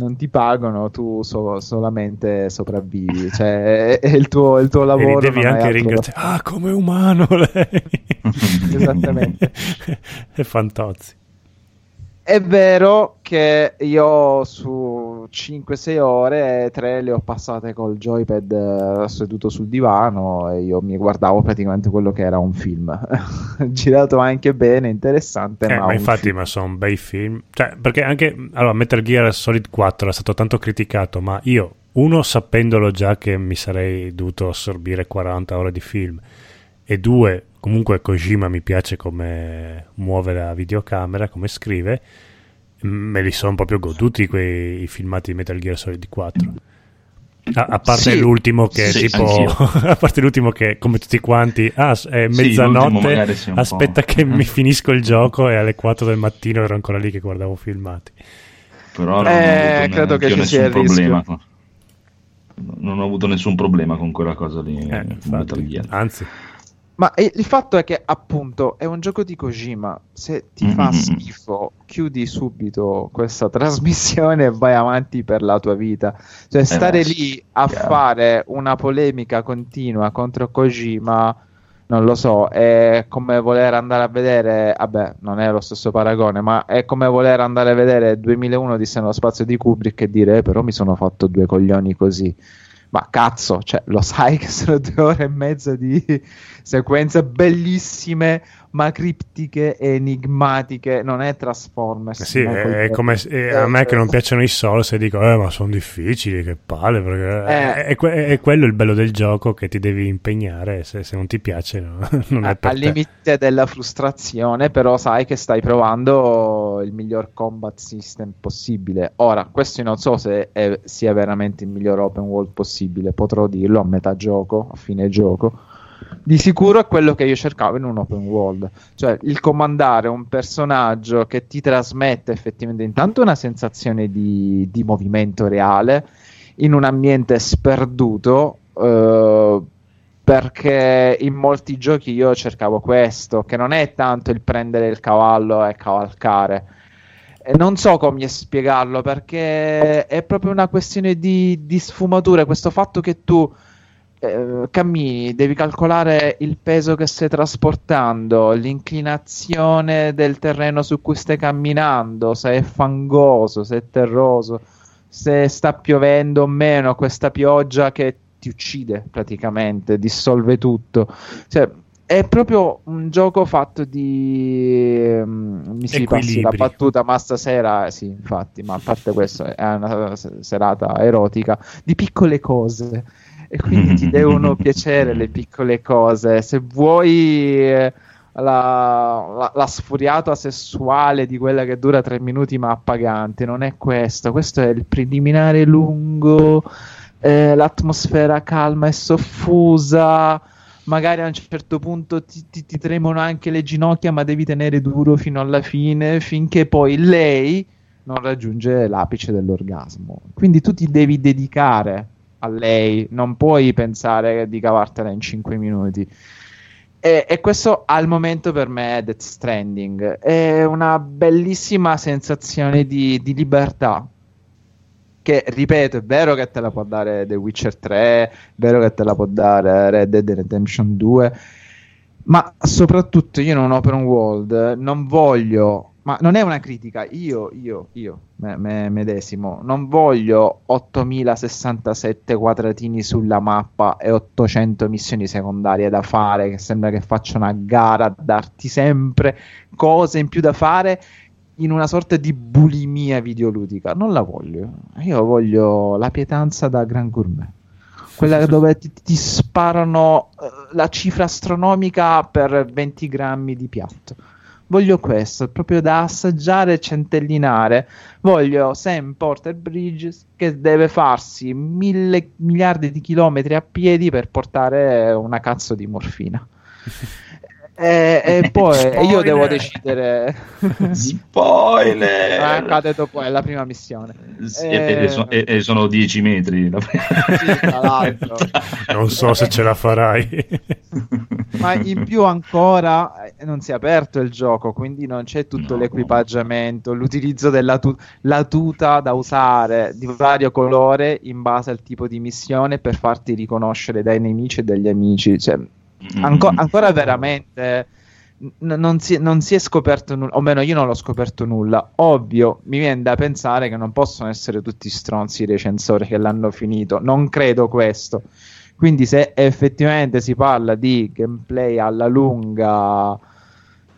Non ti pagano, tu so- solamente sopravvivi, cioè è, è il tuo, è il tuo E lavoro. li devi anche da ringraziare. Ah, come umano lei! Esattamente. è fantozzi. È vero che io su 5-6 ore, 3 le ho passate col joypad eh, seduto sul divano e io mi guardavo praticamente quello che era un film. Girato anche bene, interessante, Eh, ma, ma infatti, film. ma sono bei film. Cioè, perché anche allora, Metal Gear Solid 4 è stato tanto criticato, ma io, uno, sapendolo già che mi sarei dovuto assorbire 40 ore di film, e due, comunque Kojima mi piace come muove la videocamera, come scrive, me li sono proprio goduti quei i filmati di Metal Gear Solid 4. A, a parte Sì, l'ultimo che è sì, tipo a parte l'ultimo che come tutti quanti ah è mezzanotte sì, aspetta che mi finisco il gioco e alle 4 del mattino ero ancora lì che guardavo filmati Però non Eh, ho avuto credo che neanch'io ci sia nessun il rischio. problema. con- Non ho avuto nessun problema con quella cosa lì. Eh, infatti. Gear. anzi Ma eh, il fatto è che appunto è un gioco di Kojima, se ti fa Mm. schifo chiudi subito questa trasmissione e vai avanti per la tua vita. Cioè stare beh, lì a chiaro. fare una polemica continua contro Kojima, non lo so, è come voler andare a vedere, vabbè non è lo stesso paragone, ma è come voler andare a vedere 2001 di nello spazio di Kubrick e dire "Eh, però mi sono fatto due coglioni così. Ma cazzo, cioè, lo sai che sono due ore e mezza di sequenze bellissime, ma criptiche enigmatiche. Non è Transformers. Eh sì, non è, è come è a me che non piacciono i Souls e dico eh ma sono difficili che palle perché Eh. è, è que- è quello il bello del gioco che ti devi impegnare se, se non ti piace no? non è per al te limite della frustrazione, però sai che stai provando il miglior combat system possibile. Ora, questo non so se sia veramente il miglior open world possibile, potrò dirlo a metà gioco, a fine gioco. Di sicuro è quello che io cercavo in un open world, cioè il comandare un personaggio che ti trasmette effettivamente intanto una sensazione di, di movimento reale in un ambiente sperduto, eh, perché in molti giochi io cercavo questo, che non è tanto il prendere il cavallo e cavalcare. Non so come spiegarlo perché è proprio una questione di, di sfumature. Questo fatto che tu eh, cammini, devi calcolare il peso che stai trasportando, l'inclinazione del terreno su cui stai camminando, se è fangoso, se è terroso, se sta piovendo o meno, questa pioggia che ti uccide praticamente, dissolve tutto. Cioè, è proprio un gioco fatto di. mm, mi si passi la battuta, ma stasera, sì, infatti, ma a parte questo, è una serata erotica di piccole cose. E quindi ti devono piacere le piccole cose. Se vuoi eh, la, la, la sfuriata sessuale di quella che dura tre minuti ma appagante, non è questo. Questo è il preliminare lungo, eh, l'atmosfera calma e soffusa. Magari a un certo punto ti, ti- ti tremano anche le ginocchia, ma devi tenere duro fino alla fine, finché poi lei non raggiunge l'apice dell'orgasmo. Quindi tu ti devi dedicare a lei, non puoi pensare di cavartela in 5 minuti. E, e questo al momento per me è Death Stranding. È una bellissima sensazione di, di libertà. Che ripeto, è vero che te la può dare The Witcher 3, è vero che te la può dare Red Dead Redemption 2, ma soprattutto io in un open world non voglio, ma non è una critica, io, io, io, me, me- medesimo, non voglio 8067 quadratini sulla mappa e 800 missioni secondarie da fare, che sembra che faccia una gara a darti sempre cose in più da fare in una sorta di bulimia videoludica. Non la voglio, io voglio la pietanza da Gran Gourmet quella dove ti, ti sparano eh, la cifra astronomica per 20 grammi di piatto. Voglio questo, proprio da assaggiare e centellinare. Voglio Sam Porter Bridges che deve farsi mille miliardi di chilometri a piedi per portare una cazzo di morfina. E, e poi io devo Spoiler! decidere. Spoiler! accade dopo, è la prima missione. Sì, Eh, e, e so- e- e sono 10 metri. Sì, tra l'altro. Non so se ce la farai. Ma in più ancora eh, non si è aperto il gioco, quindi non c'è tutto No. l'equipaggiamento, l'utilizzo della tu- la tuta da usare di vario colore in base al tipo di missione per farti riconoscere dai nemici e dagli amici. Cioè, anco- ancora veramente n- non, si, non si è scoperto nulla, o meno io non l'ho scoperto nulla. Ovvio, mi viene da pensare che non possono essere tutti stronzi i recensori che l'hanno finito, non credo questo. Quindi se effettivamente si parla di gameplay alla lunga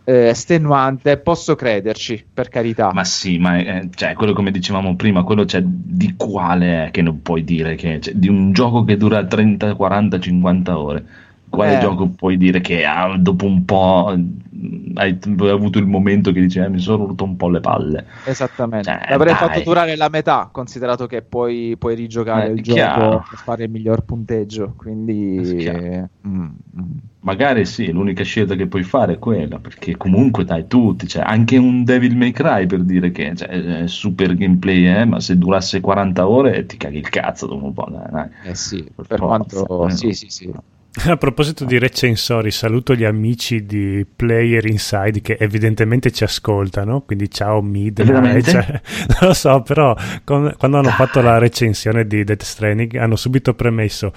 eh, estenuante, posso crederci, per carità. Ma sì, ma è- cioè, quello come dicevamo prima, quello cioè, di quale è che non puoi dire che cioè, di un gioco che dura 30, 40, 50 ore. Quale Eh. gioco puoi dire che ah, dopo un po' mm, hai, avuto il momento che dici eh, mi sono rotto un po' le palle. Esattamente. Cioè, L'avrei dai. fatto durare la metà, considerato che poi puoi rigiocare Eh, il chiaro. gioco per fare il miglior punteggio. Quindi, Eh, eh, mm, mm. Magari sì, l'unica scelta che puoi fare è quella, perché comunque dai tutti, cioè, anche un Devil May Cry per dire che cioè, è super gameplay, eh, ma se durasse 40 ore ti caghi il cazzo dopo un po', dai, dai. eh sì, Per per quanto eh. sì, sì, sì. A proposito di recensori, saluto gli amici di Player Inside che evidentemente ci ascoltano, quindi ciao Mid. Cioè, non lo so, però con- quando hanno fatto la recensione di Death Stranding hanno subito premesso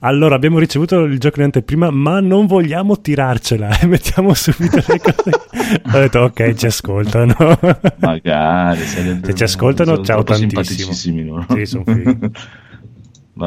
allora abbiamo ricevuto il gioco in anteprima ma non vogliamo tirarcela e mettiamo subito le cose. Ho detto ok, ci ascoltano. Magari Se ci ascoltano, sono ciao tantissimo. Sì, son fighi.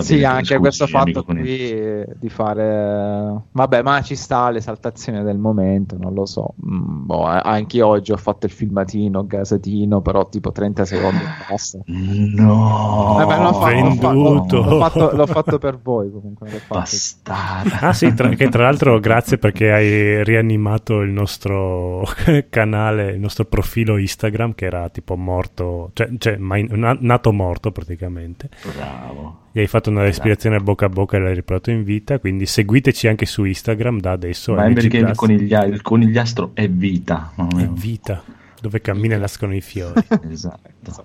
Sì, anche questo fatto il- qui di fare vabbè, ma ci sta l'esaltazione del momento, non lo so. Mm, boh, anche oggi ho fatto il filmatino, gasatino, però tipo 30 secondi e basta. No, Vabbè, l'ho, fatto, l'ho fa- venduto. l'ho fatto, l'ho fatto per voi comunque. fatto- bastardo. Ah sì, tra- che tra l'altro grazie perché hai rianimato il nostro canale, il nostro profilo Instagram che era tipo morto, cioè, cioè mai- na- nato morto praticamente. Bravo. Gli hai fatto una respirazione bocca a bocca e l'hai riportato in vita, quindi seguiteci anche su Instagram da adesso. Ma è perché il, coniglia- il conigliastro è vita. È vita, dove cammina e nascono i fiori. Esatto.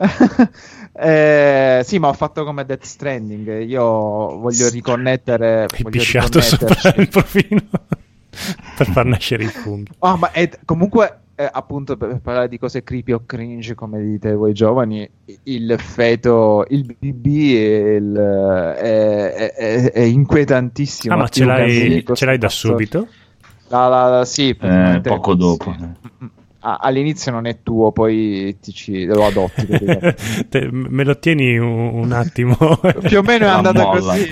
Eh, sì, ma ho fatto come Death Stranding. Io voglio riconnettere. Hai voglio pisciato sopra il profilo per far nascere i funghi. Ah, ma è- comunque, eh, appunto, per, parlare di cose creepy o cringe, come dite voi giovani, il feto, il BB è, il- è- è- è- è inquietantissimo. Ah, ma ce l'hai, ce l'hai da subito? La- la- la- sì, Eh, poco dopo. Mm, ah, all'inizio non è tuo, poi ti ci, lo adotti. Te- me lo tieni un, un attimo. Più o meno è andata così.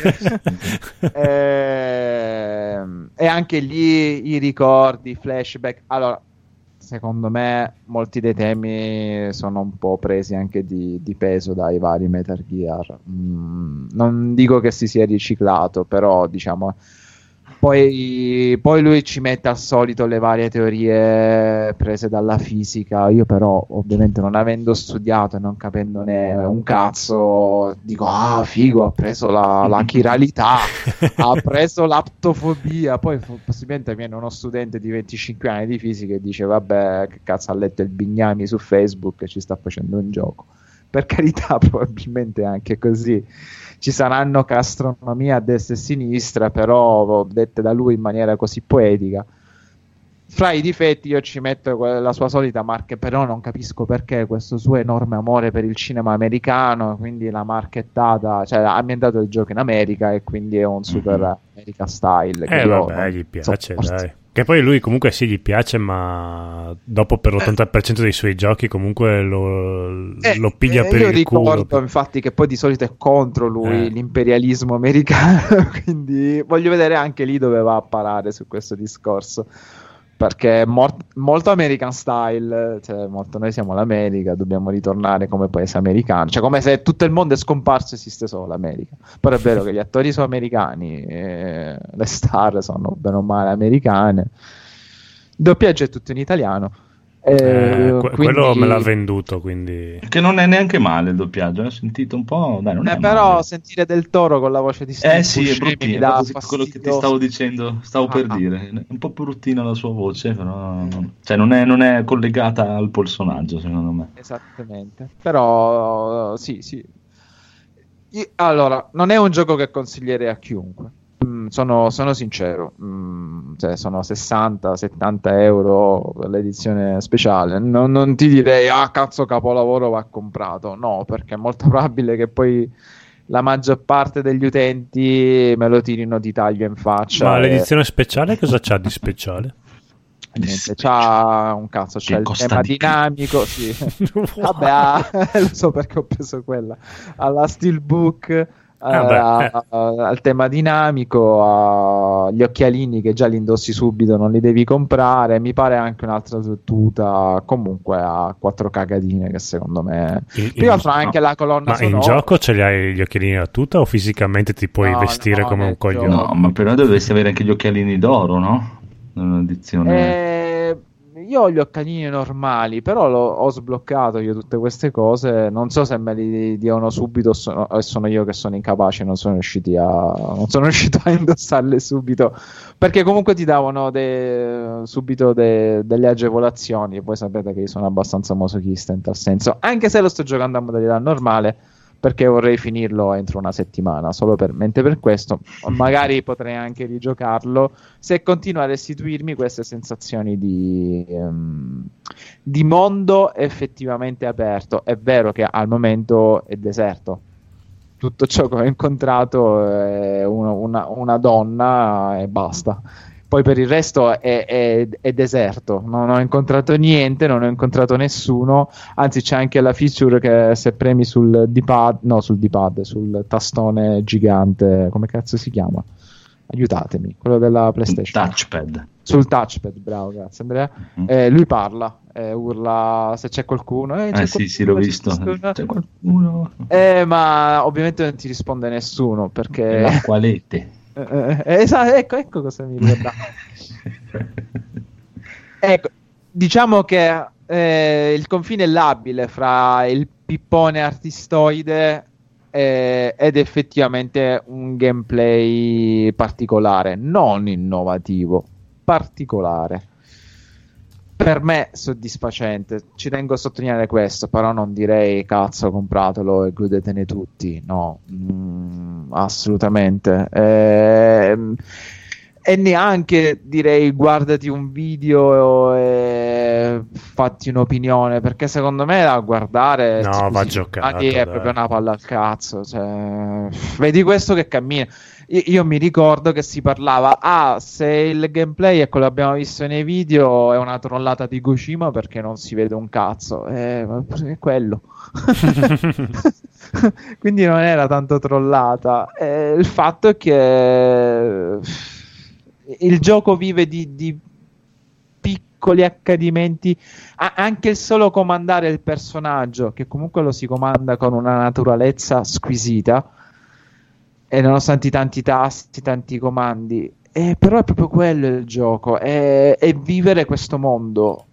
Ehm, e anche lì i ricordi, i flashback. Allora, secondo me, molti dei temi sono un po' presi anche di, di peso dai vari Metal Gear. Mm, non dico che si sia riciclato, però diciamo. Poi, poi lui ci mette al solito le varie teorie prese dalla fisica. Io, però, ovviamente, non avendo studiato e non capendone un cazzo, dico: Ah, figo, ha preso la, la chiralità, ha preso l'aptofobia. Poi, possibilmente, viene uno studente di 25 anni di fisica e dice: Vabbè, che cazzo ha letto il Bignami su Facebook e ci sta facendo un gioco. Per carità, probabilmente è anche così ci saranno castronomie a destra e a sinistra, però dette da lui in maniera così poetica. Fra i difetti io ci metto la sua solita marca, però non capisco perché questo suo enorme amore per il cinema americano, quindi la marchettata, cioè ha ambientato il gioco in America e quindi è un super Mhm. America style. Eh vabbè, gli piace, sopporto. dai. Che poi lui comunque sì, gli piace, ma dopo per l'80% dei suoi giochi comunque lo, Eh, lo piglia eh, per io il ricordo culo. infatti che poi di solito è contro lui Eh. l'imperialismo americano quindi voglio vedere anche lì dove va a parare su questo discorso perché è mor- molto American style cioè molto noi siamo l'America dobbiamo ritornare come paese americano. Cioè come se tutto il mondo è scomparso e esiste solo l'America. Però è vero che gli attori sono americani le star sono bene o male americane. Il doppiaggio è tutto in italiano Eh, eh, que- quindi- Quello me l'ha venduto, quindi... Che non è neanche male il doppiaggio, ho sentito un po'. Dai, non è Eh, però male. sentire del toro con la voce di Steve Eh sì, è bruttino, quello che ti stavo dicendo, stavo per Ah, ah. dire. È un po' bruttina la sua voce, però non, cioè, non, è, non è collegata al personaggio, secondo me. Esattamente. Però sì, sì. Io- allora, non è un gioco che consiglierei a chiunque. Sono, sono sincero, Mm, cioè, sono 60-70 euro per l'edizione speciale. Non, non ti direi, ah cazzo, capolavoro va comprato. No, perché è molto probabile che poi la maggior parte degli utenti me lo tirino di taglio in faccia. Ma e- l'edizione speciale cosa c'ha di speciale? Niente, c'ha un cazzo, c'è il tema di dinamico, sì. Vabbè, ah, lo so perché ho preso quella. Alla Steelbook, Ah, beh, a- eh. a- al tema dinamico, agli occhialini che già li indossi subito, non li devi comprare. Mi pare anche un'altra tuta, comunque a quattro cagatine che secondo me... In- Più altro anche no. la colonna Ma in sonora. gioco ce li hai gli occhialini da tuta o fisicamente ti puoi No, vestire no, come un coglione? No, ma però dovresti avere anche gli occhialini d'oro, no? Nell'edizione. Eh, io ho gli occhialini normali, però l'ho- ho sbloccato io tutte queste cose. Non so se me li diano subito sono, o sono io che sono incapace, non sono a, non sono riuscito a indossarle subito. Perché comunque ti davano de- subito de- delle agevolazioni. E voi sapete che io sono abbastanza masochista in tal senso. Anche se lo sto giocando a modalità normale. Perché vorrei finirlo entro una settimana, solo per, mentre per questo magari potrei anche rigiocarlo se continua a restituirmi queste sensazioni di, ehm, di mondo effettivamente aperto. È vero che al momento è deserto. Tutto ciò che ho incontrato è una, una- una donna e basta. Poi per il resto è, è- è deserto, non ho incontrato niente, non ho incontrato nessuno. Anzi, c'è anche la feature che se premi sul D-pad, no, sul D-pad, sul tastone gigante, come cazzo si chiama? Aiutatemi, quello della PlayStation. touchpad. Sul touchpad, bravo, grazie Andrea. Mhm. Eh, lui parla, eh, urla se c'è qualcuno. Eh, c'è Eh sì, sì, l'ho qualcuno, visto. c'è qualcuno. C'è qualcuno. Eh, ma ovviamente non ti risponde nessuno perché... L'acqualete. Eh, eh, esatto, ecco, ecco cosa mi ricorda. ecco, diciamo che eh, il confine è labile fra il pippone artistoide eh, ed effettivamente un gameplay particolare, non innovativo, particolare. Per me soddisfacente. Ci tengo a sottolineare questo, però non direi cazzo compratelo e godetene tutti. No, mm, assolutamente. Ehm, e neanche direi guardati un video e fatti un'opinione perché secondo me a guardare No, scusi, va giocato, è dai. proprio una palla al cazzo cioè, vedi questo che cammina io, io mi ricordo che si parlava ah se il gameplay è quello che abbiamo visto nei video è una trollata di Kojima perché non si vede un cazzo eh, è quello quindi non era tanto trollata. Eh, il fatto è che il gioco vive di, di piccoli accadimenti, A- anche il solo comandare il personaggio, che comunque lo si comanda con una naturalezza squisita, e nonostante tanti tasti, tanti comandi, eh, però è proprio quello il gioco, è, è vivere questo mondo.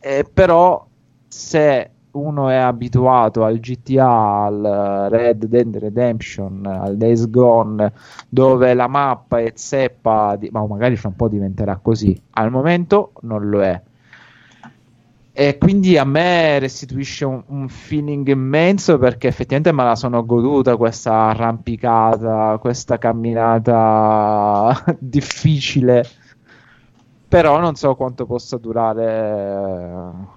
Eh, però se uno è abituato al GTA, al Red Dead Redemption, al Days Gone, dove la mappa è zeppa, di- ma magari fra un po' diventerà così. Al momento non lo è. E quindi a me restituisce un, un feeling immenso perché effettivamente me la sono goduta questa arrampicata, questa camminata difficile. Però non so quanto possa durare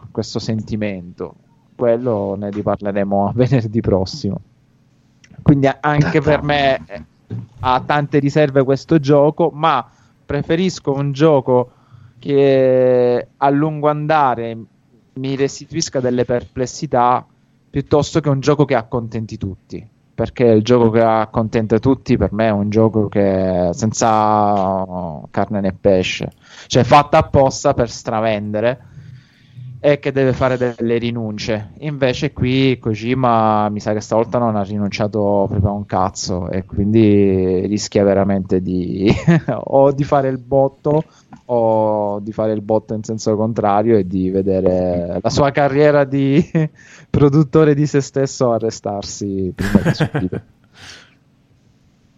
eh, questo sentimento. Quello ne riparleremo venerdì prossimo. Quindi anche per me eh, ha tante riserve questo gioco, ma preferisco un gioco che a lungo andare mi restituisca delle perplessità piuttosto che un gioco che accontenti tutti. Perché il gioco che accontenta tutti per me è un gioco che senza carne né pesce, cioè fatto apposta per stravendere e che deve fare delle rinunce. Invece qui Kojima mi sa che stavolta non ha rinunciato proprio a un cazzo e quindi rischia veramente di o di fare il botto o di fare il botto in senso contrario e di vedere la sua carriera di produttore di se stesso arrestarsi prima di subito.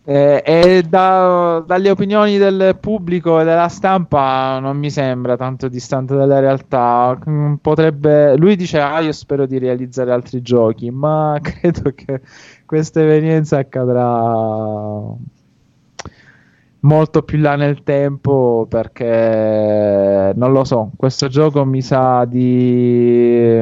Eh, e da- dalle opinioni del pubblico e della stampa non mi sembra tanto distante dalla realtà. Mm, Potrebbe, lui dice: Ah, io spero di realizzare altri giochi, ma credo che questa evenienza accadrà molto più là nel tempo perché non lo so. Questo gioco mi sa di.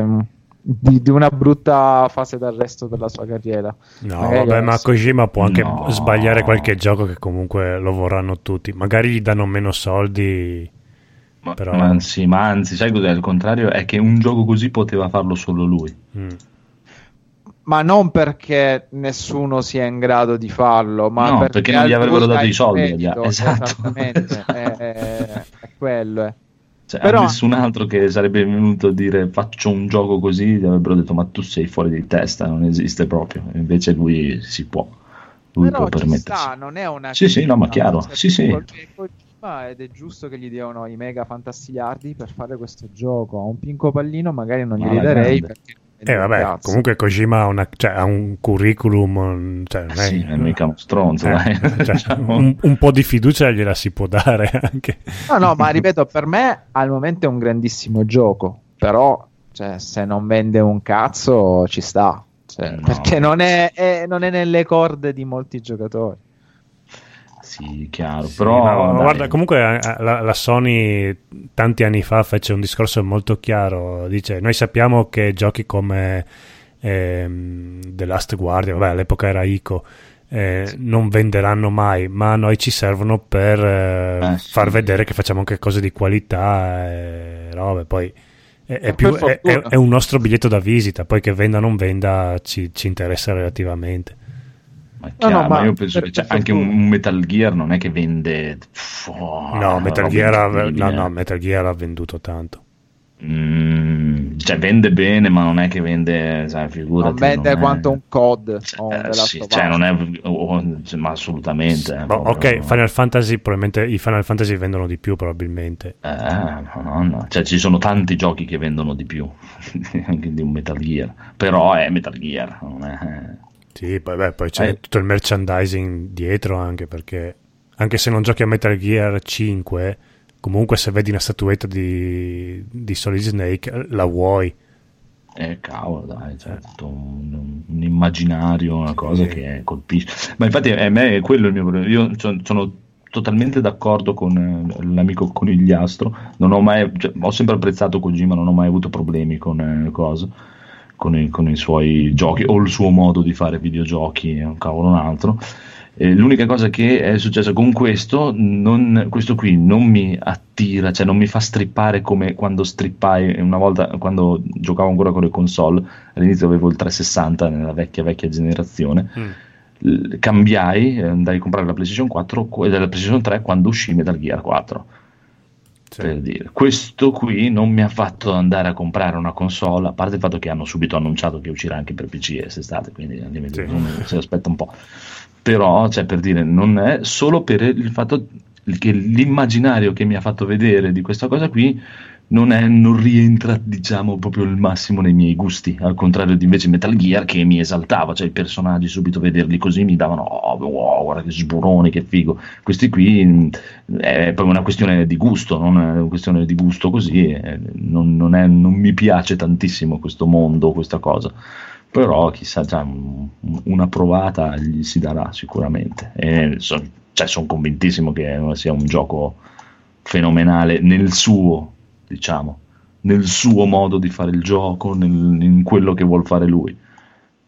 Di, di una brutta fase d'arresto per la sua carriera. No, Magari vabbè, ma Kojima può anche No. sbagliare qualche gioco che comunque lo vorranno tutti. Magari gli danno meno soldi. Ma, Però- ma anzi, ma anzi, sai cos'è? Il contrario è che un gioco così poteva farlo solo lui. Mm. ma non perché nessuno sia in grado di farlo, ma No, perché, perché non gli avrebbero dato i soldi, gli- esatto. Esattamente, è, è- è quello. eh. Cioè, Però- nessun altro che sarebbe venuto a dire faccio un gioco così, gli avrebbero detto ma tu sei fuori di testa, non esiste proprio. Invece lui si può, lui Però può permettersi. sta, non è una Sì, sì, no, ma chiaro, cioè, sì, sì. Kojima ed è giusto che gli diano i mega fantastiliardi per fare questo gioco. A un pinco pallino magari non glieli alla darei grande. perché Eh, vabbè, cazzo. comunque Kojima ha, una- cioè, ha un curriculum. Cioè, Eh sì, è mica uno stronzo, eh, dai. cioè, Diciamo. un, un po' di fiducia gliela si può dare anche. No, no, ma ripeto, per me al momento è un grandissimo gioco, però cioè, se non vende un cazzo ci sta, Cioè, No. perché non è, è- non è nelle corde di molti giocatori. Sì, chiaro, Sì, però ma guarda, comunque eh, la, la Sony tanti anni fa fece un discorso molto chiaro. Dice: Noi sappiamo che giochi come ehm, The Last Guardian, vabbè, all'epoca era ICO, eh, non venderanno mai, ma a noi ci servono per eh, Eh, sì. far vedere che facciamo anche cose di qualità e robe. Poi è, è più- è- è un nostro biglietto da visita, poi che venda o non venda ci, ci interessa relativamente. Ma, è No, chiaro, no, ma ma io penso per- che cioè, anche un, un Metal Gear non è che vende. Oh, No, Metal Gear, ha, no, no, Metal Gear ha venduto tanto. Mm, cioè, vende bene, ma non è che vende. Sai, figurati, non vende non è- quanto un COD un Eh, sì, cioè, non è. oh, cioè, ma assolutamente. eh, Boh, proprio- ok, Final Fantasy probabilmente i Final Fantasy vendono di più probabilmente. Eh, no, no, no. Cioè, ci sono tanti giochi che vendono di più anche di un Metal Gear, però è Metal Gear, non è... Sì, poi, beh, poi c'è Eh. tutto il merchandising dietro anche perché anche se non giochi a Metal Gear 5 comunque se vedi una statuetta di, di Solid Snake la vuoi. Eh, cavolo, dai, cioè, tutto un, un immaginario, una cosa che colpisce. Ma infatti a me è quello il mio problema. Io sono, totalmente d'accordo con eh, l'amico conigliastro. Non ho mai, cioè, ho sempre apprezzato Kojima, non ho mai avuto problemi con eh, cosa, con i, con i suoi giochi o il suo modo di fare videogiochi, è un cavolo un altro. Eh, l'unica cosa che è successa con questo, non- questo qui non mi attira, cioè non mi fa strippare come quando strippai una volta, quando giocavo ancora con le console, all'inizio avevo il 360 nella vecchia vecchia generazione, L- cambiai, eh, andai a comprare la PlayStation 4 e la PlayStation 3 quando uscì Metal Gear 4 Sì. per dire. Questo qui non mi ha fatto andare a comprare una console, a parte il fatto che hanno subito annunciato che uscirà anche per PC quest'estate, quindi Sì. si aspetta un po'. Però, cioè, per dire, non è solo per il fatto che l'immaginario che mi ha fatto vedere di questa cosa qui non, è, non rientra, diciamo, proprio il massimo nei miei gusti, al contrario di invece Metal Gear che mi esaltava, cioè i personaggi subito vederli così mi davano, oh, wow, guarda che sburoni, che figo. Questi qui mh, è proprio una questione di gusto, non è una questione di gusto così, eh, non, non è- non mi piace tantissimo questo mondo, questa cosa. Però chissà, già, un- una provata gli si darà sicuramente. E son- cioè, sono convintissimo che sia un gioco fenomenale nel suo, diciamo, nel suo modo di fare il gioco, nel- in quello che vuol fare lui.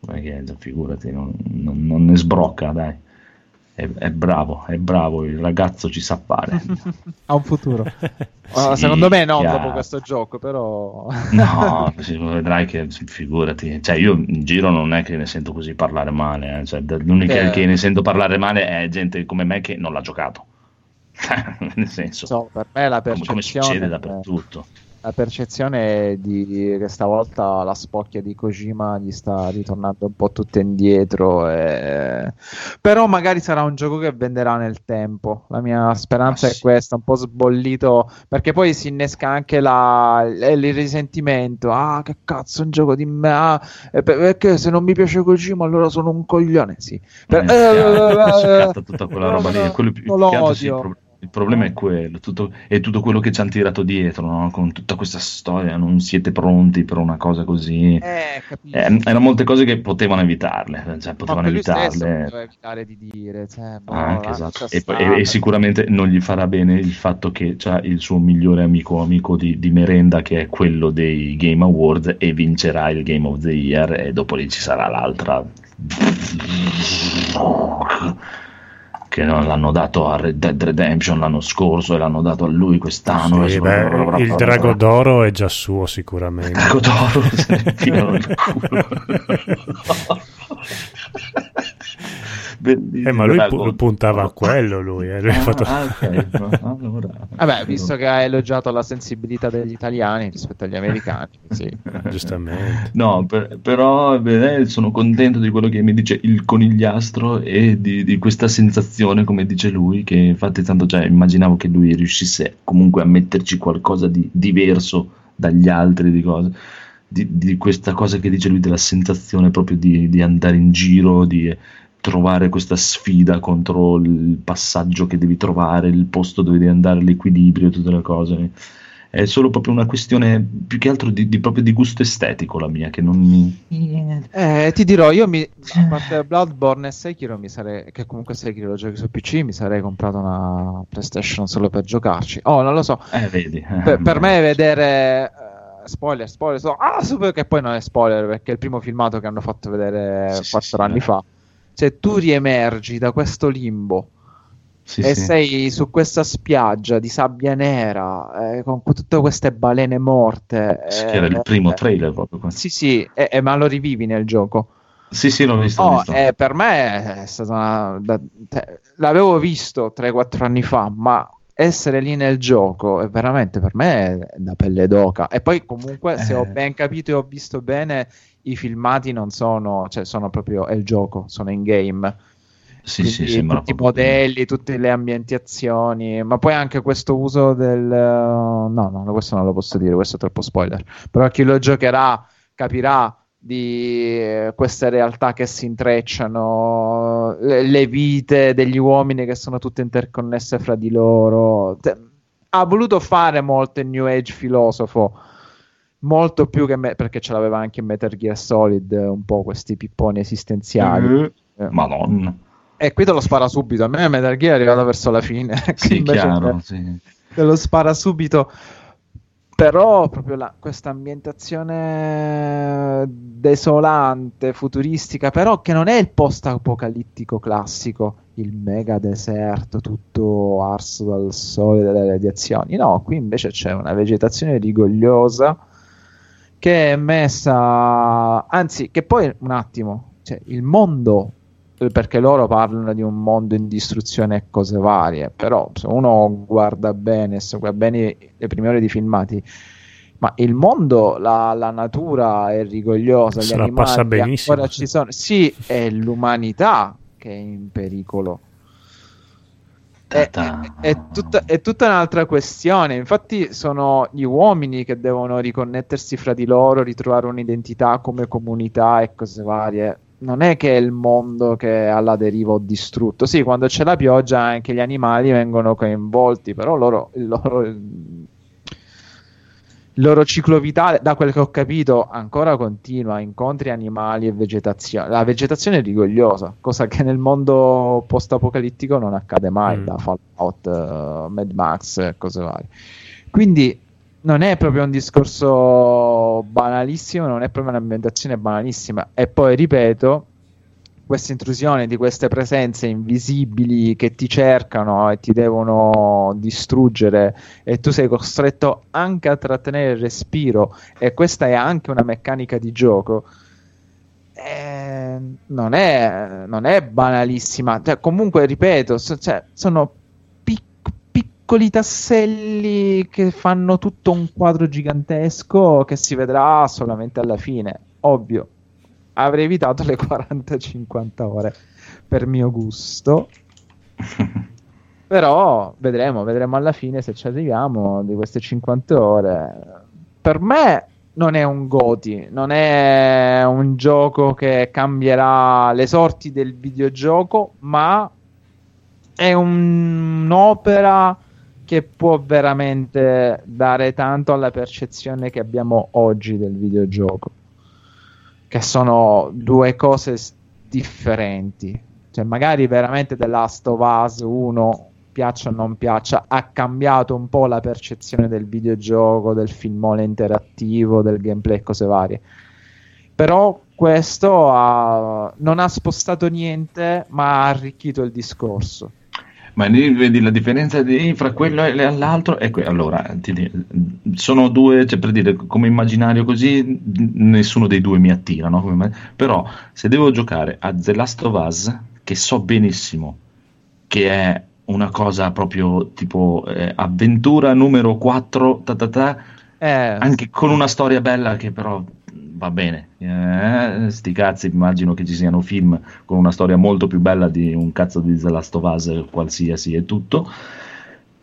Perché figurati, non, non- non ne sbrocca, dai. È, è bravo, è bravo, il ragazzo ci sa fare. ha un futuro. Ah, Sì, secondo me no, chiaro. dopo questo gioco, però... No, vedrai che figurati. Cioè, io in giro non è che ne sento così parlare male. eh. Cioè, l'unica Eh. che ne sento parlare male è gente come me che non l'ha giocato. Nel senso, So, per me la come, come percezione, succede dappertutto. la percezione è di che stavolta la spocchia di Kojima gli sta ritornando un po' tutta indietro. e- Però magari sarà un gioco che venderà nel tempo. La mia speranza Ma è sì. questa, un po' sbollito, perché poi si innesca anche la- il il risentimento. Ah, che cazzo, un gioco di me. Ah, e per- perché se non mi piace Kojima allora sono un coglione. Sì. Per- Eh, eh, scatta tutta quella roba lì. Quello più- non lo altro sì, il, problema è quello, tutto, è tutto quello che ci hanno tirato dietro, no? Con tutta questa storia, non siete pronti per una cosa così. Eh. Eh, erano molte cose che potevano evitarle, cioè Ma potevano evitarle. poteva evitare di dire, cioè, boh, Anche, esatto. E, e- e sicuramente non gli farà bene il fatto che c'ha il suo migliore amico, amico di, di merenda, che è quello dei Game Awards, e vincerà il Game of the Year, e dopo lì ci sarà l'altra. Che non l'hanno dato a Red Dead Redemption l'anno scorso e l'hanno dato a lui quest'anno. Sì, beh, il drago d'oro è già suo sicuramente. Drago d'oro se ne il culo. Eh, ma lui pu- puntava a d'oro. quello lui. eh, lui Ah, fatto- ah, ok. No, allora. Vabbè, visto che ha elogiato la sensibilità degli italiani rispetto agli americani, sì. Giustamente. No, per- però beh, sono contento di quello che mi dice il conigliastro e di, di questa sensazione, come dice lui, che infatti tanto già immaginavo che lui riuscisse comunque a metterci qualcosa di diverso dagli altri, di cose. Di, di questa cosa che dice lui della sensazione proprio di, di andare in giro, di trovare questa sfida contro il passaggio che devi trovare, il posto dove devi andare, l'equilibrio, tutte le cose. È solo proprio una questione più che altro di, di- proprio di gusto estetico la mia, che non mi... Eh, ti dirò, io mi, a parte Bloodborne e Sekiro, mi sarei, che comunque Sekiro lo giochi su PC, mi sarei comprato una PlayStation solo per giocarci. Oh, non lo so. Eh, vedi. eh, Per, per me vedere... eh, spoiler, spoiler, so- ah, super che poi non è spoiler perché è il primo filmato che hanno fatto vedere Sì, sì, quattro sì, anni eh. fa. Cioè, tu riemergi da questo limbo Sì, e sì. sei su questa spiaggia di sabbia nera eh, con tutte queste balene morte. Sì, eh, che era il primo eh, trailer proprio. questo. Sì, sì, e- e- ma lo rivivi nel gioco. Sì, sì, l'ho visto. Oh, visto. eh, per me è stata una- da- l'avevo visto 3-4 anni fa, ma essere lì nel gioco è veramente per me è da pelle d'oca. E poi comunque, se ho Eh. ben capito e ho visto bene, i filmati non sono, cioè sono proprio è il gioco, sono in game. Sì, sì, Quindi sembra tutti i modelli, tutte le ambientazioni, ma poi anche questo uso del... No, no, questo non lo posso dire, questo è troppo spoiler. Però chi lo giocherà capirà di eh, queste realtà che si intrecciano, le, le vite degli uomini che sono tutte interconnesse fra di loro. Te- ha voluto fare molto il New Age filosofo, molto più che me, perché ce l'aveva anche in Metal Gear Solid, un po' questi pipponi esistenziali. Eh, Madonna. E qui te lo spara subito. A me Metal Gear è arrivato verso la fine. Sì, chiaro. te- sì. te lo spara subito. Però proprio questa ambientazione desolante, futuristica, però che non è il post-apocalittico classico, il mega deserto tutto arso dal sole e dalle radiazioni. No, qui invece c'è una vegetazione rigogliosa che è messa, anzi, che poi un attimo, cioè il mondo perché loro parlano di un mondo in distruzione e cose varie, però se uno guarda bene, se guarda bene le prime ore di filmati, ma il mondo, la, la natura è rigogliosa, gli Se la animali ancora ci sono, sì, è l'umanità che è in pericolo. È, Ta-ta. è tutta, è tutta un'altra questione. Infatti, sono gli uomini che devono riconnettersi fra di loro, ritrovare un'identità come comunità e cose varie. Non è che è il mondo che è alla deriva o distrutto. Sì, quando c'è la pioggia anche gli animali vengono coinvolti, però loro, il loro, il loro ciclo vitale, da quel che ho capito, ancora continua. Incontri animali e vegetazione. La vegetazione è rigogliosa, cosa che nel mondo post-apocalittico non accade mai Mm. da Fallout, eh, Mad Max e cose varie. Quindi non è proprio un discorso banalissimo, non è proprio un'ambientazione banalissima. E poi ripeto, questa intrusione di queste presenze invisibili che ti cercano e ti devono distruggere e tu sei costretto anche a trattenere il respiro e questa è anche una meccanica di gioco eh, non, è, non è banalissima. Cioè, comunque ripeto so- cioè, sono pic- piccoli tasselli che fanno tutto un quadro gigantesco che si vedrà solamente alla fine ovvio avrei evitato le 40-50 ore per mio gusto però vedremo, vedremo alla fine se ci arriviamo di queste 50 ore. Per me non è un Goti, non è un gioco che cambierà le sorti del videogioco, ma è un- un'opera che può veramente dare tanto alla percezione che abbiamo oggi del videogioco, che sono due cose differenti. Cioè, magari veramente The Last of Us 1, piaccia o non piaccia, ha cambiato un po' la percezione del videogioco, del filmone interattivo, del gameplay e cose varie. Però questo ha- non ha spostato niente, ma ha arricchito il discorso. Ma lì vedi la differenza di- fra quello e l'altro? E que- allora, ti sono due, cioè per dire, come immaginario così, nessuno dei due mi attira, no? Come Però se devo giocare a The Last of Us, che so benissimo che è una cosa proprio tipo eh, avventura numero 4, ta ta ta, Eh, anche con una storia bella che però va bene. Eh, sti cazzi, immagino che ci siano film con una storia molto più bella di un cazzo di The Last of Us qualsiasi e tutto.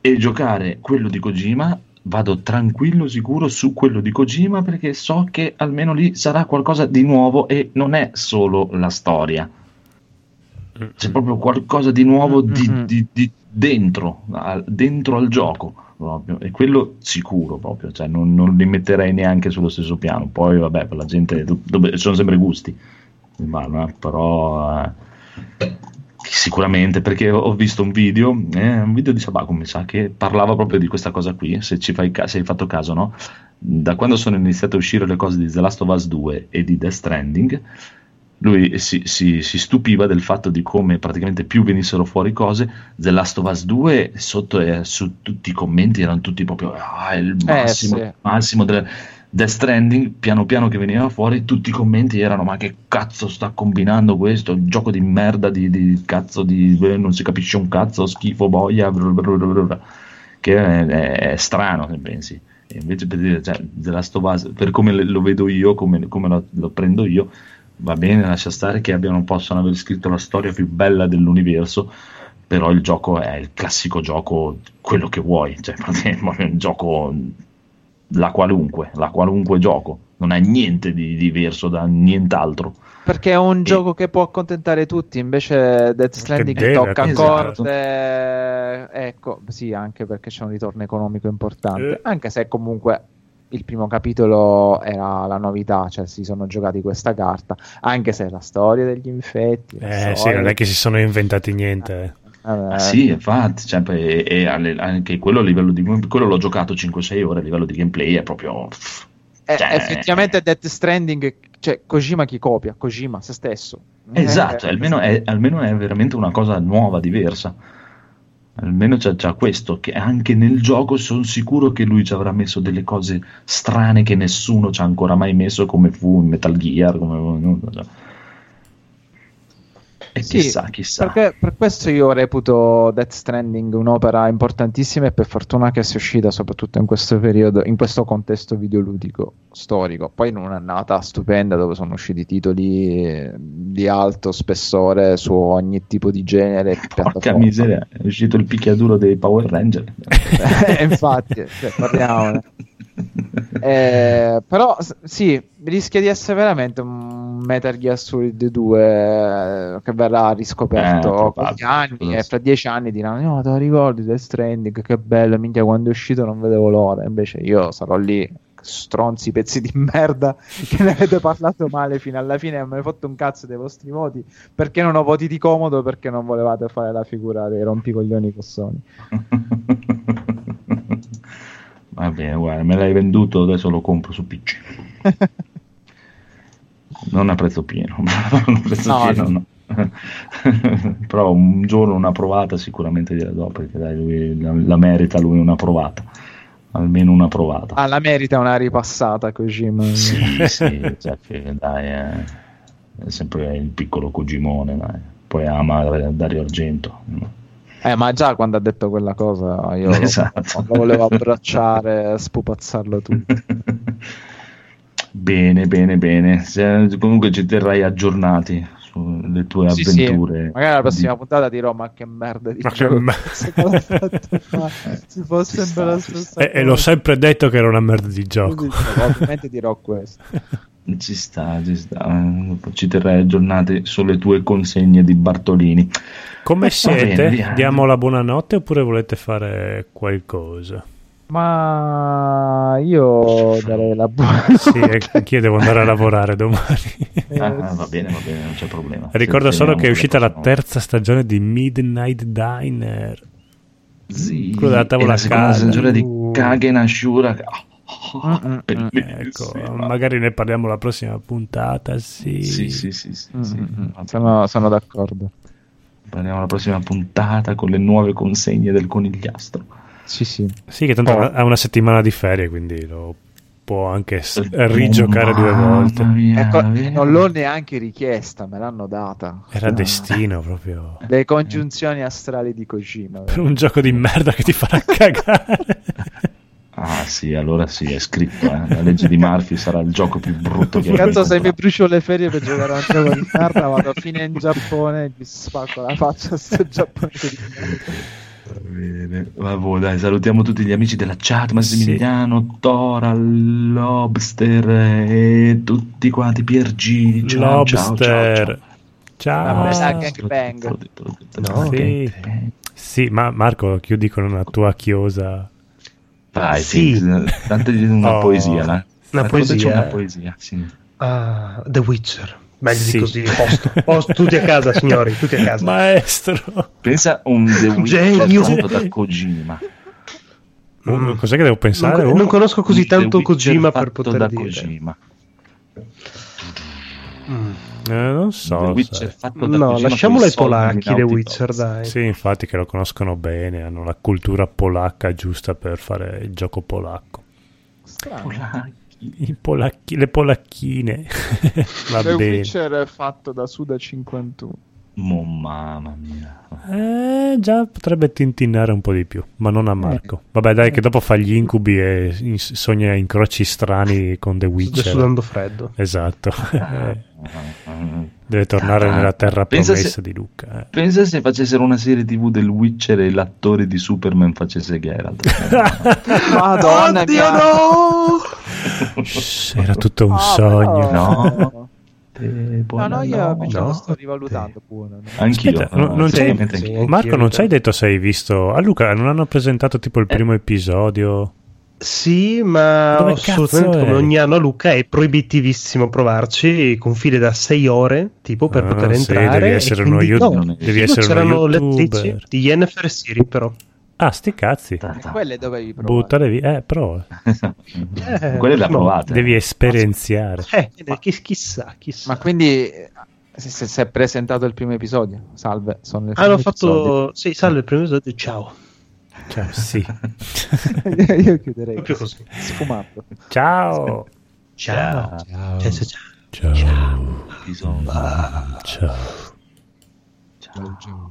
E giocare quello di Kojima vado tranquillo, sicuro su quello di Kojima perché so che almeno lì sarà qualcosa di nuovo e non è solo la storia. C'è proprio qualcosa di nuovo di, di- di dentro, dentro al gioco proprio. E quello sicuro proprio, cioè non, non li metterei neanche sullo stesso piano. Poi vabbè, per la gente do- sono sempre gusti, ma, eh, però eh, sicuramente perché ho visto un video, eh, un video di Sabaco mi sa che parlava proprio di questa cosa qui, se ci fai se hai fatto caso, no? Da quando sono iniziate a uscire le cose di The Last of Us 2 e di Death Stranding, lui si, si- si stupiva del fatto di come praticamente più venissero fuori cose. The Last of Us 2 sotto e su tutti i commenti erano tutti proprio ah, il massimo, sì. il massimo del Death Stranding. Piano piano che veniva fuori, tutti i commenti erano: Ma che cazzo sta combinando questo? Un gioco di merda, di, di cazzo di eh, non si capisce un cazzo, schifo, boia. blablabla." Che è, è- è strano se pensi. E invece per dire, cioè, The Last of Us, per come lo vedo io, come, come lo, lo prendo io, va bene, lascia stare che abbiano, possono aver scritto la storia più bella dell'universo, però il gioco è il classico gioco, quello che vuoi, cioè è un gioco la qualunque, la qualunque gioco, non ha niente di diverso da nient'altro. Perché è un E- gioco che può accontentare tutti, invece Death Stranding deve tocca accontentare. corde. Ecco, sì, anche perché c'è un ritorno economico importante. Eh. Anche se comunque il primo capitolo era la novità, cioè si sono giocati questa carta, anche se la storia degli infetti. Eh sì, non è che si sono inventati niente. eh. Vabbè, Ah, sì, infatti, cioè, e, e anche quello a livello di quello l'ho giocato 5-6 ore a livello di gameplay è proprio eh, cioè- effettivamente Death Stranding, cioè Kojima chi copia? Kojima se stesso. esatto, Eh, almeno è, almeno è veramente una cosa nuova, diversa. Almeno c'è, c'ha questo, che anche nel gioco sono sicuro che lui ci avrà messo delle cose strane che nessuno ci ha ancora mai messo, come fu in Metal Gear. Come... E Sì, chissà, chissà. Perché per questo io reputo Death Stranding un'opera importantissima e per fortuna che sia uscita soprattutto in questo periodo, in questo contesto videoludico storico. Poi in un'annata stupenda dove sono usciti titoli eh, di alto spessore su ogni tipo di genere. Porca miseria, è uscito il picchiaduro dei Power Ranger. Eh, Infatti, cioè, parliamone. Eh, però sì, rischia di essere veramente un Metal Gear Solid 2 eh, che verrà Eh, riscoperto con gli anni e fra dieci anni diranno no te lo ricordi Death Stranding? Che bello minchia quando è uscito non vedevo l'ora. Invece io sarò lì stronzi pezzi di merda che ne avete parlato male fino alla fine non mi avete fatto un cazzo dei vostri voti perché non ho voti di comodo perché non volevate fare la figura dei rompicoglioni con Sony Va bene, guarda, me l'hai venduto, adesso lo compro su PC. non a prezzo pieno, a prezzo No, pieno, no. Però un giorno una provata sicuramente gliela do, perché dai, lui la, la merita lui una provata. Almeno una provata. Ah, la merita una ripassata Kojima. Sì, sì, cioè che, dai, eh, è sempre il piccolo Cogimone, dai. Poi ama Dario Argento. no? Eh, ma già quando ha detto quella cosa io Esatto. lo, volevo abbracciare, spupazzarlo tutto. Bene, bene, bene. Se- comunque ci terrai aggiornati sulle tue Sì, sì. avventure. Magari la prossima di- puntata dirò ma che merda di Ma che gioco mer- se me l'ha fatto fare. si può Ci sempre sta, la stessa E, e l'ho cosa. sempre detto che era una merda di gioco. ovviamente dirò questo Ci sta, ci sta. Ci terrai aggiornati sulle tue consegne di Bartolini. Come Va bene, siete? via. Diamo la buonanotte oppure volete fare qualcosa? ma io darei la buona Sì, e anch'io devo andare a lavorare domani. Ah, va bene, va bene, non c'è problema. Ricordo solo che è uscita la terza stagione di Midnight Diner. Sì, Quello della tavola e la seconda stagione di Uh. Kagen Ashura. oh. Ecco, magari ne parliamo la prossima puntata. Sì, Sì, sì, sì, sì, Mm, sì. mm, mm. sono, sono d'accordo Parliamo la prossima puntata con le nuove consegne del conigliastro. sì sì Sì, che tanto Oh. ha una settimana di ferie, quindi lo può anche s- Oh, rigiocare due volte. mia, Ecco, non l'ho neanche richiesta me l'hanno data Era destino proprio. le congiunzioni astrali di Kojima Per un gioco di merda che ti farà cagare. Ah sì, allora sì, è scritto, eh. la legge di Murphy sarà il gioco più brutto che Cazzo, se mi brucio le ferie per giocare a un gioco di merda, vado fino in Giappone e gli spacco la faccia a sto giapponese di bene, vabbè, dai, salutiamo tutti gli amici della chat, Massimiliano, Tora, Lobster e tutti quanti, Piergi, ciao, ciao, ciao, Lobster. Ciao. Ciao. l'ho detto, No. Sì. Sì, ma Marco, chiudi con una tua chiosa. Vai, Sì. sì. Date una Oh. poesia, là. Una poesia? Una poesia, sì. Ah, The Witcher. Meglio Sì. di così, posto. Posto, tutti a casa, signori, tutti a casa. Maestro. Pensa a un The Witcher Genio. fatto da Kojima. Oh, cos'è che devo pensare? non, Oh? non conosco così Un The tanto Witcher Kojima per poter da dire. Kojima. Eh, non so. The Witcher sai. fatto da No, lasciamolo ai polacchi, The Witcher, dai. Sì, infatti che lo conoscono bene, hanno la cultura polacca giusta per fare il gioco polacco. Polacchi. I polacchi, le polacchine. Va The bene. Witcher è fatto da Suda 51. Mo, mamma mia. Eh, già potrebbe tintinnare un po' di più, ma non a Marco. Vabbè, dai, che dopo fa gli incubi e in- sogna incroci strani con The Sto Witcher. sudando freddo. Esatto. Eh, Deve tornare Ah, nella terra pensa promessa se- di Luca. eh. Pensa se facessero una serie tv del Witcher e l'attore di Superman facesse Geralt. Madonna Oddio, mia. no! Era tutto un Ah, sogno. No. Eh, No, buona no, io no. invece no. sto rivalutando pure. no? Anch'io. Aspetta, no- non sì, sì. anch'io. Marco, non ci hai detto se hai visto. A Luca non hanno presentato tipo il primo episodio. Sì, ma Dove assolutamente come ogni anno a Luca è proibitivissimo provarci con file da 6 ore tipo per Ah, poter sì, entrare. devi essere uno quindi- no, devi no, essere uno c'erano le youtuber. di Yennefer Siri però. Ah, sti cazzi. Quelle dovevi provare. Buttare via. Eh, però Eh, Quelle le ha no. provate. devi esperienziare. Eh, chi- chissà, chissà. Ma quindi eh, si, si- è presentato il primo episodio? Salve, sono il Hanno primo fatto... Sì, salve il primo episodio, ciao. Cioè, sì. Io chiuderei Proprio così, così. sfumato. Ciao. Ciao. Ciao. Ciao, ciao, ciao. Ciao. Bisogna- Ciao. Ciao. Ciao.